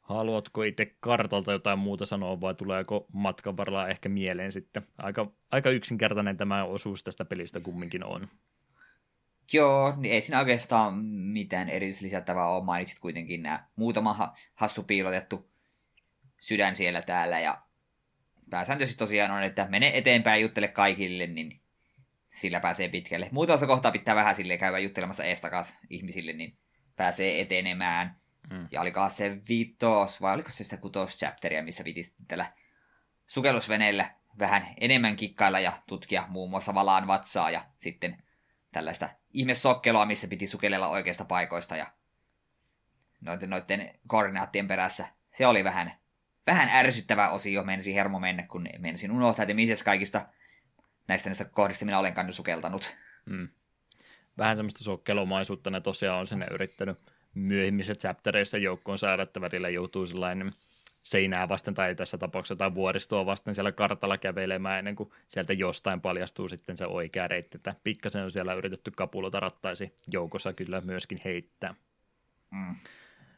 Haluatko itse kartalta jotain muuta sanoa vai tuleeko matkan varrella ehkä mieleen sitten? Aika, aika yksinkertainen tämä osuus tästä pelistä kumminkin on. Joo, niin ei siinä oikeastaan mitään erityislisättävää ole. Mainitsit kuitenkin nämä muutama hassu piilotettu sydän siellä täällä ja pääsääntöisesti tosiaan on, että mene eteenpäin juttele kaikille, niin sillä pääsee pitkälle. Muutamassa kohtaa pitää vähän sille käydä juttelemassa eestakas ihmisille, niin pääsee etenemään. Mm. Ja olikohan se viitos, vai oliko se sitä kutos chapteria, missä piti tällä sukellusveneellä vähän enemmän kikkailla ja tutkia muun muassa valaan vatsaa ja sitten tällaista ihmessokkeloa, missä piti sukellella oikeista paikoista ja noiden, noiden koordinaattien perässä. Se oli vähän, vähän ärsyttävä osio, mensi hermo mennä, kun mensin unohtaa, että missä kaikista näistä niistä kohdista minä olen kanssa sukeltanut. Mm. Vähän semmoista sokkelomaisuutta ne tosiaan on sinne yrittänyt myöhemmissä chaptereissa joukkoon saada, että välillä joutuu sellainen seinää vasten tai tässä tapauksessa tai vuoristoa vasten siellä kartalla kävelemään ennen kuin sieltä jostain paljastuu sitten se oikea reitti, että pikkasen on siellä yritetty kapulota rattaisi joukossa kyllä myöskin heittää. Mm.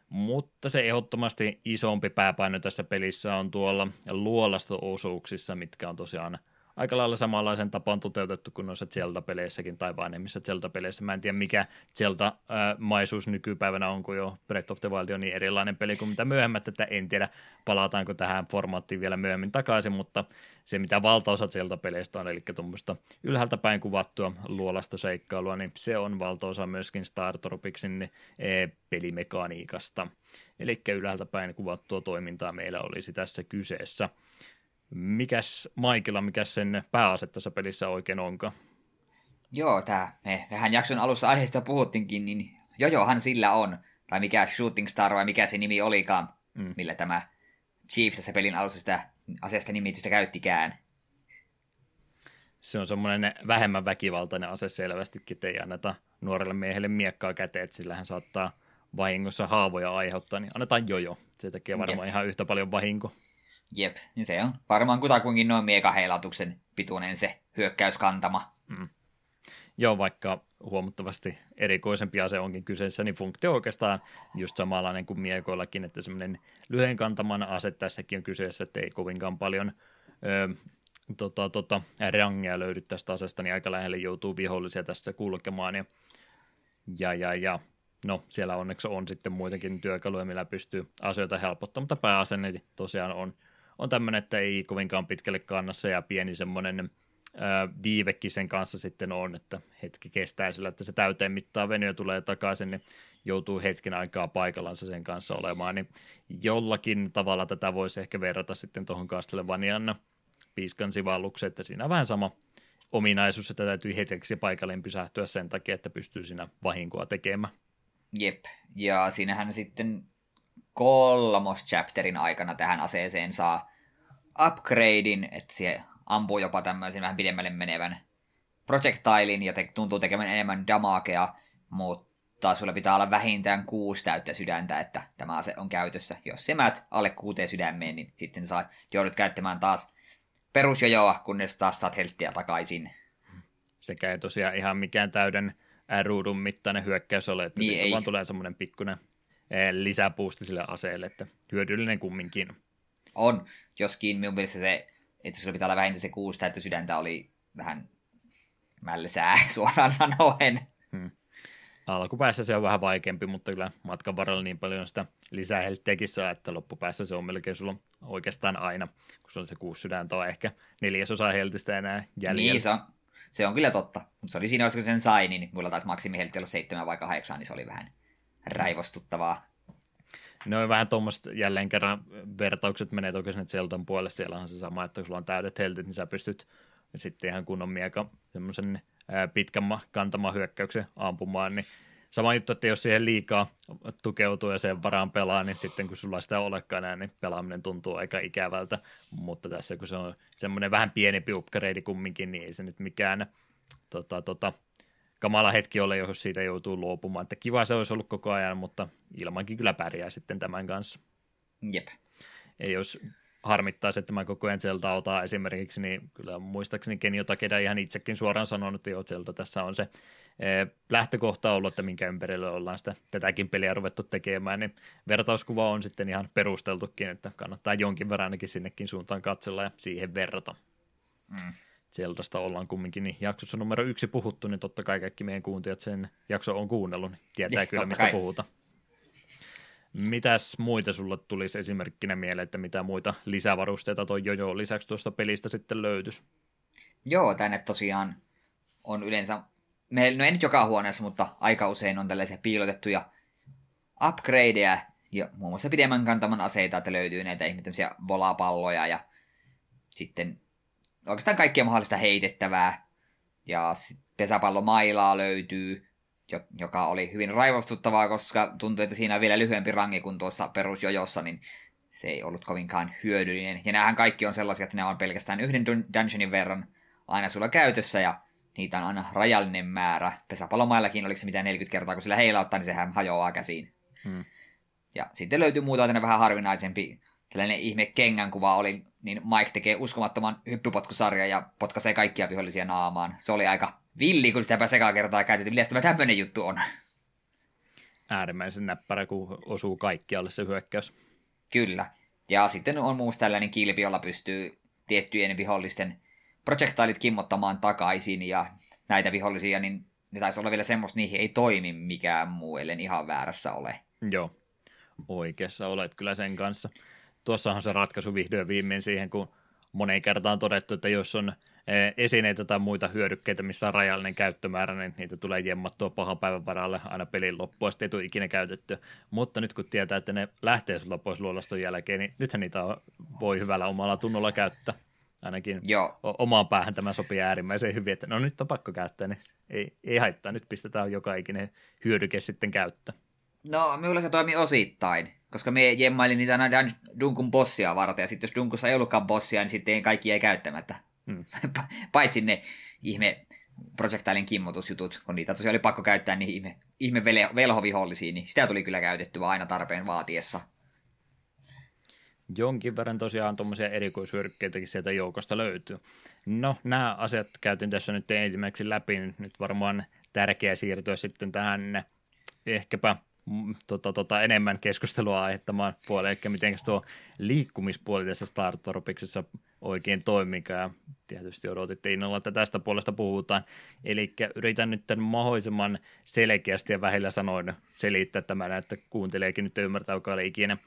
Mutta se ehdottomasti isompi pääpaino tässä pelissä on tuolla luolasto-osuuksissa, mitkä on tosiaan aika lailla samanlaisen tapaan toteutettu kuin noissa Zelda-peleissäkin tai vanhemmissa Zelda-peleissä. Mä en tiedä, mikä Zelda-maisuus nykypäivänä on, kun jo Breath of the Wild on niin erilainen peli kuin mitä myöhemmät, että en tiedä, palataanko tähän formaattiin vielä myöhemmin takaisin, mutta se, mitä valtaosa Zelda-peleistä on, eli tuommoista ylhäältä päin kuvattua luolasta seikkailua, niin se on valtaosa myöskin Star Tropicsin e, pelimekaniikasta. Eli ylhäältä päin kuvattua toimintaa meillä olisi tässä kyseessä – Mikäs Maikilla, mikä sen pääase tässä pelissä oikein onkaan? Joo, tää, me vähän jakson alussa aiheesta puhuttiinkin, niin jojohan sillä on. Tai mikä Shooting Star vai mikä se nimi olikaan, mm. millä tämä Chief tässä pelin alussa sitä aseesta nimitystä käyttikään. Se on semmoinen vähemmän väkivaltainen ase selvästikin, ettei anneta nuorelle miehelle miekkaa käteen, että sillä hän saattaa vahingossa haavoja aiheuttaa, niin annetaan jojo. Se tekee varmaan Jep. ihan yhtä paljon vahinko. Jep, niin se on varmaan kutakuinkin noin miekaheilatuksen pituinen se hyökkäyskantama. Mm. Joo, vaikka huomattavasti erikoisempi ase onkin kyseessä, niin funktio oikeastaan just samanlainen kuin miekoillakin, että semmoinen lyhyen kantaman ase tässäkin on kyseessä, että ei kovinkaan paljon ö, tota, tota, rangia löydy tästä asesta, niin aika lähelle joutuu vihollisia tässä kulkemaan. Ja, ja, ja, ja no siellä onneksi on sitten muitakin työkaluja, millä pystyy asioita helpottamaan, mutta pääasenne tosiaan on on tämmöinen, että ei kovinkaan pitkälle kannassa ja pieni semmoinen viivekin sen kanssa sitten on, että hetki kestää sillä, että se täyteen mittaa venyä tulee takaisin, niin joutuu hetken aikaa paikallansa sen kanssa olemaan, niin jollakin tavalla tätä voisi ehkä verrata sitten tuohon Castlevanian piiskan sivallukseen, että siinä on vähän sama ominaisuus, että täytyy hetkeksi paikalleen pysähtyä sen takia, että pystyy siinä vahinkoa tekemään. Jep, ja siinähän sitten kolmos chapterin aikana tähän aseeseen saa upgradein, että se ampuu jopa tämmöisen vähän pidemmälle menevän projectilin ja te- tuntuu tekemään enemmän damakea, mutta sulla pitää olla vähintään kuusi täyttä sydäntä, että tämä ase on käytössä. Jos se määt alle kuuteen sydämeen, niin sitten saa, joudut käyttämään taas perusjojoa, kunnes taas saat helttiä takaisin. Sekä ei tosiaan ihan mikään täyden ruudun mittainen hyökkäys ole, että niin vaan tulee semmoinen pikkuinen lisäpuusti sille aseelle, että hyödyllinen kumminkin. On, joskin minun mielestä se, että sulla pitää olla vähintään se kuusi täyttä sydäntä, oli vähän mälsää suoraan sanoen. Hmm. Alkupäässä se on vähän vaikeampi, mutta kyllä matkan varrella niin paljon sitä lisää heltteekin saa, että loppupäässä se on melkein sulla oikeastaan aina, kun se on se kuusi sydäntä on ehkä neljäsosa heltistä enää jäljellä. Niin, se on, se on kyllä totta. Mutta se oli siinä, kun sen sai, niin mulla taisi maksimiheltti olla seitsemän vai kahdeksan, niin se oli vähän raivostuttavaa. Ne on vähän tuommoista jälleen kerran vertaukset menee toki sinne Zeldan puolelle, siellä on se sama, että kun sulla on täydet heltit, niin sä pystyt sitten ihan kunnon mieka semmoisen pitkän kantaman hyökkäyksen ampumaan, niin sama juttu, että jos siihen liikaa tukeutuu ja sen varaan pelaa, niin sitten kun sulla sitä olekaan enää, niin pelaaminen tuntuu aika ikävältä, mutta tässä kun se on semmoinen vähän pienempi upgrade kumminkin, niin ei se nyt mikään tota, tota, kamala hetki ole, jos siitä joutuu luopumaan. Että kiva se olisi ollut koko ajan, mutta ilmankin kyllä pärjää sitten tämän kanssa. Jep. Ei jos harmittaisi, että mä koko ajan Zelda otaa esimerkiksi, niin kyllä muistaakseni Kenjo Takeda ihan itsekin suoraan sanonut, että joo, Zelda tässä on se e, lähtökohta ollut, että minkä ympärillä ollaan sitä tätäkin peliä ruvettu tekemään, niin vertauskuva on sitten ihan perusteltukin, että kannattaa jonkin verran ainakin sinnekin suuntaan katsella ja siihen verrata. Mm. Zeldasta ollaan kumminkin niin jaksossa numero yksi puhuttu, niin totta kai kaikki meidän kuuntijat sen jakso on kuunnellut, niin tietää ja, kyllä mistä kai. puhutaan. Mitäs muita sulla tulisi esimerkkinä mieleen, että mitä muita lisävarusteita toi Jojo lisäksi tuosta pelistä sitten löytyisi? Joo, tänne tosiaan on yleensä, meillä, no ei nyt joka huoneessa, mutta aika usein on tällaisia piilotettuja upgradeja, ja muun muassa pidemmän kantaman aseita, että löytyy näitä ihmeellisiä volapalloja ja sitten oikeastaan kaikkia mahdollista heitettävää. Ja pesäpallomailaa löytyy, joka oli hyvin raivostuttavaa, koska tuntui, että siinä on vielä lyhyempi rangi kuin tuossa perusjojossa, niin se ei ollut kovinkaan hyödyllinen. Ja näähän kaikki on sellaisia, että ne on pelkästään yhden dungeonin verran aina sulla käytössä, ja niitä on aina rajallinen määrä. Pesäpallomaillakin oliko se mitä 40 kertaa, kun sillä heilauttaa, niin sehän hajoaa käsiin. Hmm. Ja sitten löytyy muuta vähän harvinaisempi tällainen ihme kengänkuva oli, niin Mike tekee uskomattoman hyppypotkusarja ja potkaisee kaikkia vihollisia naamaan. Se oli aika villi, kun sitä pääsee kertaa käytettiin. Mitä tämä tämmöinen juttu on? Äärimmäisen näppärä, kun osuu kaikkialle se hyökkäys. Kyllä. Ja sitten on muun tällainen kilpi, jolla pystyy tiettyjen vihollisten projectilit kimmottamaan takaisin ja näitä vihollisia, niin ne taisi olla vielä semmoista, niihin ei toimi mikään muu, ellen ihan väärässä ole. Joo, oikeassa olet kyllä sen kanssa. Tuossahan se ratkaisu vihdoin viimein siihen, kun moneen kertaan todettu, että jos on eh, esineitä tai muita hyödykkeitä, missä on rajallinen käyttömäärä, niin niitä tulee jemmattua pahan päivän varalle aina pelin loppuun, sitten ei tule ikinä käytetty. Mutta nyt kun tietää, että ne lähtee silloin pois luolaston jälkeen, niin nythän niitä voi hyvällä omalla tunnolla käyttää. Ainakin Joo. omaan päähän tämä sopii äärimmäisen hyvin, että no nyt on pakko käyttää, niin ei, ei haittaa, nyt pistetään joka ikinen hyödyke sitten käyttää. No, minulla se toimii osittain, koska me jemmailin niitä aina Dunkun bossia varten, ja sitten jos Dunkussa ei ollutkaan bossia, niin sitten kaikki ei käyttämättä. Hmm. Paitsi ne ihme Projectilen kimmotusjutut, kun niitä tosiaan oli pakko käyttää niin ihme, ihme velhovihollisiin, niin sitä tuli kyllä käytettyä aina tarpeen vaatiessa jonkin verran tosiaan tuommoisia erikoishyödykkeitäkin sieltä joukosta löytyy. No, nämä asiat käytin tässä nyt ensimmäiseksi läpi, nyt varmaan tärkeää siirtyä sitten tähän ehkäpä mm, tota, tota, enemmän keskustelua aiheuttamaan puolelle, eli miten tuo liikkumispuoli tässä Star Tropicsissa oikein toimikaa. Tietysti odotitte innolla, että tästä puolesta puhutaan. Eli yritän nyt mahdollisimman selkeästi ja vähillä sanoin selittää tämän, että kuunteleekin nyt ymmärtää, joka oli ikinä –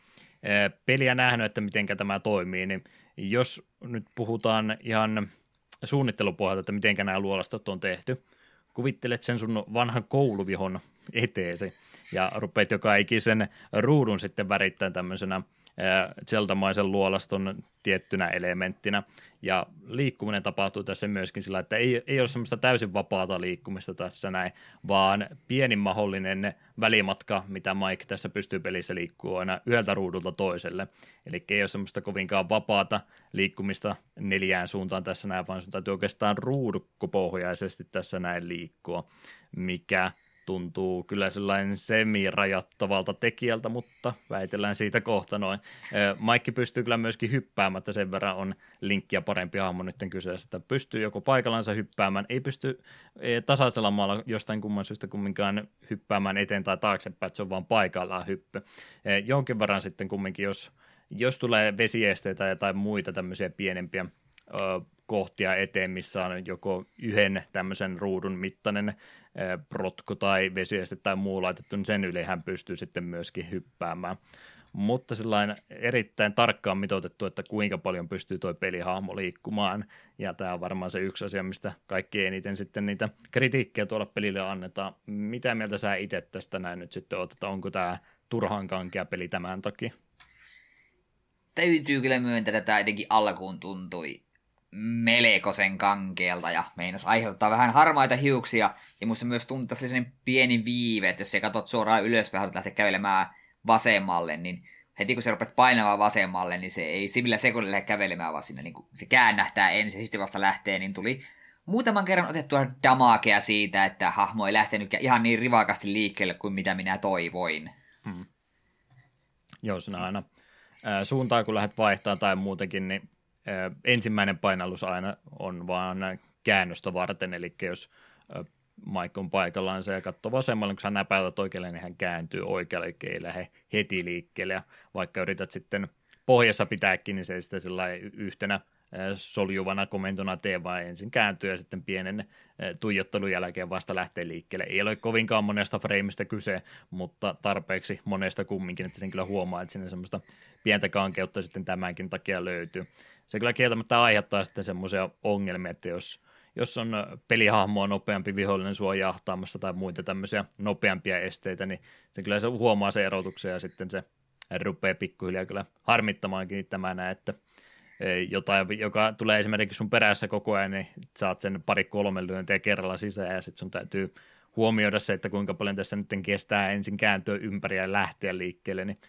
peliä nähnyt, että miten tämä toimii, niin jos nyt puhutaan ihan suunnittelupohjalta, että miten nämä luolastot on tehty, kuvittelet sen sun vanhan kouluvihon eteesi ja rupeat joka ikisen ruudun sitten värittämään tämmöisenä zeltamaisen luolaston tiettynä elementtinä. Ja liikkuminen tapahtuu tässä myöskin sillä, että ei, ei ole semmoista täysin vapaata liikkumista tässä näin, vaan pienin mahdollinen välimatka, mitä Mike tässä pystyy pelissä liikkuu aina yhdeltä ruudulta toiselle. Eli ei ole semmoista kovinkaan vapaata liikkumista neljään suuntaan tässä näin, vaan sun täytyy oikeastaan ruudukkopohjaisesti tässä näin liikkua, mikä tuntuu kyllä sellainen semirajattavalta tekijältä, mutta väitellään siitä kohta noin. Maikki pystyy kyllä myöskin hyppäämään, että sen verran on linkkiä parempi hahmo nyt kyseessä, että pystyy joko paikallansa hyppäämään, ei pysty e, tasaisella maalla jostain kumman syystä kumminkaan hyppäämään eteen tai taaksepäin, että se on vaan paikallaan hyppy. Jonkin verran sitten kumminkin, jos, jos tulee vesiesteitä tai muita tämmöisiä pienempiä kohtia eteen, missä on joko yhden tämmöisen ruudun mittainen protko tai vesieste tai muu laitettu, niin sen yli hän pystyy sitten myöskin hyppäämään. Mutta sellainen erittäin tarkkaan mitoitettu, että kuinka paljon pystyy tuo pelihahmo liikkumaan. Ja tämä on varmaan se yksi asia, mistä kaikki eniten sitten niitä kritiikkejä tuolla pelille annetaan. Mitä mieltä sä itse tästä näin nyt sitten oot, että onko tämä turhan kankea peli tämän takia? Täytyy kyllä myöntää, että tämä etenkin alkuun tuntui melkoisen kankeelta ja meinas aiheuttaa vähän harmaita hiuksia. Ja musta myös tuntuu sellainen pieni viive, että jos sä katsot suoraan ylöspäin, haluat lähteä kävelemään vasemmalle, niin heti kun sä rupeat painamaan vasemmalle, niin se ei sillä sekunnilla lähde kävelemään, vaan sinne niin se käännähtää ensin ja sitten vasta lähtee, niin tuli muutaman kerran otettua damakea siitä, että hahmo ei lähtenyt ihan niin rivakasti liikkeelle kuin mitä minä toivoin. Hmm. Joo, sinä aina suuntaa, kun lähdet vaihtaa tai muutenkin, niin ensimmäinen painallus aina on vaan käännöstä varten, eli jos Mike on paikallaan se ja katsoo vasemmalle, kun sä näpäytät oikealle, niin hän kääntyy oikealle, eli ei lähde heti liikkeelle, ja vaikka yrität sitten pohjassa pitääkin, niin se ei sitä yhtenä soljuvana komentona tee, vaan ensin kääntyy ja sitten pienen tuijottelun jälkeen vasta lähtee liikkeelle. Ei ole kovinkaan monesta freimistä kyse, mutta tarpeeksi monesta kumminkin, että sen kyllä huomaa, että sinne semmoista pientä kankeutta sitten tämänkin takia löytyy se kyllä kieltämättä aiheuttaa sitten semmoisia ongelmia, että jos, jos on pelihahmoa nopeampi vihollinen sua jahtaamassa tai muita tämmöisiä nopeampia esteitä, niin se kyllä se huomaa se erotuksen ja sitten se rupeaa pikkuhiljaa kyllä harmittamaankin tämä että e, jotain, joka tulee esimerkiksi sun perässä koko ajan, niin saat sen pari kolme lyöntiä kerralla sisään ja sitten sun täytyy huomioida se, että kuinka paljon tässä nyt kestää ensin kääntyä ympäri ja lähteä liikkeelle, niin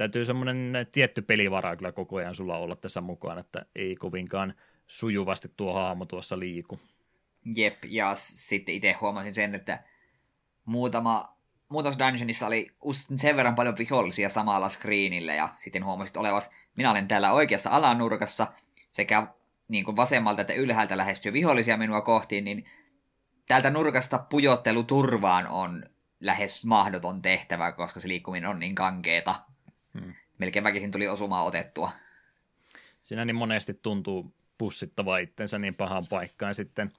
täytyy semmoinen tietty pelivara kyllä koko ajan sulla olla tässä mukaan, että ei kovinkaan sujuvasti tuo hahmo tuossa liiku. Jep, ja sitten itse huomasin sen, että muutama, muutamassa dungeonissa oli sen verran paljon vihollisia samalla screenillä, ja sitten huomasit olevas, minä olen täällä oikeassa alanurkassa, sekä niin kuin vasemmalta että ylhäältä lähestyy vihollisia minua kohti, niin täältä nurkasta pujottelu turvaan on lähes mahdoton tehtävä, koska se liikkuminen on niin kankeeta. Hmm. Melkein väkisin tuli osumaan otettua. Siinä niin monesti tuntuu pussittava itsensä niin pahaan paikkaan sitten,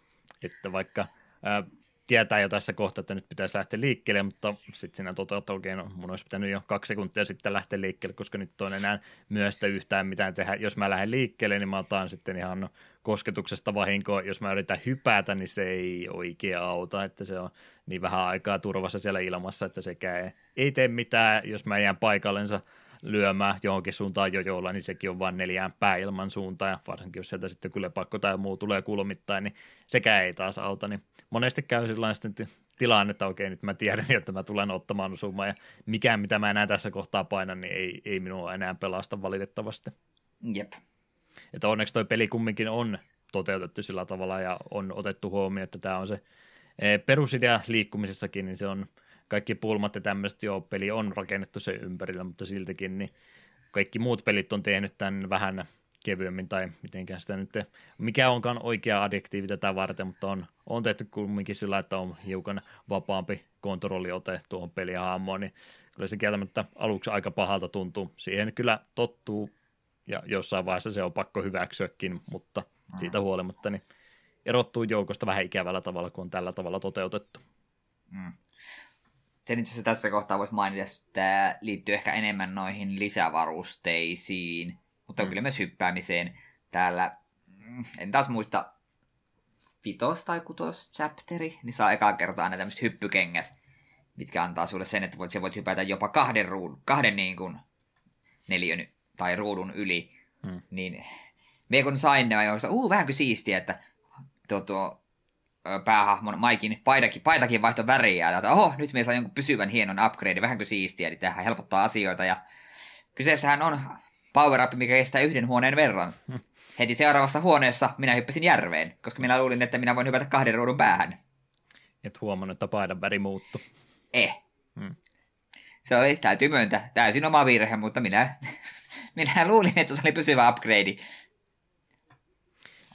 että vaikka ää, tietää jo tässä kohtaa, että nyt pitäisi lähteä liikkeelle, mutta sitten siinä toteuttaa, että okei, no mun olisi pitänyt jo kaksi sekuntia sitten lähteä liikkeelle, koska nyt on enää myöstä yhtään mitään tehdä. Jos mä lähden liikkeelle, niin mä otan sitten ihan no, kosketuksesta vahinkoa. Jos mä yritän hypätä, niin se ei oikein auta, että se on niin vähän aikaa turvassa siellä ilmassa, että sekään ei tee mitään, jos mä jään paikallensa lyömään johonkin suuntaan jojolla, niin sekin on vain neljään pääilman suuntaan, ja varsinkin jos sieltä sitten kyllä pakko tai muu tulee kulmittain, niin sekään ei taas auta, niin monesti käy sellainen tilanne, että okei, nyt mä tiedän, että mä tulen ottamaan osumaan, ja mikään, mitä mä enää tässä kohtaa painan, niin ei, ei minua enää pelasta valitettavasti. Jep. Että onneksi toi peli kumminkin on toteutettu sillä tavalla, ja on otettu huomioon, että tämä on se eh, perusidea liikkumisessakin, niin se on kaikki pulmat ja tämmöiset, joo, peli on rakennettu sen ympärillä, mutta siltikin niin kaikki muut pelit on tehnyt tämän vähän kevyemmin tai mitenkään sitä nyt, mikä onkaan oikea adjektiivi tätä varten, mutta on, on tehty kumminkin sillä, että on hiukan vapaampi kontrolliote tuohon pelihahmoon, niin kyllä se kieltämättä aluksi aika pahalta tuntuu. Siihen kyllä tottuu ja jossain vaiheessa se on pakko hyväksyäkin, mutta siitä mm. huolimatta niin erottuu joukosta vähän ikävällä tavalla, kun on tällä tavalla toteutettu. Mm sen itse asiassa tässä kohtaa voisi mainita, että tämä liittyy ehkä enemmän noihin lisävarusteisiin, mutta mm. kyllä myös hyppäämiseen. Täällä, en taas muista, vitos tai kutos chapteri, niin saa ekaa kertaa aina tämmöiset hyppykengät, mitkä antaa sulle sen, että voit, voit hypätä jopa kahden, ruudun, kahden niin kuin neljön tai ruudun yli. Mm. Niin me kun sain ne, mä vähän uh, vähänkö siistiä, että tuo, tuo päähahmon Maikin paitakin, paitakin vaihto väriä. Ja oho, nyt me saa jonkun pysyvän hienon upgrade, vähän kuin siistiä, niin tähän helpottaa asioita. Ja kyseessähän on power up, mikä kestää yhden huoneen verran. Heti seuraavassa huoneessa minä hyppäsin järveen, koska minä luulin, että minä voin hypätä kahden ruudun päähän. Et huomannut, että paidan väri muuttui. Eh. Hmm. Se oli, täytyy myöntää, täysin oma virhe, mutta minä, minä luulin, että se oli pysyvä upgrade.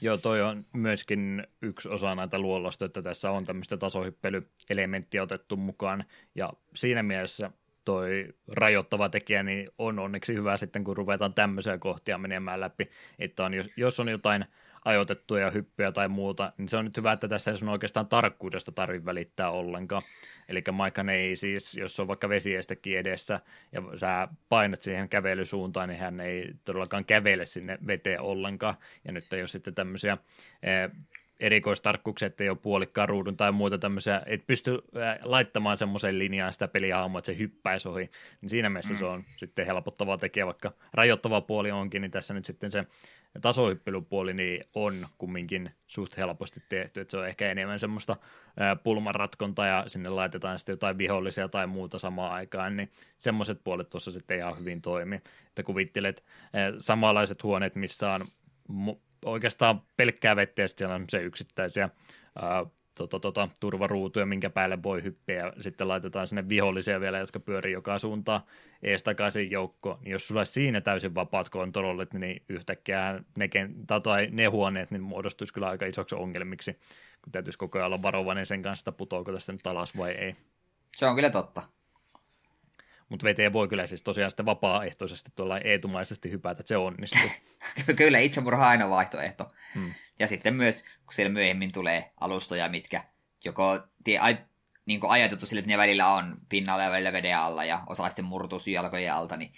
Joo, toi on myöskin yksi osa näitä luollosta, että tässä on tämmöistä tasohyppelyelementtiä otettu mukaan, ja siinä mielessä toi rajoittava tekijä niin on onneksi hyvä sitten, kun ruvetaan tämmöisiä kohtia menemään läpi, että on, jos on jotain ajoitettuja hyppyjä tai muuta, niin se on nyt hyvä, että tässä ei sun oikeastaan tarkkuudesta tarvitse välittää ollenkaan. Eli Maikan ei siis, jos on vaikka vesiestekin edessä ja sä painat siihen kävelysuuntaan, niin hän ei todellakaan kävele sinne veteen ollenkaan. Ja nyt ei ole sitten tämmöisiä eh, erikoistarkkuuksia, että ei ole puolikkaan ruudun tai muuta tämmöisiä, et pysty eh, laittamaan semmoisen linjaan sitä pelihaamua, että se hyppäisi ohi, niin siinä mielessä mm. se on sitten helpottava tekijä, vaikka rajoittava puoli onkin, niin tässä nyt sitten se tasohyppelypuoli niin on kumminkin suht helposti tehty, että se on ehkä enemmän semmoista pulmanratkonta ja sinne laitetaan sitten jotain vihollisia tai muuta samaan aikaan, niin semmoiset puolet tuossa sitten ihan hyvin toimi. Että kuvittelet samanlaiset huoneet, missä on oikeastaan pelkkää vettä ja sitten on se yksittäisiä tota, tota, turvaruutuja, minkä päälle voi hyppiä, ja sitten laitetaan sinne vihollisia vielä, jotka pyörii joka suuntaan ees takaisin joukko, niin jos sulla olisi siinä täysin vapaat kontrollit, niin yhtäkkiä ne, tai ne huoneet niin muodostuisi kyllä aika isoksi ongelmiksi, kun täytyisi koko ajan olla varovainen sen kanssa, että putoako tästä nyt alas vai ei. Se on kyllä totta. Mutta VT voi kyllä siis tosiaan sitten vapaaehtoisesti tuolla eetumaisesti hypätä, että se onnistuu. kyllä, itsemurha on aina vaihtoehto. Hmm. Ja sitten myös, kun siellä myöhemmin tulee alustoja, mitkä joko tie, ai, niin ajateltu sille, että ne välillä on pinnalla ja välillä veden alla ja osa sitten murtuu jalkojen alta, niin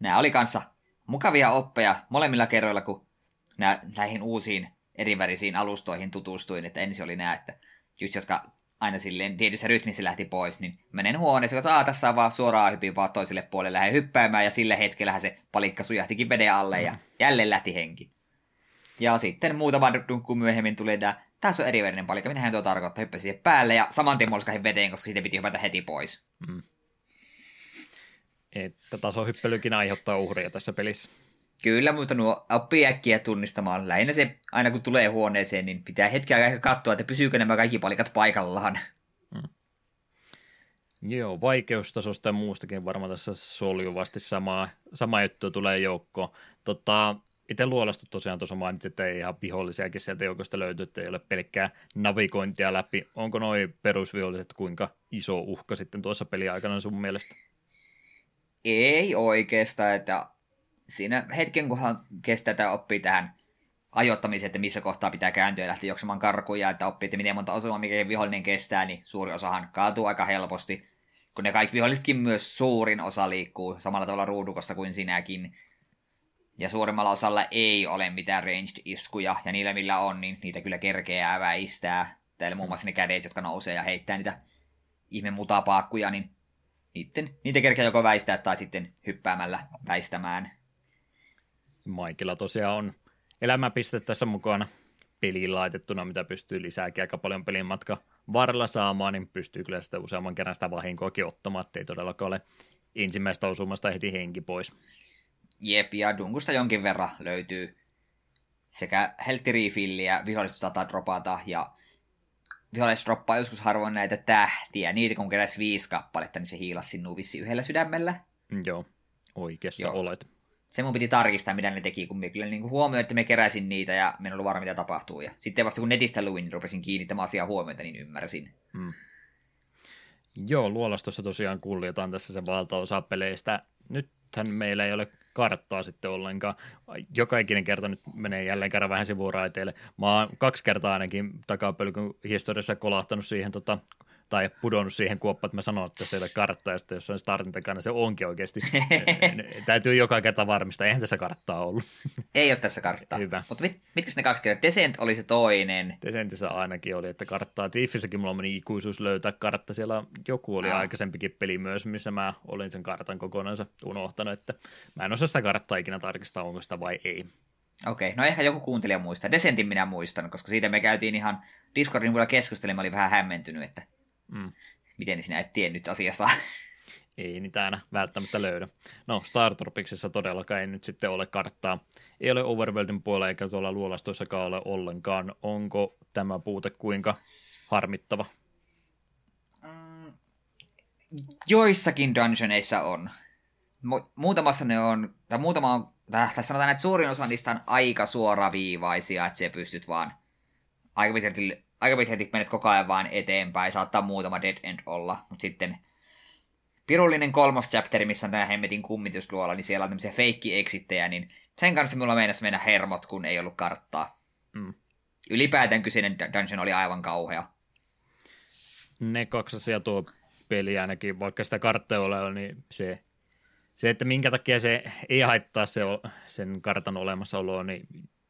nämä oli kanssa mukavia oppeja molemmilla kerroilla, kun nää, näihin uusiin erivärisiin alustoihin tutustuin, että ensin oli nämä, että just jotka aina silleen tietyssä rytmissä lähti pois, niin menen huoneeseen, että tässä on vaan suoraan hypin vaan toiselle puolelle, lähden hyppäämään, ja sillä hetkellä se palikka sujahtikin veden alle, ja mm. jälleen lähti henki. Ja sitten muutama dunkku myöhemmin tuli tämä, tässä on erivärinen palikka, mitä hän tuo tarkoittaa, hyppäsi siihen päälle, ja saman tien molskahin veteen, koska siitä piti hypätä heti pois. Mm. Että tasohyppelykin aiheuttaa uhria tässä pelissä. Kyllä, mutta nuo oppii äkkiä tunnistamaan. Lähinnä se, aina kun tulee huoneeseen, niin pitää hetki aikaa katsoa, että pysyykö nämä kaikki palikat paikallaan. Hmm. Joo, vaikeustasosta ja muustakin varmaan tässä soljuvasti sama, sama juttu tulee joukkoon. Tota, itse luolastu tosiaan tuossa mainitsit, että ei ihan vihollisiakin sieltä joukosta löytyy, että ei ole pelkkää navigointia läpi. Onko noin perusviholliset kuinka iso uhka sitten tuossa peliaikana sun mielestä? Ei oikeastaan, että siinä hetken, kunhan kestää tai oppii tähän ajoittamisen, että missä kohtaa pitää kääntyä ja lähteä juoksemaan karkuun ja että oppii, että miten monta osumaa mikä vihollinen kestää, niin suuri osahan kaatuu aika helposti. Kun ne kaikki vihollisetkin myös suurin osa liikkuu samalla tavalla ruudukossa kuin sinäkin. Ja suurimmalla osalla ei ole mitään ranged iskuja, ja niillä millä on, niin niitä kyllä kerkeää väistää. Täällä muun muassa ne kädet, jotka nousee ja heittää niitä ihme mutapaakkuja, niin niiden, niitä kerkeää joko väistää tai sitten hyppäämällä väistämään. Maikilla tosiaan on elämäpiste tässä mukana peliin laitettuna, mitä pystyy lisääkin aika paljon pelin matka varrella saamaan, niin pystyy kyllä sitä useamman kerran sitä vahinkoakin ottamaan, ettei todellakaan ole ensimmäistä osumasta heti henki pois. Jep, ja Dungusta jonkin verran löytyy sekä helttirifilliä, viholliset saattaa dropata, ja viholliset droppaa joskus harvoin näitä tähtiä. Niitä kun keräsi viisi kappaletta, niin se hiilasi sinun vissi yhdellä sydämellä. Joo, oikeassa Joo. olet se mun piti tarkistaa, mitä ne teki, kun me kyllä niin huomioin, että me keräsin niitä ja me ollut varma, mitä tapahtuu. Ja sitten vasta kun netistä luin, niin rupesin kiinnittämään asiaa huomiota, niin ymmärsin. Hmm. Joo, luolastossa tosiaan kuljetaan tässä se valtaosa peleistä. Nythän meillä ei ole karttaa sitten ollenkaan. Joka ikinen kerta nyt menee jälleen kerran vähän sivuraiteille. Mä oon kaksi kertaa ainakin takapölkyn historiassa kolahtanut siihen tota, tai pudonnut siihen kuoppaan, että mä sanon, että se ei ole kartta, ja sitten jos on startin takana, se onkin oikeasti. Täytyy joka kerta varmistaa, eihän tässä karttaa ollut. ei ole tässä karttaa. Hyvä. Mutta mit, mitkä ne kaksi kertaa? Descent oli se toinen. Descentissä ainakin oli, että karttaa. Tiffissäkin mulla meni ikuisuus löytää kartta. Siellä joku oli ah. aikaisempikin peli myös, missä mä olin sen kartan kokonansa unohtanut, että mä en osaa sitä karttaa ikinä tarkistaa, onko sitä vai ei. Okei, okay. no ehkä joku kuuntelija muistaa. Descentin minä muistan, koska siitä me käytiin ihan Discordin puolella keskustelemaan, oli vähän hämmentynyt, että Mm. Miten sinä et tiennyt asiasta? Ei niitä aina välttämättä löydä. No, Star Tropicsissa todellakaan ei nyt sitten ole karttaa. Ei ole Overworldin puolella eikä tuolla luolastoissakaan ole ollenkaan. Onko tämä puute kuinka harmittava? Mm, joissakin dungeoneissa on. Muutamassa ne on, tai muutama on, tai sanotaan, että suurin osa niistä on aika suoraviivaisia, että se pystyt vaan aika pitkälti aika pitkälti menet koko ajan vaan eteenpäin, saattaa muutama dead end olla, mutta sitten pirullinen kolmas chapteri, missä on tämä hemmetin kummitusluola, niin siellä on tämmöisiä feikki exittejä, niin sen kanssa mulla meinasi mennä hermot, kun ei ollut karttaa. Mm. Ylipäätään kyseinen dungeon oli aivan kauhea. Ne kaksi asiaa tuo peli ainakin, vaikka sitä karttaa ole, niin se, se, että minkä takia se ei haittaa se, sen kartan olemassaoloa, niin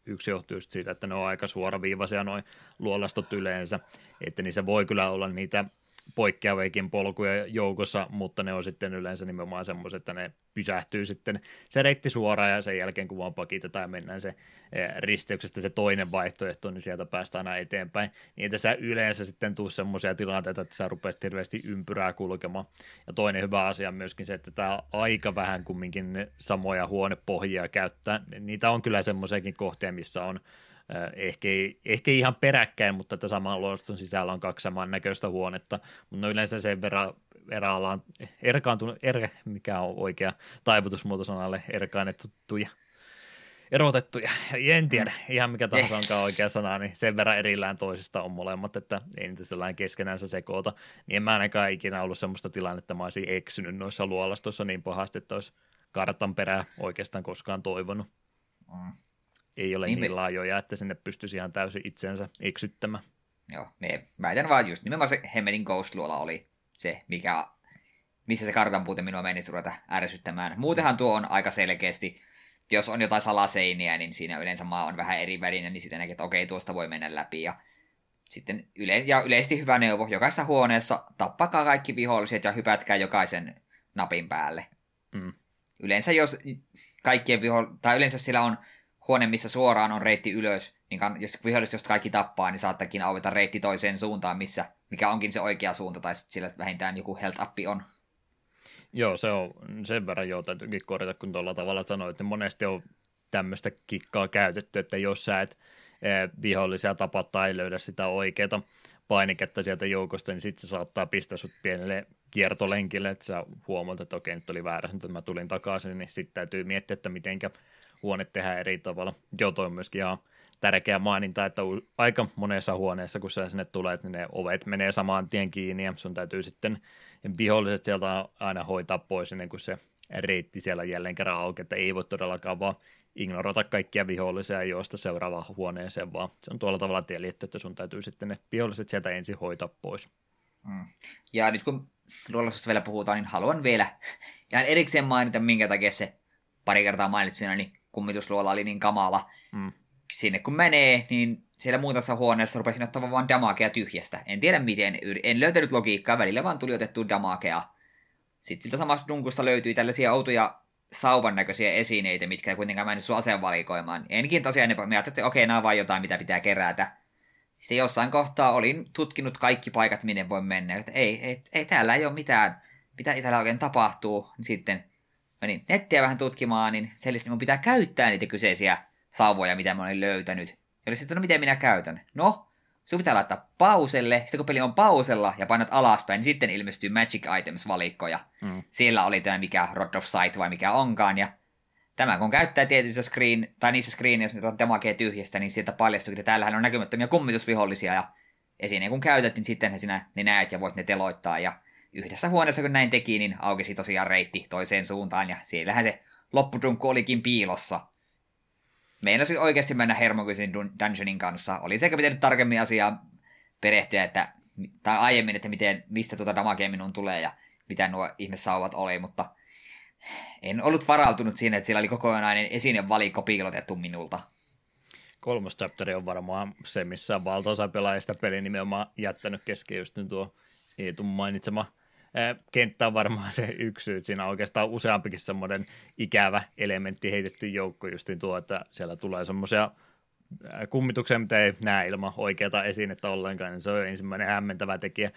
yksi johtuu just siitä, että ne on aika suoraviivaisia noin luolastot yleensä, että niissä voi kyllä olla niitä poikkeaviakin polkuja joukossa, mutta ne on sitten yleensä nimenomaan semmoiset, että ne pysähtyy sitten se reitti suoraan ja sen jälkeen kun vaan pakitetaan ja mennään se eh, risteyksestä se toinen vaihtoehto, niin sieltä päästään aina eteenpäin. Niin tässä yleensä sitten tuu semmoisia tilanteita, että sä rupeat hirveästi ympyrää kulkemaan. Ja toinen hyvä asia on myöskin se, että tämä aika vähän kumminkin samoja huonepohjia käyttää. Niitä on kyllä semmoisiakin kohtia, missä on ehkä, ei, ehkä ihan peräkkäin, mutta että saman luoston sisällä on kaksi saman näköistä huonetta, mutta no yleensä sen verran eräällä erkaantunut, er, mikä on oikea taivutusmuoto sanalle, erkaannettuja, erotettuja, en tiedä ihan mikä tahansa yes. onkaan oikea sana, niin sen verran erillään toisista on molemmat, että ei niitä sellainen keskenänsä sekoota, niin en mä ainakaan ikinä ollut semmoista tilannetta, että mä olisin eksynyt noissa luolastoissa niin pahasti, että olisi kartan perää oikeastaan koskaan toivonut. Mm ei ole niin, niin laajoja, että sinne pystyisi ihan täysin itsensä eksyttämään. Joo, me väitän vaan just nimenomaan se Hemmetin Ghost Luola oli se, mikä, missä se kartan puute minua menisi ruveta ärsyttämään. Muutenhan tuo on aika selkeästi, jos on jotain salaseiniä, niin siinä yleensä maa on vähän eri värinen, niin sitten näkee, että okei, tuosta voi mennä läpi. Ja sitten yle- ja yleisesti hyvä neuvo, jokaisessa huoneessa tappakaa kaikki viholliset ja hypätkää jokaisen napin päälle. Mm. Yleensä jos kaikkien viho- tai yleensä sillä on huone, missä suoraan on reitti ylös, niin jos viholliset kaikki tappaa, niin saattakin avata reitti toiseen suuntaan, missä, mikä onkin se oikea suunta, tai sitten sillä vähintään joku health up on. Joo, se on sen verran jo täytyykin korjata, kun tuolla tavalla sanoit, niin monesti on tämmöistä kikkaa käytetty, että jos sä et vihollisia tapa tai löydä sitä oikeaa painiketta sieltä joukosta, niin sitten se saattaa pistää sut pienelle kiertolenkille, että sä huomaat, että okei, nyt oli väärä, nyt mä tulin takaisin, niin sitten täytyy miettiä, että mitenkä huone tehdään eri tavalla. Joo, toi on myöskin ihan tärkeä maininta, että aika monessa huoneessa, kun sä sinne tulet, niin ne ovet menee samaan tien kiinni ja sun täytyy sitten viholliset sieltä aina hoitaa pois ennen kuin se reitti siellä jälleen kerran auki, että ei voi todellakaan vaan ignorata kaikkia vihollisia ja juosta seuraavaan huoneeseen, vaan se on tuolla tavalla tieljetty, että sun täytyy sitten ne viholliset sieltä ensin hoitaa pois. Mm. Ja nyt kun luolastosta vielä puhutaan, niin haluan vielä ihan erikseen mainita, minkä takia se pari kertaa mainitsin, niin kummitusluola oli niin kamala. Mm. Sinne kun menee, niin siellä muutamassa huoneessa rupesin ottamaan vaan damakea tyhjästä. En tiedä miten, en löytänyt logiikkaa, välillä vaan tuli otettu damakea. Sitten siltä samasta dunkusta löytyi tällaisia outoja sauvan näköisiä esineitä, mitkä ei kuitenkaan mennyt sun asevalikoimaan. Enkin tosiaan ne ajattelin, että okei, nämä on vain jotain, mitä pitää kerätä. Sitten jossain kohtaa olin tutkinut kaikki paikat, minne voi mennä. Että ei, ei, ei täällä ei ole mitään, mitä täällä oikein tapahtuu. Sitten menin nettiä vähän tutkimaan, niin selvästi mun pitää käyttää niitä kyseisiä sauvoja, mitä mä olin löytänyt. Ja oli sitten, no miten minä käytän? No, Sun pitää laittaa pauselle, sitten kun peli on pausella ja painat alaspäin, niin sitten ilmestyy Magic Items-valikkoja. Mm. Siellä oli tämä mikä Rod of Sight vai mikä onkaan, ja tämä kun käyttää tietyissä screen, tai niissä screeneissä, mitä on demakee tyhjästä, niin sieltä paljastuu, että täällähän on näkymättömiä kummitusvihollisia, ja esineen kun käytät, niin sitten sinä ne näet ja voit ne teloittaa, ja yhdessä huoneessa kun näin teki, niin aukesi tosiaan reitti toiseen suuntaan, ja siellähän se loppudunkku olikin piilossa. Meinasin oikeasti mennä Hermokysin dungeonin kanssa. Oli sekä pitänyt tarkemmin asiaa perehtyä, että, tai aiemmin, että miten, mistä tuota damagea minun tulee ja mitä nuo ihmessauvat oli, mutta en ollut varautunut siihen, että siellä oli kokonainen esinevalikko piilotettu minulta. Kolmas chapteri on varmaan se, missä valtaosa pelaajista peli nimenomaan jättänyt kesken just tuo Eetun mainitsema kenttä on varmaan se yksi syy. Siinä on oikeastaan useampikin semmoinen ikävä elementti heitetty joukko justiin tuo, että siellä tulee semmoisia kummituksia, mitä ei näe ilman oikeata esinettä ollenkaan, niin se on ensimmäinen hämmentävä tekijä.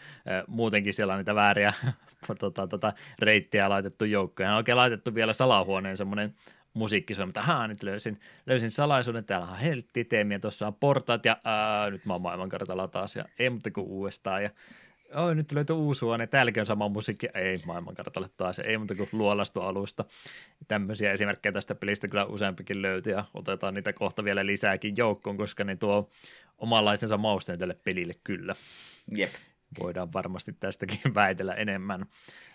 Muutenkin siellä on niitä vääriä tota, tota, reittiä laitettu joukkoja. On oikein laitettu vielä salahuoneen semmoinen musiikki, että haa, nyt löysin, löysin salaisuuden, täällä on heltti, teemiä, tuossa on portaat ja ää, nyt mä oon maailmankartalla taas ja ei mutta kuin uudestaan ja Oi, nyt löytyi uusi huone, täälläkin on sama musiikki, ei maailmankartalle taas, ei muuta kuin luolastoalusta. Tämmöisiä esimerkkejä tästä pelistä kyllä useampikin löytyy ja otetaan niitä kohta vielä lisääkin joukkoon, koska ne tuo omanlaisensa mausteen tälle pelille kyllä. Jep. Voidaan varmasti tästäkin väitellä enemmän.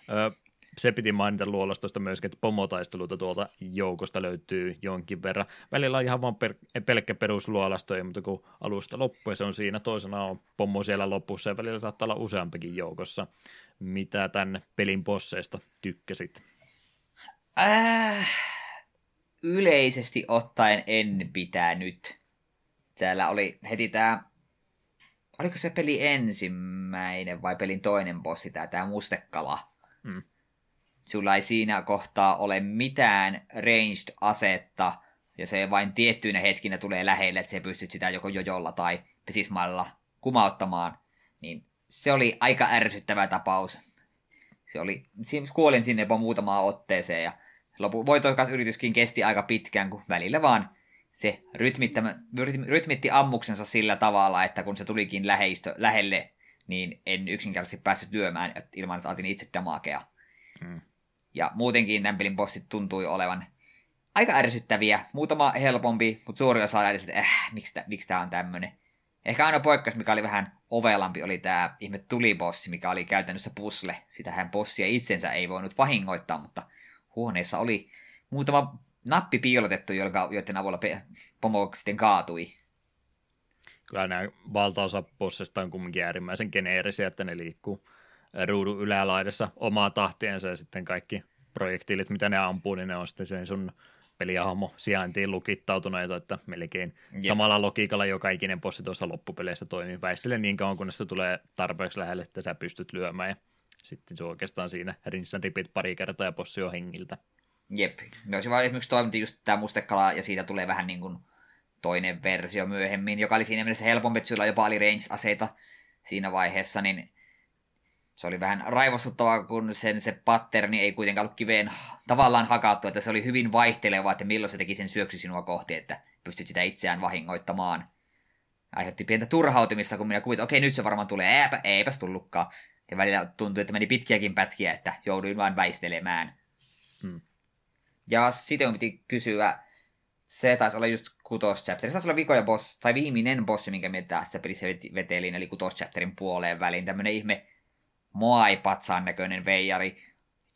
Ö, se piti mainita luolastosta myöskin, että pomotaisteluita tuolta joukosta löytyy jonkin verran. Välillä on ihan vain per, pelkkä perusluolasto, mutta kun alusta loppuu se on siinä, toisena on pommo siellä lopussa ja välillä saattaa olla useampikin joukossa. Mitä tämän pelin bosseista tykkäsit? Äh, yleisesti ottaen en pitänyt. Täällä oli heti tämä oliko se peli ensimmäinen vai pelin toinen bossi, tämä, tämä mustekala. Hmm sulla ei siinä kohtaa ole mitään ranged asetta, ja se vain tiettyinä hetkinä tulee lähelle, että se pystyt sitä joko jojolla tai pesismailla kumauttamaan, niin se oli aika ärsyttävä tapaus. Se oli, kuolin sinne jopa muutamaan otteeseen, ja lopu, voitoikas yrityskin kesti aika pitkään, kun välillä vaan se rytmitti ammuksensa sillä tavalla, että kun se tulikin läheistö, lähelle, niin en yksinkertaisesti päässyt lyömään ilman, että otin itse damakea. Hmm. Ja muutenkin tämän pelin bossit tuntui olevan aika ärsyttäviä. Muutama helpompi, mutta suuri osa edes, että äh, miksi, tä, miksi tämä on tämmöinen. Ehkä aina poikkeus, mikä oli vähän ovelampi, oli tämä ihme tulibossi, mikä oli käytännössä pusle. Sitähän bossia itsensä ei voinut vahingoittaa, mutta huoneessa oli muutama nappi piilotettu, joiden avulla pomo sitten kaatui. Kyllä nämä valtaosa bossista on kumminkin äärimmäisen geneerisiä, että ne liikkuu ruudun ylälaidassa omaa tahtiensa ja sitten kaikki projektiilit, mitä ne ampuu, niin ne on sitten sen sun pelihahmo sijaintiin lukittautuneita, että melkein Jep. samalla logiikalla joka ikinen bossi tuossa loppupeleissä toimii. Väistele niin kauan, kunnes se tulee tarpeeksi lähelle, että sä pystyt lyömään ja sitten se on oikeastaan siinä rinssan ripit pari kertaa ja bossi on hengiltä. Jep. No se vaan esimerkiksi toiminti just tämä mustekala ja siitä tulee vähän niin kuin toinen versio myöhemmin, joka oli siinä mielessä helpompi, että sulla jopa oli range-aseita siinä vaiheessa, niin se oli vähän raivostuttavaa, kun sen se patterni ei kuitenkaan ollut kiveen tavallaan hakattu, että se oli hyvin vaihteleva, että milloin se teki sen syöksy sinua kohti, että pystyt sitä itseään vahingoittamaan. Aiheutti pientä turhautumista, kun minä kuvittelin, okei, nyt se varmaan tulee, eipä, eipäs tullutkaan. Ja välillä tuntui, että meni pitkiäkin pätkiä, että jouduin vain väistelemään. Hmm. Ja sitten piti kysyä, se taisi olla just kutos chapter. Se taisi olla vikoja boss, tai viimeinen bossi, minkä me tässä pelissä vetelin, eli kutos chapterin puoleen väliin. Tämmönen ihme Moai-patsaan näköinen veijari,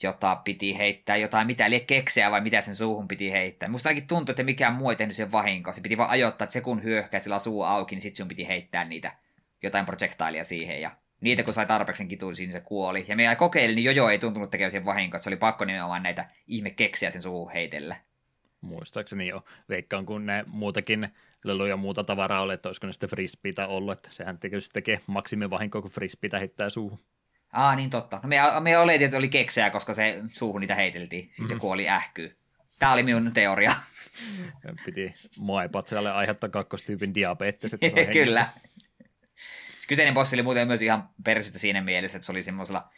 jota piti heittää, jotain mitä, eli keksiä vai mitä sen suuhun piti heittää. Musta ainakin tuntui, että mikään muu ei tehnyt sen vahinkoa. Se piti vaan ajoittaa, että se kun hyökkää sillä suu auki, niin sitten sun piti heittää niitä jotain projektailia siihen. Ja niitä kun sai tarpeeksi kituun, niin se kuoli. Ja me kokeilin, niin jojo ei tuntunut tekemään sen vahinkoa. Se oli pakko nimenomaan näitä ihme keksiä sen suuhun heitellä. Muistaakseni jo. Veikkaan, kun ne muutakin leluja ja muuta tavaraa oli, että olisiko ne sitten frisbeitä ollut, että sehän tietysti tekee maksimivahinkoa, kun frisbeitä heittää suuhun. Aa, niin totta. No me, me oletin, että oli keksejä, koska se suuhun niitä heiteltiin. Sitten mm. se kuoli ähkyy. Tämä oli minun teoria. Piti Moaipatsalle aiheuttaa kakkostyypin diabetes. Kyllä. Kyseinen bossi oli muuten myös ihan persistä siinä mielessä, että se oli semmoisella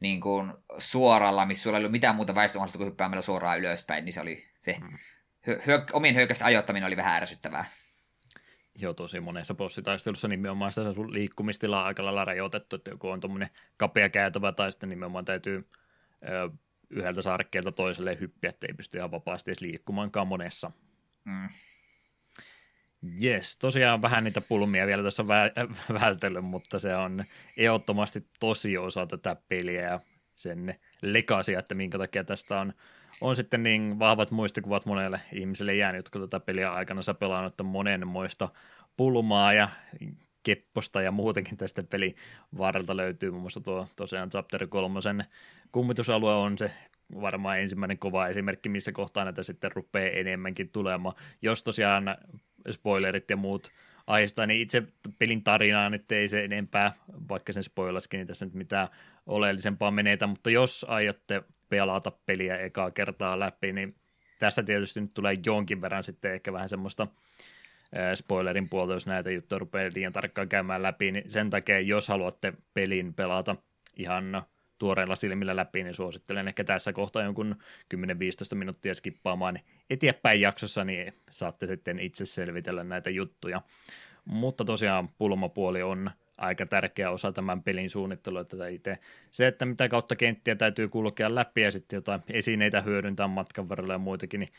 niin kuin suoralla, missä sulla ei ollut mitään muuta väistömahdollisuutta kuin hyppäämällä suoraan ylöspäin, niin se oli se mm. hyö, omien hyökkäysten ajoittaminen oli vähän ärsyttävää. Joo, tosi monessa bossitaistelussa nimenomaan sitä sun liikkumistilaa aika lailla rajoitettu, että joku on tuommoinen kapea käytävä tai sitten nimenomaan täytyy ö, yhdeltä saarekkeelta toiselle hyppiä, että ei pysty ihan vapaasti edes liikkumaankaan monessa. Mm. Tosiaan vähän niitä pulmia vielä tässä vä- vältellyt, mutta se on ehdottomasti tosi osa tätä peliä ja sen lekasia, että minkä takia tästä on, on sitten niin vahvat muistikuvat monelle ihmiselle jäänyt, jotka tätä peliä aikana pelannut, että monenmoista pulmaa ja kepposta ja muutenkin tästä pelin varrelta löytyy muun muassa tuo tosiaan Chapter 3 kummitusalue on se varmaan ensimmäinen kova esimerkki, missä kohtaa näitä sitten rupeaa enemmänkin tulemaan. Jos tosiaan spoilerit ja muut aiheesta, niin itse pelin tarinaa nyt ei se enempää, vaikka sen spoilaskin, niin tässä nyt mitään oleellisempaa menetä, mutta jos aiotte pelata peliä ekaa kertaa läpi, niin tässä tietysti nyt tulee jonkin verran sitten ehkä vähän semmoista spoilerin puolta, jos näitä juttuja rupeaa liian tarkkaan käymään läpi, niin sen takia, jos haluatte pelin pelata ihan tuoreilla silmillä läpi, niin suosittelen ehkä tässä kohtaa jonkun 10-15 minuuttia skippaamaan eteenpäin jaksossa, niin saatte sitten itse selvitellä näitä juttuja. Mutta tosiaan pulmapuoli on aika tärkeä osa tämän pelin suunnittelua tätä itse. Se, että mitä kautta kenttiä täytyy kulkea läpi ja sitten jotain esineitä hyödyntää matkan varrella ja muitakin, niin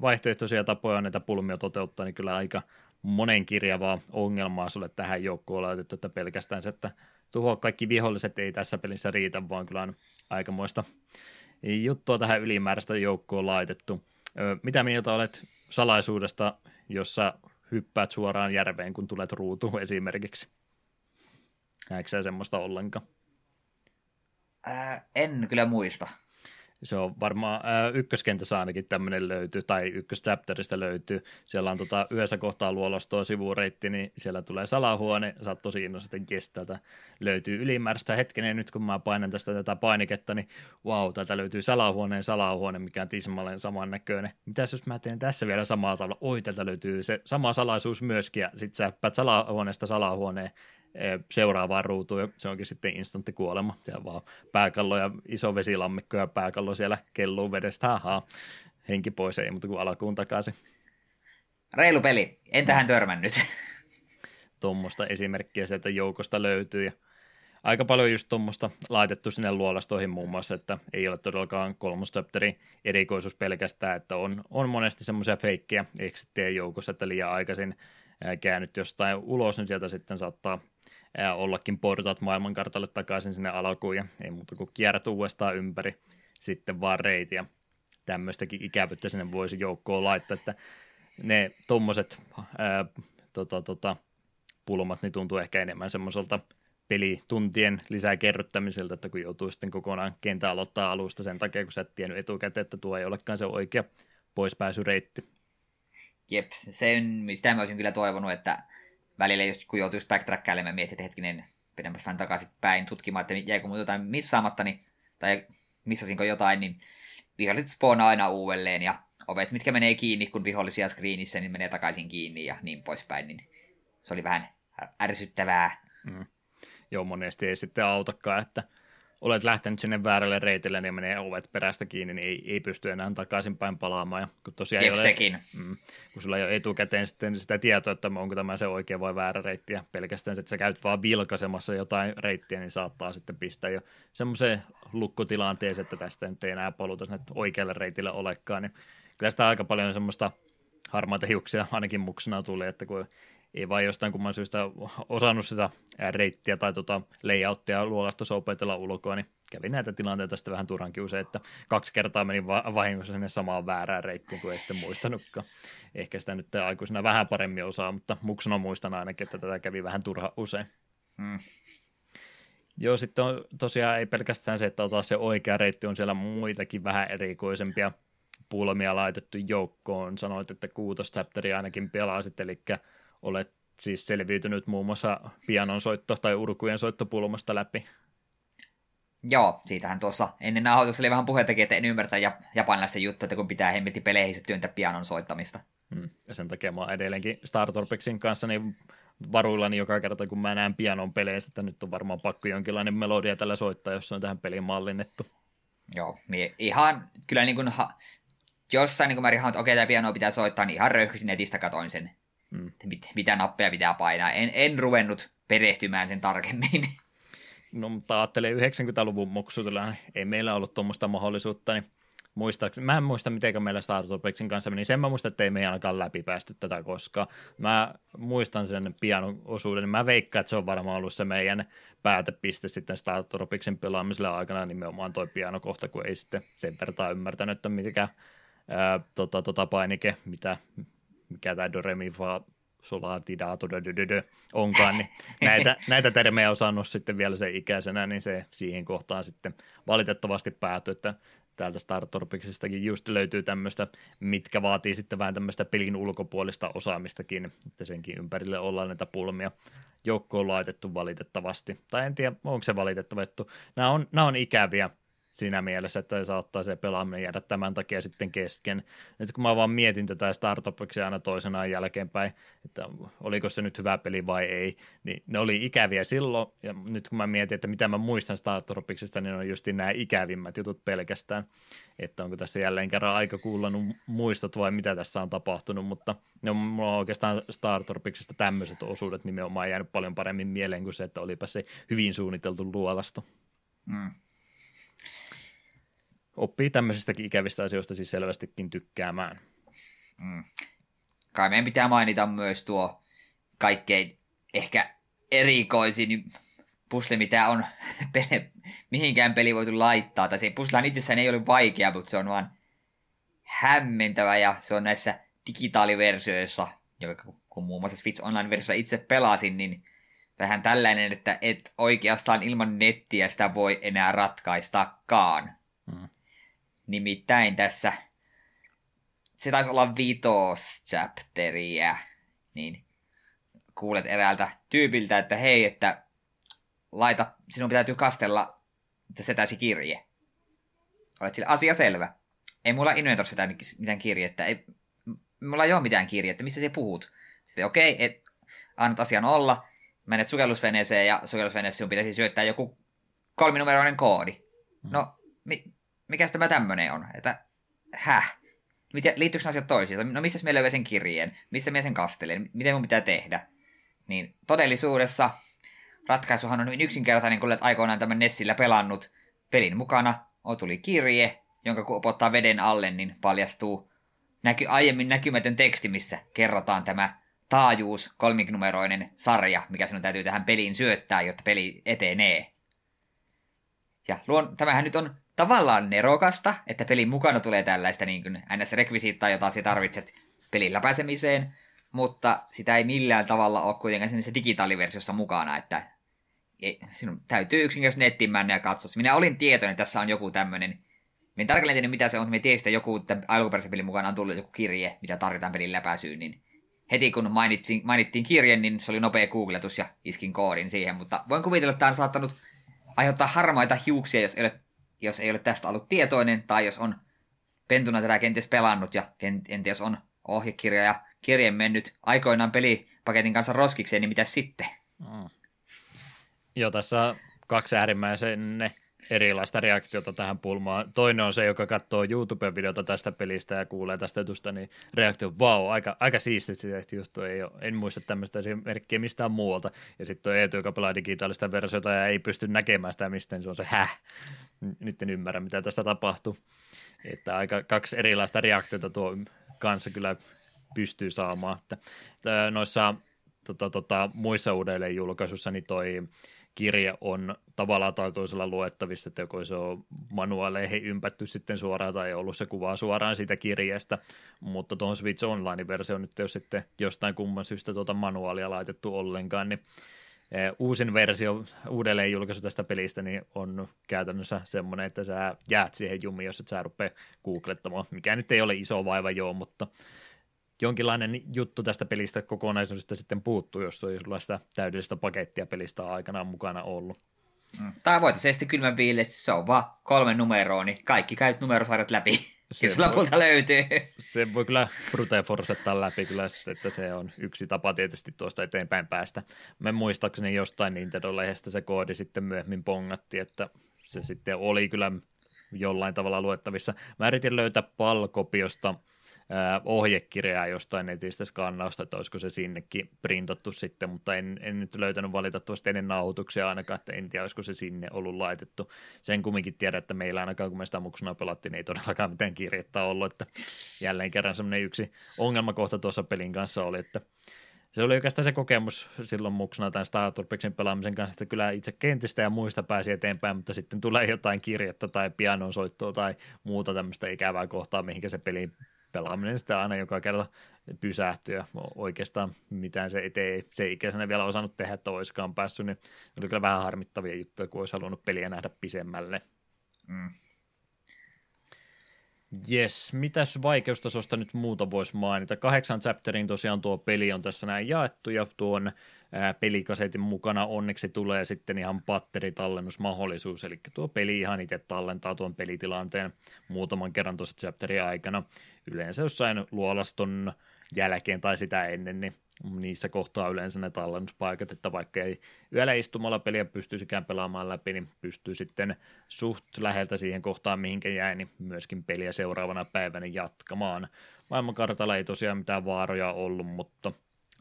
vaihtoehtoisia tapoja näitä pulmia toteuttaa, niin kyllä aika monen kirjavaa ongelmaa sulle tähän joukkoon laitettu, että pelkästään se, että tuhoa kaikki viholliset ei tässä pelissä riitä, vaan kyllä on aikamoista juttua tähän ylimääräistä joukkoon laitettu. Mitä mieltä olet salaisuudesta, jossa hyppäät suoraan järveen, kun tulet ruutuun esimerkiksi? Näetkö sä semmoista ollenkaan? Ää, en kyllä muista. Se on varmaan ykköskentässä ainakin tämmöinen löytyy, tai ykköschapterista löytyy. Siellä on tota, yhdessä kohtaa luolastoa sivureitti, niin siellä tulee salahuone, sä oot tosi innossa, että jes, löytyy ylimääräistä. Hetkinen, nyt kun mä painan tästä tätä painiketta, niin wow, täältä löytyy salahuoneen salahuone, mikä on tismalleen samannäköinen. Mitäs jos mä teen tässä vielä samalla tavalla? Oi, täältä löytyy se sama salaisuus myöskin, ja sit sä salahuoneesta salahuoneen, seuraavaan ruutuun ja se onkin sitten instantti kuolema. Siellä vaan pääkallo ja iso vesilammikko ja pääkallo siellä kelluu vedestä. Ahaa, henki pois, ei mutta kuin alkuun takaisin. Reilu peli, en tähän törmännyt. Tuommoista esimerkkiä sieltä joukosta löytyy ja aika paljon just tuommoista laitettu sinne luolastoihin muun muassa, että ei ole todellakaan kolmoschapterin erikoisuus pelkästään, että on, on monesti semmoisia feikkejä eksittien joukossa, että liian aikaisin käännyt jostain ulos, niin sieltä sitten saattaa ollakin portaat maailmankartalle takaisin sinne alkuun ja ei muuta kuin kierrät uudestaan ympäri sitten vaan reitiä. Tämmöistäkin ikävyyttä sinne voisi joukkoon laittaa, että ne tuommoiset tota, tota, pulmat niin tuntuu ehkä enemmän semmoiselta pelituntien lisää kerryttämiseltä, että kun joutuu sitten kokonaan kentää aloittaa alusta sen takia, kun sä et tiennyt etukäteen, että tuo ei olekaan se oikea poispääsyreitti. Jep, se on, sitä mä olisin kyllä toivonut, että välillä just kun joutuisi backtrackkailemaan, mietin, että hetkinen, takaisin päin tutkimaan, että jäikö mun jotain missaamatta, niin, tai missasinko jotain, niin viholliset spoonaa aina uudelleen, ja ovet, mitkä menee kiinni, kun vihollisia screenissä, niin menee takaisin kiinni ja niin poispäin, niin se oli vähän ärsyttävää. Mm. Joo, monesti ei sitten autakaan, että olet lähtenyt sinne väärälle reitille, niin menee ovet perästä kiinni, niin ei, ei pysty enää takaisinpäin palaamaan. Ja kun tosiaan ei ole, sekin. Mm, kun sulla ei ole etukäteen sitten sitä tietoa, että onko tämä se oikea vai väärä reitti, ja pelkästään että sä käyt vaan vilkaisemassa jotain reittiä, niin saattaa sitten pistää jo semmoiseen lukkotilanteeseen, että tästä nyt ei enää paluta sinne oikealle reitille olekaan, niin kyllä sitä aika paljon semmoista harmaita hiuksia ainakin muksena tuli, että kun ei vaan jostain kumman syystä osannut sitä reittiä tai tota layouttia luolastossa opetella ulkoa, niin kävi näitä tilanteita sitten vähän turhankin usein, että kaksi kertaa meni vahingossa sinne samaan väärään reittiin, kun ei sitten muistanutkaan. Ehkä sitä nyt aikuisena vähän paremmin osaa, mutta muksuna muistan ainakin, että tätä kävi vähän turha usein. Hmm. Joo, sitten on tosiaan ei pelkästään se, että ota se oikea reitti, on siellä muitakin vähän erikoisempia pulmia laitettu joukkoon. Sanoit, että kuutostäpteri ainakin pelasit, eli olet siis selviytynyt muun muassa pianon soitto tai urkujen soittopulmasta läpi. Joo, siitähän tuossa ennen nauhoitusta oli vähän puhettakin, että en ymmärtä japanilaisen juttu, että kun pitää hemmetti peleihin työntää pianon soittamista. Hmm. Ja sen takia mä oon edelleenkin Star Torpexin kanssa niin varuillani joka kerta, kun mä näen pianon peleissä, että nyt on varmaan pakko jonkinlainen melodia tällä soittaa, jos se on tähän peliin mallinnettu. Joo, ihan kyllä niin kuin, ha, jossain niin kuin mä rihaan, että okei, tämä piano pitää soittaa, niin ihan röyhkysin netistä katoin sen, mm. mit, mitä nappeja pitää painaa. En, en ruvennut perehtymään sen tarkemmin. No, mutta ajattelin 90-luvun muksutella, ei meillä ollut tuommoista mahdollisuutta, niin muistaakseni, mä en muista miten meillä Startupexin kanssa meni, sen mä muistan, että ei me ainakaan läpi päästy tätä koska Mä muistan sen pianon osuuden, niin mä veikkaan, että se on varmaan ollut se meidän päätepiste sitten Startupexin pelaamiselle aikana nimenomaan toi pianokohta, kun ei sitten sen verran ymmärtänyt, että mikä ää, tota, tota painike, mitä, mikä tämä Doremi fa solatidato onkaan, niin näitä, näitä termejä osannut sitten vielä sen ikäisenä, niin se siihen kohtaan sitten valitettavasti päätyi, että täältä Star Torpixistakin just löytyy tämmöistä, mitkä vaatii sitten vähän tämmöistä pelin ulkopuolista osaamistakin, että senkin ympärille ollaan näitä pulmia joukkoon laitettu valitettavasti. Tai en tiedä, onko se valitettavattu. Nämä on, nämä on ikäviä siinä mielessä, että saattaa se pelaaminen jäädä tämän takia sitten kesken. Nyt kun mä vaan mietin tätä startupiksi aina toisenaan jälkeenpäin, että oliko se nyt hyvä peli vai ei, niin ne oli ikäviä silloin, ja nyt kun mä mietin, että mitä mä muistan startupiksista, niin on just nämä ikävimmät jutut pelkästään, että onko tässä jälleen kerran aika kuullannut muistot vai mitä tässä on tapahtunut, mutta ne on, mulla oikeastaan startupiksista tämmöiset osuudet nimenomaan jäänyt paljon paremmin mieleen kuin se, että olipa se hyvin suunniteltu luolasto. Mm oppii tämmöisistäkin ikävistä asioista siis selvästikin tykkäämään. Mm. Kai meidän pitää mainita myös tuo kaikkein ehkä erikoisin pusle, mitä on pele, mihinkään peli voitu laittaa. Tai se puslaan itsessään ei ole vaikea, mutta se on vaan hämmentävä ja se on näissä digitaaliversioissa, joka kun muun muassa Switch Online-versiossa itse pelasin, niin vähän tällainen, että et oikeastaan ilman nettiä sitä voi enää ratkaistakaan. Hmm. Nimittäin tässä, se taisi olla vitos chapteria, niin kuulet eräältä tyypiltä, että hei, että laita, sinun täytyy kastella setäsi kirje. Olet sille asia selvä. Ei mulla inventorissa mitään kirjettä. Ei, mulla ei ole mitään kirjettä. Mistä sä puhut? Sitten okei, okay, et, annat asian olla. Menet sukellusveneeseen ja sukellusveneessä sinun pitäisi syöttää joku kolminumeroinen koodi. No, mi, mikä tämä tämmöinen on? Että, häh? Miten, liittyykö asiat toisiinsa? No missä me löyvän sen kirjeen? Missä me sen kastelen? Miten mun pitää tehdä? Niin todellisuudessa ratkaisuhan on hyvin yksinkertainen, kun olet aikoinaan tämän Nessillä pelannut pelin mukana. O tuli kirje, jonka kun opottaa veden alle, niin paljastuu näky, aiemmin näkymätön teksti, missä kerrotaan tämä taajuus, kolminumeroinen sarja, mikä sinun täytyy tähän peliin syöttää, jotta peli etenee. Ja luon, tämähän nyt on tavallaan nerokasta, että pelin mukana tulee tällaista niin NS-rekvisiittaa, jota sinä tarvitset pelillä pääsemiseen, mutta sitä ei millään tavalla ole kuitenkaan se digitaaliversiossa mukana, että ei, sinun täytyy yksinkertaisesti nettiin mennä ja katsoa. Minä olin tietoinen, että tässä on joku tämmöinen, minä en tarkalleen tiedä mitä se on, me tiesin, että joku alkuperäisen pelin mukana on tullut joku kirje, mitä tarvitaan pelin läpäisyyn, niin heti kun mainittiin, mainittiin kirjen, niin se oli nopea googletus ja iskin koodin siihen, mutta voin kuvitella, että tämä on saattanut aiheuttaa harmaita hiuksia, jos ei ole jos ei ole tästä ollut tietoinen, tai jos on pentuna tätä kenties pelannut, ja kenties on ohjekirja ja kirje mennyt aikoinaan pelipaketin kanssa roskikseen, niin mitä sitten? Mm. Joo, tässä kaksi äärimmäisen erilaista reaktiota tähän pulmaan. Toinen on se, joka katsoo YouTube-videota tästä pelistä ja kuulee tästä jutusta, niin reaktio on vau, aika, aika siististi tehty juttu, ei ole, en muista tämmöistä esimerkkiä mistään muualta. Ja sitten tuo Eetu, joka pelaa digitaalista versiota ja ei pysty näkemään sitä mistä, niin se on se häh. Nyt en ymmärrä, mitä tässä tapahtuu. Että aika kaksi erilaista reaktiota tuo kanssa kyllä pystyy saamaan. Että, noissa tota, tota, muissa uudelleenjulkaisuissa niin toi kirja on tavallaan tai toisella luettavissa, että joko se on manuaaleihin ympätty sitten suoraan tai ollut se kuvaa suoraan siitä kirjasta, mutta tuohon Switch Online-versio nyt jos sitten jostain kumman syystä tuota manuaalia laitettu ollenkaan, niin eh, uusin versio, uudelleen julkaisu tästä pelistä, niin on käytännössä semmoinen, että sä jäät siihen jumiin, jos et sä rupea googlettamaan, mikä nyt ei ole iso vaiva joo, mutta jonkinlainen juttu tästä pelistä kokonaisuudesta sitten puuttuu, jos on sulla sitä täydellistä pakettia pelistä aikanaan mukana ollut. Mm. Tavoitteisesti kylmän viileesti se on vaan kolme numeroa, niin kaikki käyt numerosarjat läpi, se jos voi, lopulta löytyy. Se voi kyllä brute forsettaa läpi kyllä, että se on yksi tapa tietysti tuosta eteenpäin päästä. Mä muistaakseni jostain Nintendo-lehdestä se koodi sitten myöhemmin pongatti, että se sitten oli kyllä jollain tavalla luettavissa. Mä yritin löytää palkopiosta ohjekirjaa jostain netistä skannausta, että olisiko se sinnekin printattu sitten, mutta en, en nyt löytänyt valitettavasti ennen nauhoituksia ainakaan, että en tiedä, olisiko se sinne ollut laitettu. Sen kumminkin tiedä, että meillä ainakaan kun me sitä muksuna pelattiin, niin ei todellakaan mitään kirjettä ollut, että jälleen kerran semmoinen yksi ongelmakohta tuossa pelin kanssa oli, että se oli oikeastaan se kokemus silloin muksuna tämän Star Troopiksen pelaamisen kanssa, että kyllä itse kentistä ja muista pääsi eteenpäin, mutta sitten tulee jotain kirjettä tai pianon soittoa tai muuta tämmöistä ikävää kohtaa, mihinkä se peli pelaaminen sitten aina joka kerta pysähtyä. Oikeastaan mitään se ei se ikäisenä vielä osannut tehdä, että olisikaan päässyt, niin oli kyllä vähän harmittavia juttuja, kun olisi halunnut peliä nähdä pisemmälle. Mm. Yes, mitäs vaikeustasosta nyt muuta voisi mainita? Kahdeksan chapterin tosiaan tuo peli on tässä näin jaettu ja tuon pelikasetin mukana onneksi tulee sitten ihan patteritallennusmahdollisuus, eli tuo peli ihan itse tallentaa tuon pelitilanteen muutaman kerran tuossa chapterin aikana, yleensä jossain luolaston jälkeen tai sitä ennen, niin niissä kohtaa yleensä ne tallennuspaikat, että vaikka ei yöllä istumalla peliä pystyisikään pelaamaan läpi, niin pystyy sitten suht läheltä siihen kohtaan, mihinkä jäi, niin myöskin peliä seuraavana päivänä jatkamaan. Maailmankartalla ei tosiaan mitään vaaroja ollut, mutta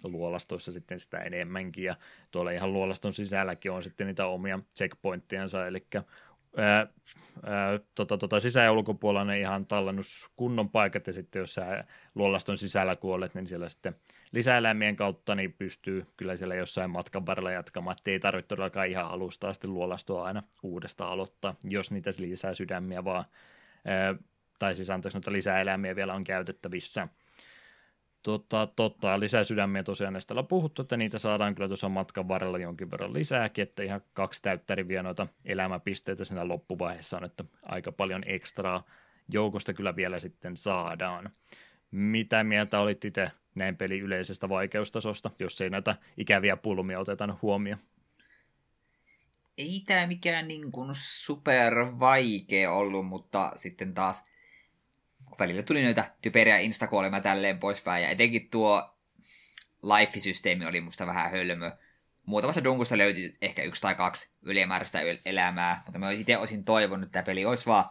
luolastoissa sitten sitä enemmänkin, ja tuolla ihan luolaston sisälläkin on sitten niitä omia checkpointtiansa, eli ää, ää, tota, tota, sisä- ja ulkopuolella ihan tallennus kunnon paikat, ja sitten jos sä luolaston sisällä kuolet, niin siellä sitten lisäeläimien kautta niin pystyy kyllä siellä jossain matkan varrella jatkamaan, että ei tarvitse todellakaan ihan alusta asti luolastua aina uudestaan aloittaa, jos niitä lisää sydämiä vaan, ää, tai siis anteeksi, noita lisäeläimiä vielä on käytettävissä. Tota, totta, lisää sydämiä tosiaan näistä ollaan puhuttu, että niitä saadaan kyllä tuossa matkan varrella jonkin verran lisääkin, että ihan kaksi täyttäri vielä noita elämäpisteitä siinä loppuvaiheessa on, että aika paljon ekstraa joukosta kyllä vielä sitten saadaan. Mitä mieltä olit itse näin peli yleisestä vaikeustasosta, jos ei näitä ikäviä pulmia oteta huomioon? Ei tämä mikään niin super vaikea ollut, mutta sitten taas välillä tuli noita typeriä instakuolemia tälleen poispäin, ja etenkin tuo life-systeemi oli musta vähän hölmö. Muutamassa dunkussa löytyi ehkä yksi tai kaksi ylimääräistä elämää, mutta mä itse olisin toivonut, että tämä peli olisi vaan...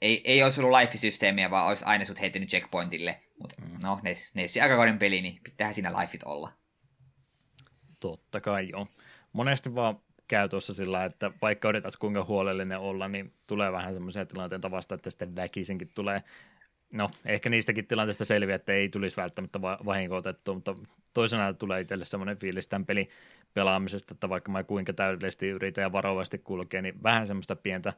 Ei, ei olisi ollut life-systeemiä, vaan olisi aina sut heittänyt checkpointille. Mutta mm. no, Neissi aikakauden peli, niin pitäähän siinä lifeit olla. Totta kai joo. Monesti vaan käy tuossa sillä, että vaikka odotat kuinka huolellinen olla, niin tulee vähän semmoisia tilanteita vasta, että sitten väkisinkin tulee, no ehkä niistäkin tilanteista selviää, että ei tulisi välttämättä vahinkoitettua, mutta toisena tulee itselle semmoinen fiilis tämän pelin pelaamisesta, että vaikka mä kuinka täydellisesti yritän ja varovasti kulkee, niin vähän semmoista pientä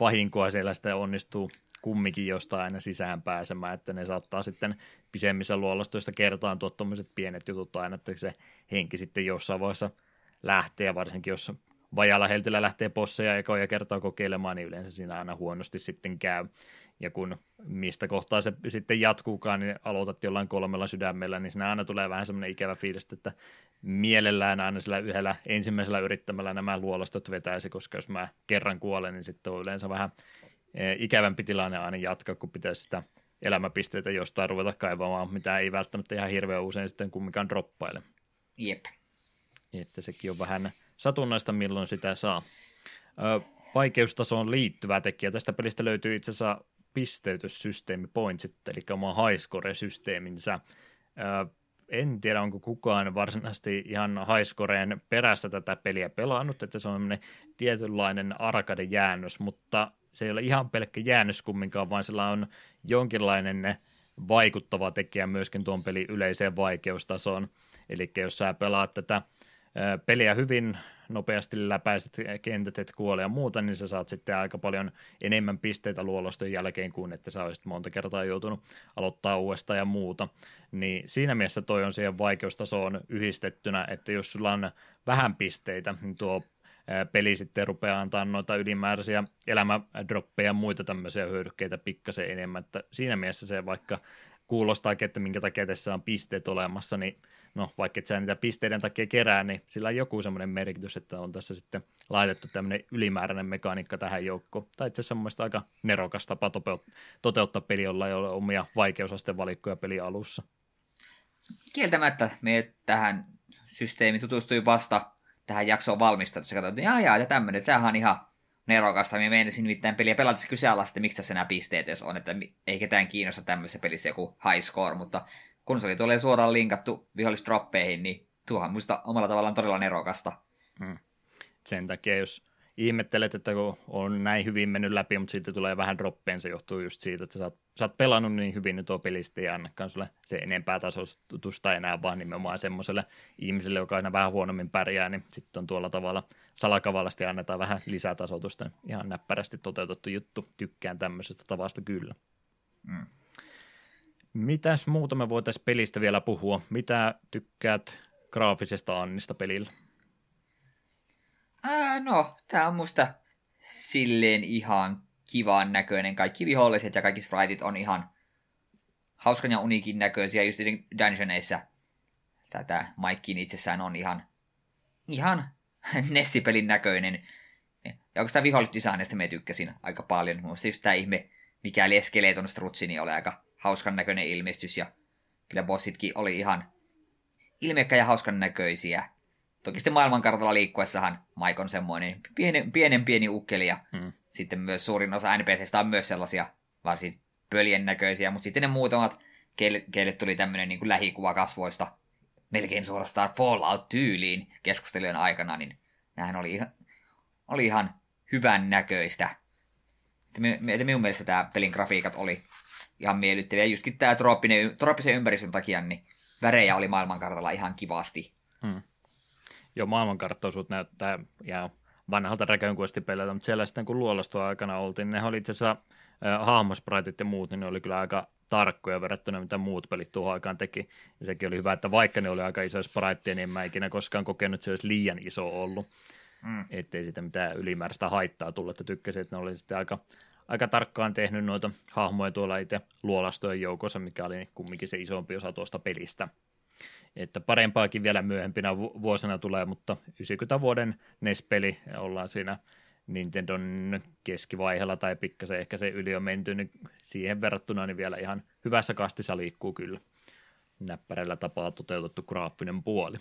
vahinkoa siellä sitten onnistuu kumminkin jostain aina sisään pääsemään, että ne saattaa sitten pisemmissä luolastoista kertaan tuot pienet jutut aina, että se henki sitten jossain vaiheessa – lähtee, varsinkin jos vajalla heltillä lähtee posseja ekoja kertaa kokeilemaan, niin yleensä siinä aina huonosti sitten käy. Ja kun mistä kohtaa se sitten jatkuukaan, niin aloitat jollain kolmella sydämellä, niin siinä aina tulee vähän semmoinen ikävä fiilis, että mielellään aina sillä yhdellä ensimmäisellä yrittämällä nämä luolastot vetäisi, koska jos mä kerran kuolen, niin sitten on yleensä vähän e, ikävämpi tilanne aina jatkaa, kun pitäisi sitä elämäpisteitä jostain ruveta kaivamaan, mitä ei välttämättä ihan hirveän usein sitten kumminkaan droppaile. Jep. Että sekin on vähän satunnaista, milloin sitä saa. Ö, vaikeustasoon liittyvä tekijä. Tästä pelistä löytyy itse asiassa pisteytyssysteemi Pointsit, eli oma highscore-systeeminsä. Ö, en tiedä, onko kukaan varsinaisesti ihan highscoreen perässä tätä peliä pelannut, että se on tietynlainen arcade-jäännös, mutta se ei ole ihan pelkkä jäännös kumminkaan, vaan sillä on jonkinlainen vaikuttava tekijä myöskin tuon pelin yleiseen vaikeustasoon. Eli jos sä pelaat tätä peliä hyvin nopeasti läpäiset kentät, et kuole ja muuta, niin sä saat sitten aika paljon enemmän pisteitä luoloston jälkeen kuin että sä olisit monta kertaa joutunut aloittaa uudestaan ja muuta. Niin siinä mielessä toi on siihen vaikeustasoon yhdistettynä, että jos sulla on vähän pisteitä, niin tuo peli sitten rupeaa antaa noita ylimääräisiä elämädroppeja ja muita tämmöisiä hyödykkeitä pikkasen enemmän, että siinä mielessä se vaikka kuulostaa, että minkä takia tässä on pisteet olemassa, niin no vaikka et sä niitä pisteiden takia kerää, niin sillä on joku semmoinen merkitys, että on tässä sitten laitettu tämmöinen ylimääräinen mekaniikka tähän joukkoon. Tai itse asiassa aika nerokas tapa toteuttaa peli, jolla ei ole omia vaikeusasteen valikkoja peli alussa. Kieltämättä me tähän systeemiin tutustui vasta tähän jaksoon valmista, että sä katsoit, että jaa, ja tämmöinen, tämähän on ihan nerokasta. Minä meinasin nimittäin peliä pelata kyseenalaista, miksi tässä nämä pisteet edes on, että ei ketään kiinnosta tämmöisessä pelissä joku high score, mutta kun se oli tulee suoraan linkattu vihollistroppeihin, niin tuohan muista omalla tavallaan todella nerokasta. Hmm. Sen takia, jos ihmettelet, että kun on näin hyvin mennyt läpi, mutta sitten tulee vähän droppeen, se johtuu just siitä, että sä oot, sä oot pelannut niin hyvin nyt tuo pelistä ja annakaan sulle se enempää tasoitusta enää, vaan nimenomaan semmoiselle ihmiselle, joka aina vähän huonommin pärjää, niin sitten on tuolla tavalla salakavallasti annetaan vähän lisätasoitusta. Ihan näppärästi toteutettu juttu. Tykkään tämmöisestä tavasta kyllä. Mm. Mitäs muuta me voitaisiin pelistä vielä puhua? Mitä tykkäät graafisesta Annista pelillä? Ää, no, tää on musta silleen ihan kivan näköinen. Kaikki viholliset ja kaikki spriteit on ihan hauskan ja unikin näköisiä. Just dungeoneissa tätä Mikein itsessään on ihan, ihan Nessipelin näköinen. Ja oikeastaan vihollisdesignista me tykkäsin aika paljon. Muista just tää ihme, mikäli Skeleton Strutsi, niin oli aika hauskan näköinen ilmestys. Ja kyllä bossitkin oli ihan ilmekkä ja hauskan näköisiä. Toki sitten maailmankartalla liikkuessahan Mike on semmoinen pienen, pienen pieni ukkeli ja hmm. sitten myös suurin osa NPCistä on myös sellaisia varsin pöljen näköisiä, mutta sitten ne muutamat, keille, keille tuli tämmöinen niin kuin lähikuva kasvoista, melkein suorastaan Fallout-tyyliin keskustelujen aikana, niin nämähän oli ihan, oli ihan hyvän näköistä. Että minun mielestä tämä pelin grafiikat oli ihan miellyttäviä. Justkin tämä trooppisen ympäristön takia, niin värejä oli maailmankartalla ihan kivasti. Hmm jo maailmankarttaosuut näyttää ja vanhalta räkönkuestipeleiltä, mutta siellä sitten kun luolastua aikana oltiin, niin ne oli itse asiassa äh, hahmospraitit ja muut, niin ne oli kyllä aika tarkkoja verrattuna mitä muut pelit tuohon aikaan teki. Ja sekin oli hyvä, että vaikka ne oli aika isoja spraitteja, niin mä ikinä koskaan kokenut, että se olisi liian iso ollut. Mm. Ettei siitä mitään ylimääräistä haittaa tullut, että tykkäsin, että ne oli sitten aika, aika tarkkaan tehnyt noita hahmoja tuolla itse luolastojen joukossa, mikä oli kumminkin se isompi osa tuosta pelistä että parempaakin vielä myöhempinä vuosina tulee, mutta 90 vuoden NES-peli ollaan siinä Nintendon keskivaiheella tai pikkasen ehkä se yli on menty, niin siihen verrattuna niin vielä ihan hyvässä kastissa liikkuu kyllä näppärällä tapaa toteutettu graafinen puoli.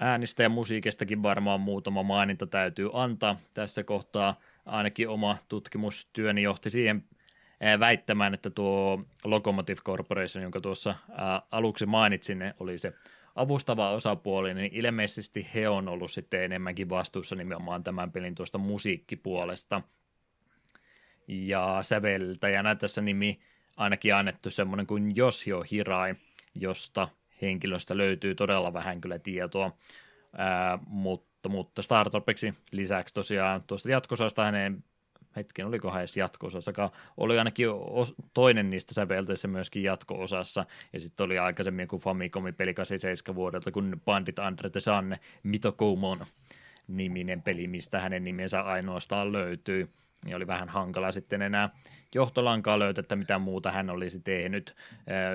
Äänistä ja musiikistakin varmaan muutama maininta täytyy antaa. Tässä kohtaa ainakin oma tutkimustyöni johti siihen väittämään, että tuo Locomotive Corporation, jonka tuossa aluksi mainitsin, oli se avustava osapuoli, niin ilmeisesti he on ollut sitten enemmänkin vastuussa nimenomaan tämän pelin tuosta musiikkipuolesta. Ja säveltäjänä tässä nimi ainakin annettu semmoinen kuin Yoshio Hirai, josta henkilöstä löytyy todella vähän kyllä tietoa, ää, mutta, mutta Startopiksi lisäksi tosiaan tuosta jatkosasta hänen hetken, oliko edes jatko-osassakaan, oli ainakin toinen niistä sävelteissä myöskin jatko-osassa, ja sitten oli aikaisemmin joku Famicomin peli 87 vuodelta, kun Bandit Andre the Sun, Mitokoumon niminen peli, mistä hänen nimensä ainoastaan löytyy, ja oli vähän hankala sitten enää johtolankaa löytää, että mitä muuta hän olisi tehnyt.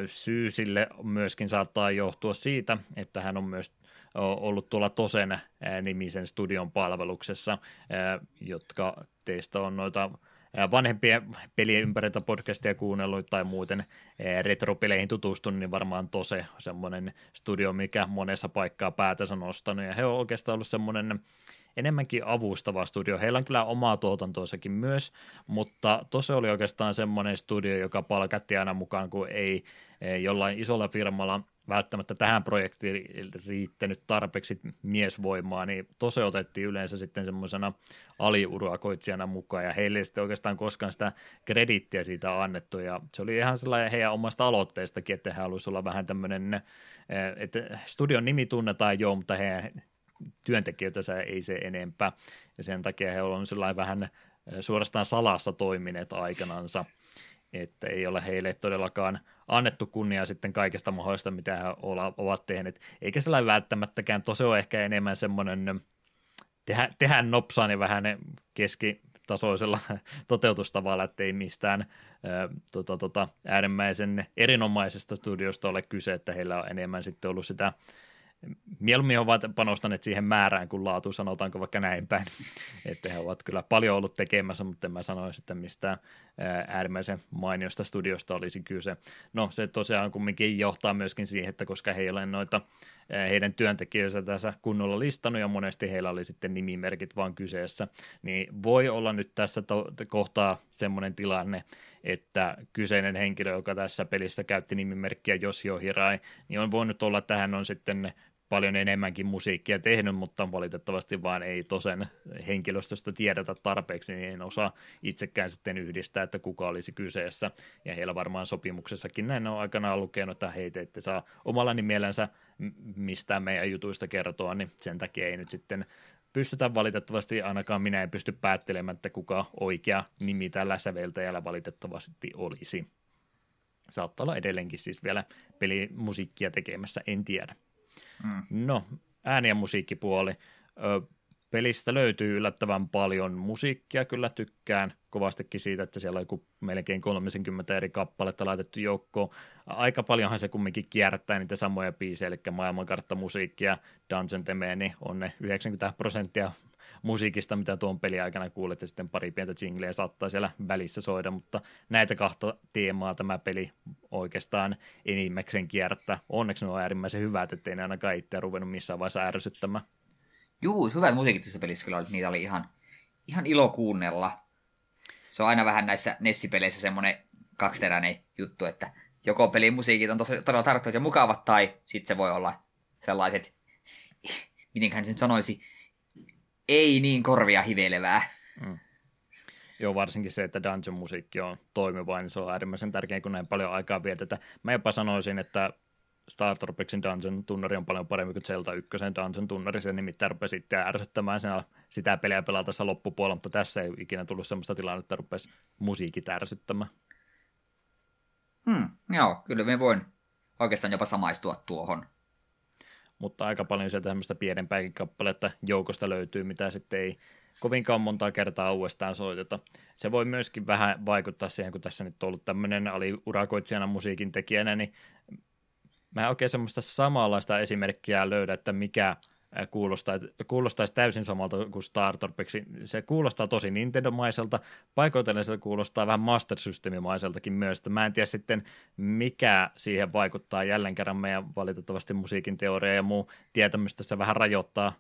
Syy sille myöskin saattaa johtua siitä, että hän on myös ollut tuolla Tosen nimisen studion palveluksessa, jotka teistä on noita vanhempien pelien ympäriltä podcastia kuunnellut tai muuten retropeleihin tutustunut, niin varmaan Tose semmoinen studio, mikä monessa paikkaa päätänsä nostanut, ja he on oikeastaan ollut semmoinen enemmänkin avustava studio. Heillä on kyllä omaa tuotantoasakin myös, mutta Tose oli oikeastaan semmoinen studio, joka palkatti aina mukaan, kun ei jollain isolla firmalla välttämättä tähän projektiin riittänyt tarpeeksi miesvoimaa, niin tose otettiin yleensä sitten semmoisena aliurakoitsijana mukaan, ja heille ei sitten oikeastaan koskaan sitä kredittiä siitä annettu, ja se oli ihan sellainen heidän omasta aloitteestakin, että he haluaisivat olla vähän tämmöinen, eh, että studion nimi tunnetaan jo, mutta heidän työntekijöitä ei se enempää, ja sen takia he ovat sellainen vähän suorastaan salassa toimineet aikanansa, että ei ole heille todellakaan annettu kunnia sitten kaikesta mahdollista, mitä he ovat tehneet, eikä sellainen välttämättäkään, tosi on ehkä enemmän semmoinen tehdä, tehdä nopsaan ja vähän keskitasoisella toteutustavalla, että ei mistään ää, tota, tota, äärimmäisen erinomaisesta studiosta ole kyse, että heillä on enemmän sitten ollut sitä mieluummin ovat panostaneet siihen määrään kuin laatu, sanotaanko vaikka näin päin. Että he ovat kyllä paljon ollut tekemässä, mutta en mä sanoisi, että mistään äärimmäisen mainiosta studiosta olisi kyse. No se tosiaan kumminkin johtaa myöskin siihen, että koska heillä ei noita heidän työntekijöitä tässä kunnolla listannut ja monesti heillä oli sitten nimimerkit vaan kyseessä, niin voi olla nyt tässä to- kohtaa semmoinen tilanne, että kyseinen henkilö, joka tässä pelissä käytti nimimerkkiä Yoshio Hirai, niin on voinut olla, että hän on sitten paljon enemmänkin musiikkia tehnyt, mutta valitettavasti vaan ei tosen henkilöstöstä tiedetä tarpeeksi, niin en osaa itsekään sitten yhdistää, että kuka olisi kyseessä. Ja heillä varmaan sopimuksessakin näin on aikanaan lukenut, että hei, te ette saa omalla nimellensä mistään meidän jutuista kertoa, niin sen takia ei nyt sitten pystytä valitettavasti, ainakaan minä en pysty päättelemään, että kuka oikea nimi tällä säveltäjällä valitettavasti olisi. Saattaa olla edelleenkin siis vielä pelimusiikkia tekemässä, en tiedä. Mm. No, ääni- ja musiikkipuoli. Ö, pelistä löytyy yllättävän paljon musiikkia, kyllä tykkään kovastikin siitä, että siellä on joku melkein 30 eri kappaletta laitettu joukkoon. Aika paljonhan se kumminkin kierrättää niitä samoja biisejä, eli maailmankarttamusiikkia, Dungeon Theme, niin on ne 90 prosenttia musiikista, mitä tuon peli aikana kuulet, ja sitten pari pientä jingleä saattaa siellä välissä soida, mutta näitä kahta teemaa tämä peli oikeastaan enimmäkseen kierrättää. Onneksi ne on äärimmäisen hyvät, ettei ne ainakaan itse ruvennut missään vaiheessa ärsyttämään. Juu, hyvät musiikit tässä pelissä kyllä oli, niitä oli ihan, ihan ilo kuunnella. Se on aina vähän näissä Nessi-peleissä semmoinen kaksiteräinen juttu, että joko pelin musiikit on tosi, todella tarttuvat ja mukavat, tai sitten se voi olla sellaiset, mitenköhän se nyt sanoisi, ei niin korvia hivelevää. Mm. Joo, varsinkin se, että dungeon-musiikki on toimiva, niin se on äärimmäisen tärkeää, kun näin paljon aikaa vietetään. Mä jopa sanoisin, että Star Troopiksin Dungeon tunnari on paljon parempi kuin Zelda 1 Dungeon tunnari, se nimittäin rupesi sitten ärsyttämään sen, sitä peliä pelata loppupuolella, mutta tässä ei ikinä tullut sellaista tilannetta, että rupesi musiikit ärsyttämään. Hmm, joo, kyllä me voin oikeastaan jopa samaistua tuohon mutta aika paljon sieltä tämmöistä pienempääkin kappaletta joukosta löytyy, mitä sitten ei kovinkaan montaa kertaa uudestaan soiteta. Se voi myöskin vähän vaikuttaa siihen, kun tässä nyt on ollut tämmöinen aliurakoitsijana musiikin tekijänä, niin mä en oikein semmoista samanlaista esimerkkiä löydä, että mikä – kuulostaa, kuulostaisi täysin samalta kuin Star Torpeksi. Se kuulostaa tosi Nintendo-maiselta, paikoitellen se kuulostaa vähän Master System-maiseltakin myös, mä en tiedä sitten mikä siihen vaikuttaa. Jälleen kerran meidän valitettavasti musiikin teoria ja muu tietämys tässä vähän rajoittaa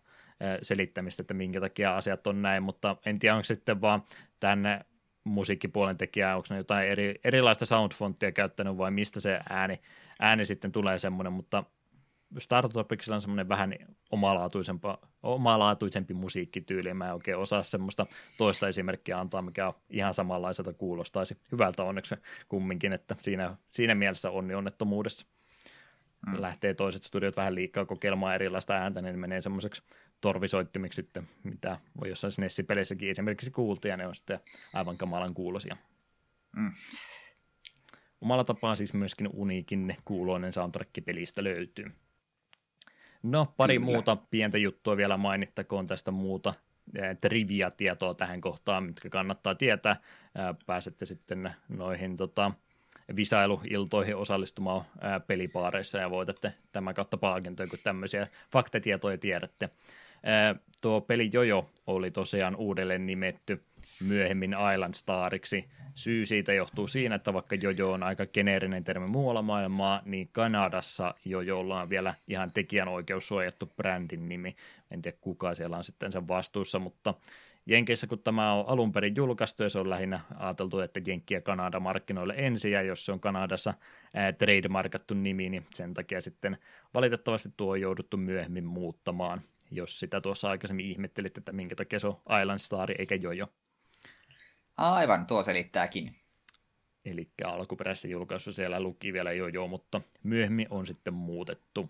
selittämistä, että minkä takia asiat on näin, mutta en tiedä, onko sitten vaan tänne musiikkipuolen tekijä, onko ne jotain eri, erilaista soundfonttia käyttänyt vai mistä se ääni, ääni sitten tulee semmoinen, mutta Startupiksilla on semmoinen vähän omalaatuisempi musiikkityyli. Mä en oikein osaa semmoista toista esimerkkiä antaa, mikä on ihan samanlaiselta kuulostaisi. Hyvältä onneksi kumminkin, että siinä, siinä mielessä onni onnettomuudessa. Mm. Lähtee toiset studiot vähän liikaa kokeilemaan erilaista ääntä, niin menee semmoiseksi torvisoittimiksi sitten, mitä voi jossain SNES-peleissäkin esimerkiksi kuultiin, ja ne on sitten aivan kamalan kuulosia. Mm. Omalla tapaa siis myöskin uniikin kuuloinen soundtrack pelistä löytyy. No, pari Kyllä. muuta pientä juttua vielä mainittakoon tästä muuta trivia-tietoa tähän kohtaan, mitkä kannattaa tietää. Pääsette sitten noihin tota, visailuiltoihin osallistumaan pelipaareissa ja voitatte tämän kautta palkintoja, kun tämmöisiä faktatietoja tiedätte. Tuo peli Jojo oli tosiaan uudelleen nimetty myöhemmin Island Stariksi. Syy siitä johtuu siinä, että vaikka Jojo on aika geneerinen termi muualla maailmaa, niin Kanadassa Jojolla on vielä ihan tekijänoikeus suojattu brändin nimi. En tiedä kuka siellä on sitten sen vastuussa, mutta Jenkeissä, kun tämä on alun perin julkaistu, ja se on lähinnä ajateltu, että Jenkki ja Kanada markkinoille ensin, ja jos se on Kanadassa ää, trademarkattu nimi, niin sen takia sitten valitettavasti tuo on jouduttu myöhemmin muuttamaan, jos sitä tuossa aikaisemmin ihmettelit, että minkä takia se on Island Star eikä Jojo. Aivan, tuo selittääkin. Eli alkuperäisessä julkaisussa siellä luki vielä Jojo, mutta myöhemmin on sitten muutettu.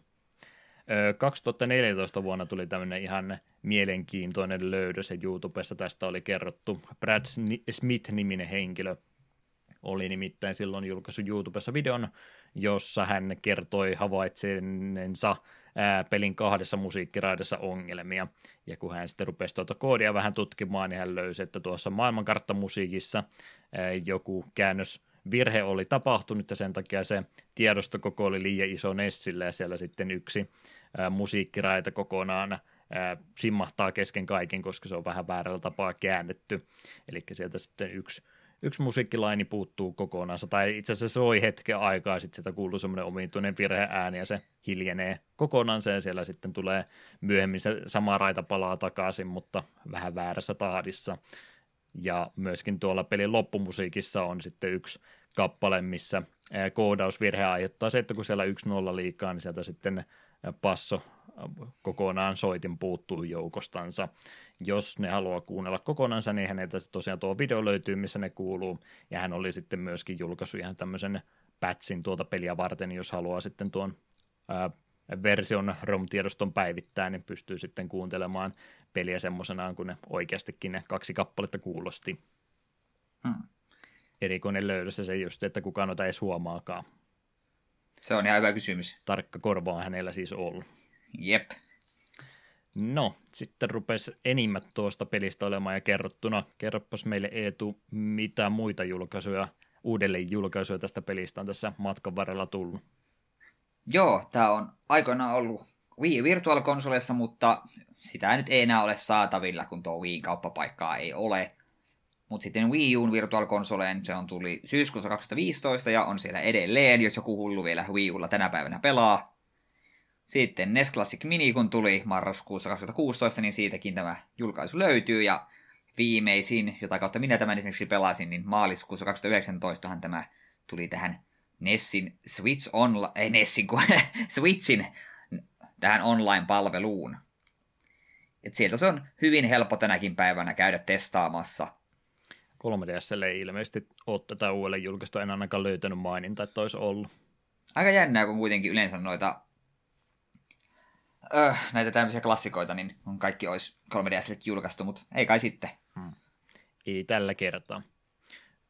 2014 vuonna tuli tämmöinen ihan mielenkiintoinen löydös ja YouTubessa tästä oli kerrottu. Brad Smith-niminen henkilö oli nimittäin silloin julkaisu YouTubessa videon, jossa hän kertoi havaitsenensa pelin kahdessa musiikkiraidassa ongelmia. Ja kun hän sitten rupesi tuota koodia vähän tutkimaan, niin hän löysi, että tuossa maailmankarttamusiikissa joku käännös virhe oli tapahtunut ja sen takia se tiedostokoko oli liian iso Nessille ja siellä sitten yksi ää, musiikkiraita kokonaan ää, simmahtaa kesken kaiken, koska se on vähän väärällä tapaa käännetty. Eli sieltä sitten yksi, yksi musiikkilaini puuttuu kokonaan, tai itse asiassa soi hetken aikaa, sitten sieltä kuuluu semmoinen omituinen virheääni ja se hiljenee kokonaan ja siellä sitten tulee myöhemmin se sama raita palaa takaisin, mutta vähän väärässä tahdissa. Ja myöskin tuolla pelin loppumusiikissa on sitten yksi kappale, missä koodausvirhe aiheuttaa se, että kun siellä yksi nolla liikaa, niin sieltä sitten passo kokonaan soitin puuttuu joukostansa. Jos ne haluaa kuunnella kokonansa, niin häneltä tosiaan tuo video löytyy, missä ne kuuluu, ja hän oli sitten myöskin julkaissut ihan tämmöisen patchin tuota peliä varten, jos haluaa sitten tuon ää, version ROM-tiedoston päivittää, niin pystyy sitten kuuntelemaan peliä semmoisenaan, kun ne oikeastikin ne kaksi kappaletta kuulosti. Hmm. Erikoinen löydös se just, että kukaan noita edes huomaakaan. Se on ihan hyvä kysymys. Tarkka korva on hänellä siis ollut. Jep. No, sitten rupesi enimmät tuosta pelistä olemaan ja kerrottuna. Kerropas meille Eetu, mitä muita julkaisuja, uudelleen julkaisuja tästä pelistä on tässä matkan varrella tullut. Joo, tämä on aikoinaan ollut Wii Virtual Consoleissa, mutta sitä nyt ei enää ole saatavilla, kun tuo Wii kauppapaikkaa ei ole. Mutta sitten Wii Uun Virtual Consoleen se on tuli syyskuussa 2015 ja on siellä edelleen, jos joku hullu vielä Wii Ulla tänä päivänä pelaa. Sitten NES Classic Mini, kun tuli marraskuussa 2016, niin siitäkin tämä julkaisu löytyy. Ja viimeisin, jota kautta minä tämän esimerkiksi pelasin, niin maaliskuussa 2019 tämä tuli tähän Nessin Switch Online, ei Nessin, kun Switchin tähän online-palveluun. Et sieltä se on hyvin helppo tänäkin päivänä käydä testaamassa. 3DSlle ei ilmeisesti ole tätä uudelle julkaista, en ainakaan löytänyt maininta, että olisi ollut. Aika jännää, kun kuitenkin yleensä noita öh, näitä tämmöisiä klassikoita, niin on kaikki olisi 3DSlle julkaistu, mutta ei kai sitten. Hmm. Ei tällä kertaa.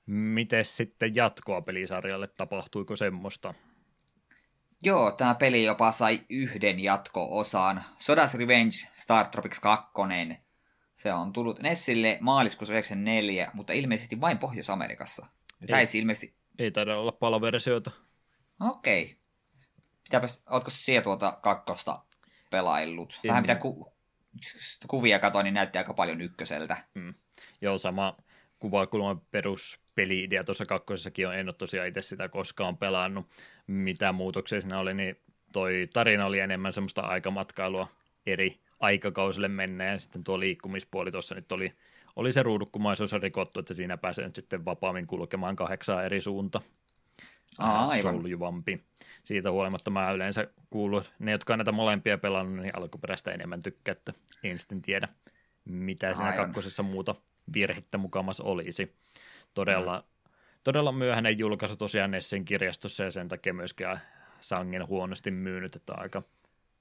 Miten sitten jatkoa pelisarjalle, tapahtuiko semmoista? Joo, tämä peli jopa sai yhden jatko-osaan. Sodas Revenge Star Tropics 2. Se on tullut Nessille maaliskuussa 94, mutta ilmeisesti vain Pohjois-Amerikassa. Ei, ilmeisesti... ei taida olla palaversioita. Okei. Okay. Pitääpäs, ootko siellä tuota kakkosta pelaillut? Vähän mitä ku, kuvia katsoin, niin näytti aika paljon ykköseltä. Mm. Joo, sama kuvakulman peruspeli-idea tuossa kakkosessakin on, en ole tosiaan itse sitä koskaan pelannut, mitä muutoksia siinä oli, niin toi tarina oli enemmän semmoista aikamatkailua eri aikakausille mennä, ja sitten tuo liikkumispuoli tuossa nyt oli, oli se ruudukkumaisuus rikottu, että siinä pääsee nyt sitten vapaammin kulkemaan kahdeksaa eri suunta. Aa, aivan. Soljuvampi. Siitä huolimatta mä yleensä kuulun, ne jotka on näitä molempia pelannut, niin alkuperäistä enemmän tykkää, että en sitten tiedä, mitä siinä aivan. kakkosessa muuta virhettä mukamas olisi. Todella, mm. todella myöhäinen julkaisu tosiaan Nessin kirjastossa ja sen takia myöskin sangen huonosti myynyt, että aika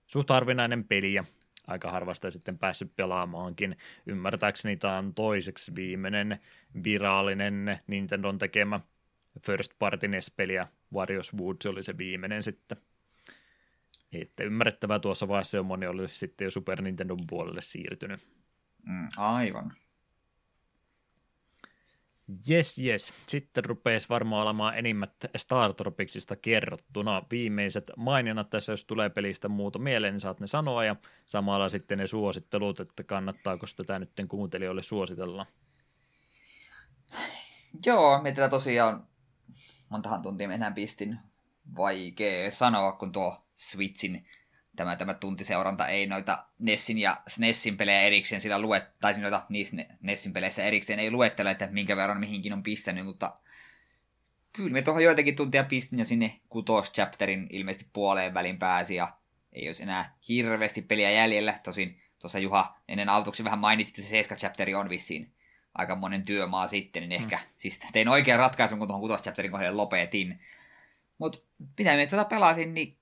suht harvinainen peli ja aika harvasta sitten päässyt pelaamaankin. Ymmärtääkseni tämä on toiseksi viimeinen virallinen Nintendon tekemä First Party NES-peli ja Warriors Woods oli se viimeinen sitten. Että ymmärrettävää tuossa vaiheessa jo moni oli sitten jo Super Nintendon puolelle siirtynyt. Mm, aivan. Yes, yes. Sitten rupeisi varmaan olemaan enimmät Star Tropicsista kerrottuna. Viimeiset maininnat tässä, jos tulee pelistä muuta mieleen, niin saat ne sanoa ja samalla sitten ne suosittelut, että kannattaako tätä nyt kuuntelijoille suositella. Joo, me tätä tosiaan montahan tuntia mennään pistin. Vaikea sanoa, kun tuo Switchin tämä, tämä tuntiseuranta ei noita Nessin ja SNESin pelejä erikseen sillä luet, tai noita niissä Nessin peleissä erikseen ei luettele, että minkä verran mihinkin on pistänyt, mutta kyllä me tuohon joitakin tuntia pistin ja sinne kutos chapterin ilmeisesti puoleen välin pääsi ja ei olisi enää hirveästi peliä jäljellä. Tosin tuossa Juha ennen autoksi vähän mainitsit, että se 7 chapteri on vissiin aika monen työmaa sitten, niin ehkä mm. siis tein oikean ratkaisun, kun tuohon kutos chapterin kohdalla lopetin. Mutta mitä me tuota pelasin, niin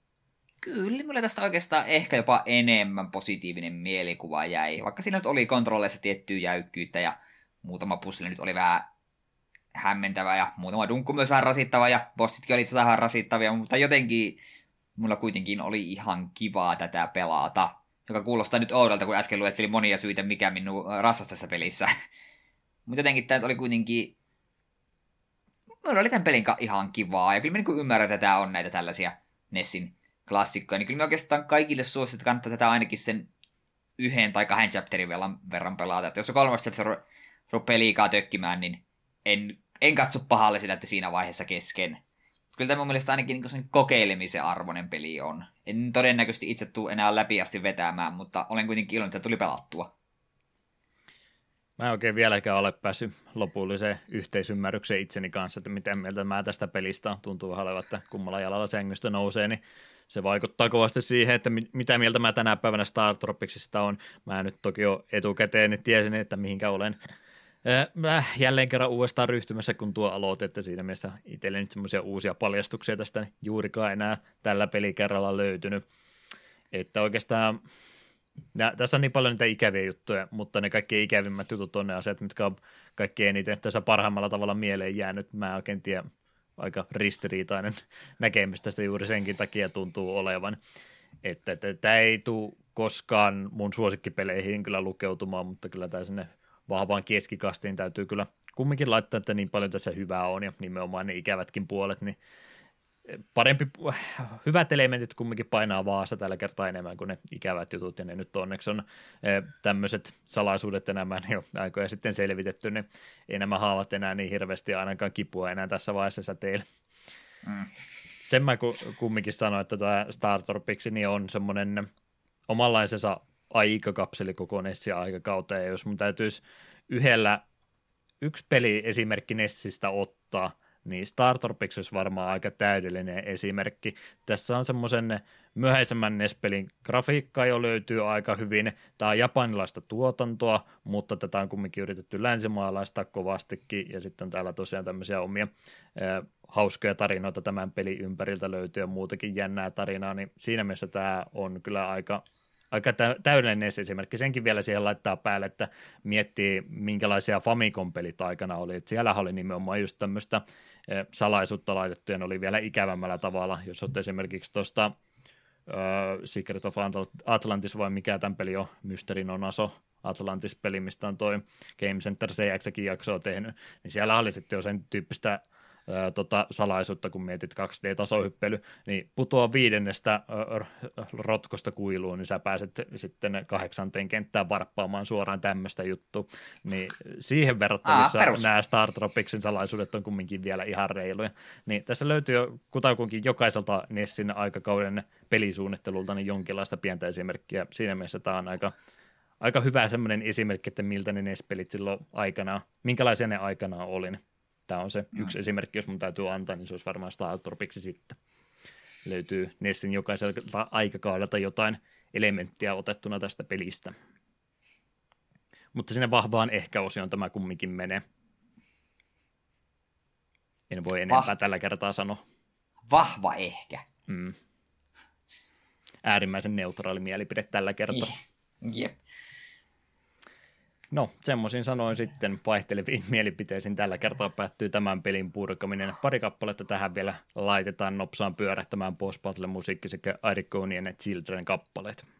kyllä mulle tästä oikeastaan ehkä jopa enemmän positiivinen mielikuva jäi. Vaikka siinä nyt oli kontrolleissa tiettyä jäykkyyttä ja muutama pusseli nyt oli vähän hämmentävä ja muutama dunkku myös vähän rasittava ja bossitkin oli itse vähän rasittavia, mutta jotenkin mulla kuitenkin oli ihan kivaa tätä pelata. Joka kuulostaa nyt oudolta, kun äsken luettelin monia syitä, mikä minun rassasi tässä pelissä. mutta jotenkin tämä oli kuitenkin... Mulla oli tämän pelin ihan kivaa, ja kyllä mä niin ymmärrän, että tämä on näitä tällaisia Nessin klassikkoja, niin kyllä me oikeastaan kaikille suosittu, että kannattaa tätä ainakin sen yhden tai kahden chapterin verran, pelata. Että jos se kolmas chapter rupeaa liikaa tökkimään, niin en, en katso pahalle sitä, että siinä vaiheessa kesken. Kyllä tämä mun mielestä ainakin niin kokeilemisen arvoinen peli on. En todennäköisesti itse tule enää läpi asti vetämään, mutta olen kuitenkin iloinen, että tuli pelattua. Mä en oikein vieläkään ole päässyt lopulliseen yhteisymmärrykseen itseni kanssa, että miten mieltä mä tästä pelistä on. Tuntuu vähän olevan, että kummalla jalalla sängystä nousee, niin se vaikuttaa kovasti siihen, että mitä mieltä mä tänä päivänä Star Tropicsista on. Mä nyt toki jo etukäteen niin tiesin, että mihinkä olen Mä jälleen kerran uudestaan ryhtymässä, kun tuo aloite, että siinä mielessä itselle nyt semmoisia uusia paljastuksia tästä juurikaan enää tällä pelikerralla löytynyt. Että oikeastaan ja tässä on niin paljon niitä ikäviä juttuja, mutta ne kaikki ikävimmät jutut on ne asiat, mitkä on kaikkein eniten tässä parhaimmalla tavalla mieleen jäänyt. Mä oikein tiedä, aika ristiriitainen näkemys tästä juuri senkin takia tuntuu olevan. Että, että tämä ei tule koskaan mun suosikkipeleihin kyllä lukeutumaan, mutta kyllä tämä sinne vahvaan keskikastiin täytyy kyllä kumminkin laittaa, että niin paljon tässä hyvää on ja nimenomaan ne ikävätkin puolet, niin parempi, hyvät elementit kumminkin painaa vaassa tällä kertaa enemmän kuin ne ikävät jutut, ja ne nyt onneksi on eh, tämmöiset salaisuudet enemmän jo aikoja sitten selvitetty, niin ei nämä haavat enää niin hirveästi ainakaan kipua enää tässä vaiheessa säteillä. Mm. Sen mä kumminkin sanoin, että tämä Star niin on semmoinen omanlaisensa aikakapseli koko Nessin aikakauteen, ja jos mun täytyisi yhdellä yksi peli esimerkki Nessistä ottaa – niin Star Tropics olisi varmaan aika täydellinen esimerkki. Tässä on semmoisen myöhäisemmän NES-pelin grafiikka jo löytyy aika hyvin. Tämä on japanilaista tuotantoa, mutta tätä on kumminkin yritetty länsimaalaista kovastikin, ja sitten täällä tosiaan tämmöisiä omia äh, hauskoja tarinoita tämän pelin ympäriltä löytyy ja muutakin jännää tarinaa, niin siinä mielessä tämä on kyllä aika aika täydellinen esimerkki. Senkin vielä siihen laittaa päälle, että miettii, minkälaisia Famicom-pelit aikana oli. Että siellä oli nimenomaan just tämmöistä salaisuutta laitettu, ja ne oli vielä ikävämmällä tavalla. Jos olet esimerkiksi tuosta Secret of Atlantis vai mikä tämän peli on, Mysterin on aso, Atlantis-peli, mistä on toi Game Center CX jaksoa tehnyt, niin siellä oli sitten jo sen tyyppistä ää, tota, salaisuutta, kun mietit 2D-tasohyppely, niin putoa viidennestä ää, rotkosta kuiluun, niin sä pääset sitten kahdeksanteen kenttään varppaamaan suoraan tämmöistä juttua. Niin siihen verrattavissa Aa, nämä Star Tropicsin salaisuudet on kumminkin vielä ihan reiluja. Niin tässä löytyy jo kutakuinkin jokaiselta Nessin aikakauden pelisuunnittelulta niin jonkinlaista pientä esimerkkiä. Siinä mielessä tämä on aika aika hyvä semmoinen esimerkki, että miltä ne NES-pelit silloin aikana, minkälaisia ne aikana oli. Tämä on se mm. yksi esimerkki, jos mun täytyy antaa, niin se olisi varmaan Star Tropiksi sitten. Löytyy Nessin jokaiselta aikakaudelta jotain elementtiä otettuna tästä pelistä. Mutta sinne vahvaan ehkä-osioon tämä kumminkin menee. En voi enempää Vah- tällä kertaa sanoa. Vahva ehkä. Mm. Äärimmäisen neutraali mielipide tällä kertaa. Jep. No, semmoisin sanoin sitten vaihteleviin mielipiteisiin tällä kertaa päättyy tämän pelin purkaminen. Pari kappaletta tähän vielä laitetaan nopsaan pyörähtämään post musiikki sekä Arikonien ja Children kappaleet.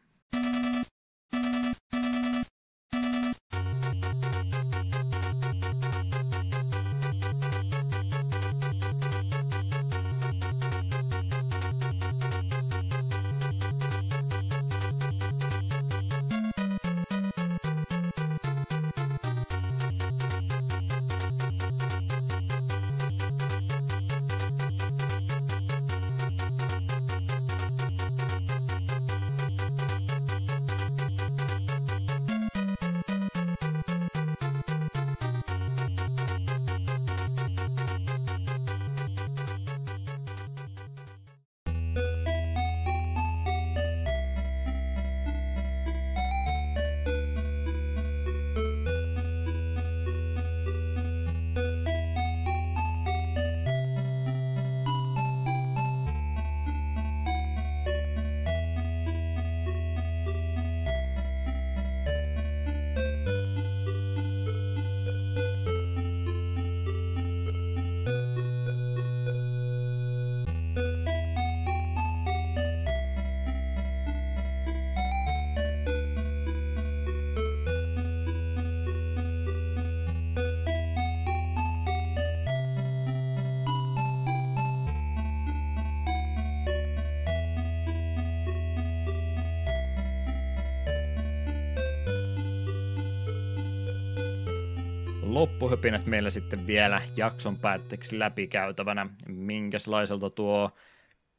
Loppuhöpinät meillä sitten vielä jakson päätteeksi läpikäytävänä. Minkäslaiselta tuo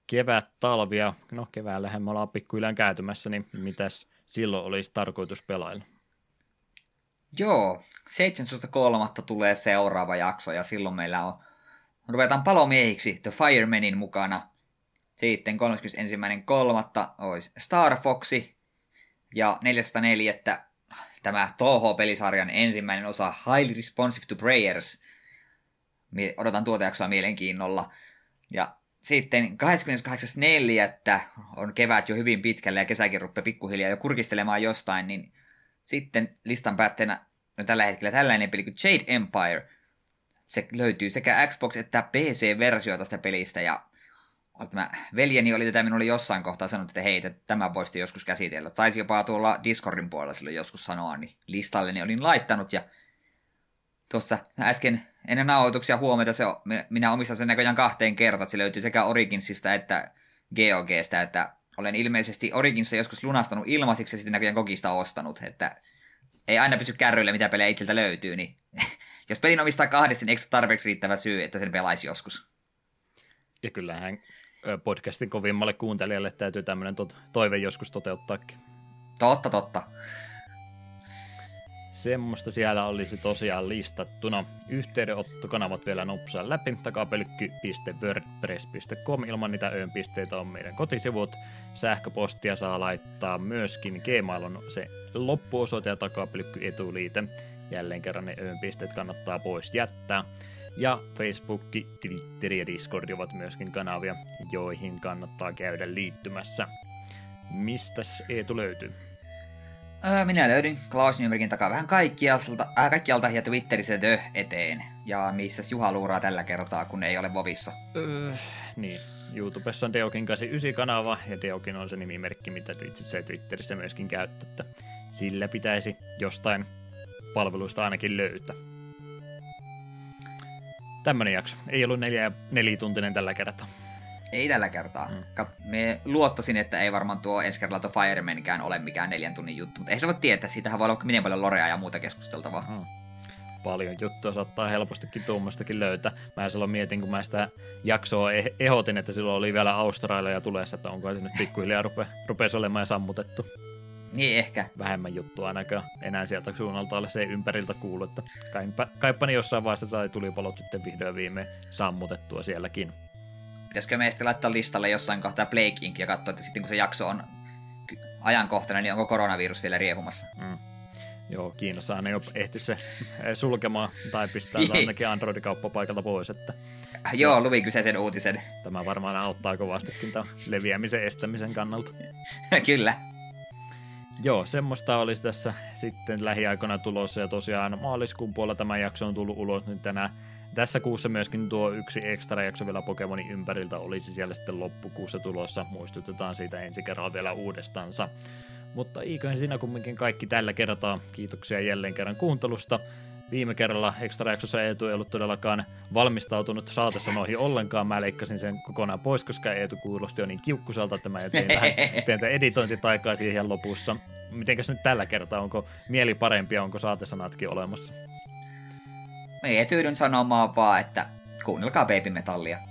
kevät, talvia, no keväällähän me ollaan pikkuhiljaa käytymässä, niin mitäs silloin olisi tarkoitus pelailla? Joo, 17.3. tulee seuraava jakso ja silloin meillä on, ruvetaan palomiehiksi The Firemanin mukana. Sitten 31.3. olisi Star Foxi ja 404. tämä Toho-pelisarjan ensimmäinen osa Highly Responsive to Prayers. Odotan tuota jaksoa mielenkiinnolla. Ja sitten 28.4. on kevät jo hyvin pitkälle ja kesäkin rupeaa pikkuhiljaa jo kurkistelemaan jostain, niin sitten listan päätteenä on tällä hetkellä tällainen peli kuin Jade Empire. Se löytyy sekä Xbox- että PC-versio tästä pelistä ja tämä veljeni oli tätä minulle jossain kohtaa sanonut, että hei, tämä voisi joskus käsitellä. Saisi jopa tuolla Discordin puolella silloin joskus sanoa, niin listalleni olin laittanut ja tuossa äsken ennen nauhoituksia huomioita se, minä omistan sen näköjään kahteen kertaan. Se löytyy sekä Originsista että GOGstä, että olen ilmeisesti Originsa joskus lunastanut ilmaisiksi ja sitten näköjään Gogista ostanut, että ei aina pysy kärryillä, mitä pelejä itseltä löytyy, niin jos pelin omistaa kahdesti, niin eikö tarpeeksi riittävä syy, että sen pelaisi joskus? Ja kyllähän podcastin kovimmalle kuuntelijalle täytyy tämmöinen to- toive joskus toteuttaakin. Totta, totta. Semmoista siellä olisi tosiaan listattuna. Yhteydenottokanavat vielä nopsaa läpi. takapelkky.wordpress.com ilman niitä öönpisteitä on meidän kotisivut. Sähköpostia saa laittaa myöskin. Gmail on se loppuosoite ja takapelkky etuliite. Jälleen kerran ne öönpisteet kannattaa pois jättää. Ja Facebook, Twitter ja Discord ovat myöskin kanavia, joihin kannattaa käydä liittymässä. Mistäs Eetu löytyy? minä löydin Klaus Nybergin takaa vähän kaikkialta, äh, kaikkialta ja Twitterissä tö eteen. Ja missä Juha luuraa tällä kertaa, kun ei ole Vovissa? Öö, niin. YouTubessa on Deokin 89 kanava, ja Deokin on se nimimerkki, mitä ja Twitterissä myöskin käyttää, sillä pitäisi jostain palveluista ainakin löytää. Tämmönen jakso. Ei ollut neljä, nelituntinen tällä kertaa. Ei tällä kertaa. Mm. Me luottasin, että ei varmaan tuo ensi kerralla tuo Firemankään ole mikään neljän tunnin juttu, mutta ei se voi tietää, siitähän voi olla miten paljon lorea ja muuta keskusteltavaa. Mm. Paljon juttua saattaa helpostikin tuommoistakin löytää. Mä silloin mietin, kun mä sitä jaksoa eh- ehdotin, että silloin oli vielä Australia tulessa, että onko se nyt pikkuhiljaa rupe, rupesi olemaan sammutettu. Niin ehkä. Vähemmän juttua ainakaan enää sieltä suunnalta ole se ympäriltä kuulu, että kaipa, kaippani jossain vaiheessa sai tulipalot sitten vihdoin viime sammutettua sielläkin. Pitäisikö meistä laittaa listalle jossain kohtaa Blake Inc. ja katsoa, että sitten kun se jakso on ajankohtainen, niin onko koronavirus vielä riehumassa? Mm. Joo, Kiinassa ne jo ehti se sulkemaan tai pistää ainakin Android-kauppapaikalta pois. Että se, Joo, luvin kyseisen uutisen. Tämä varmaan auttaa kovastikin tämän leviämisen estämisen kannalta. Kyllä. Joo, semmoista olisi tässä sitten lähiaikoina tulossa ja tosiaan maaliskuun puolella tämä jakso on tullut ulos nyt tänä tässä kuussa myöskin tuo yksi ekstra jakso vielä Pokemonin ympäriltä olisi siellä sitten loppukuussa tulossa. Muistutetaan siitä ensi kerralla vielä uudestaansa. Mutta eiköhän siinä kumminkin kaikki tällä kertaa. Kiitoksia jälleen kerran kuuntelusta. Viime kerralla ekstra jaksossa Eetu ei ollut todellakaan valmistautunut saatesanoihin ollenkaan. Mä leikkasin sen kokonaan pois, koska Eetu kuulosti jo niin kiukkusalta, että mä tein vähän pientä editointitaikaa siihen lopussa. Mitenkäs nyt tällä kertaa? Onko mieli parempi ja onko saatesanatkin olemassa? Me tyydyn sanomaan vaan, että kuunnelkaa Baby Metallia.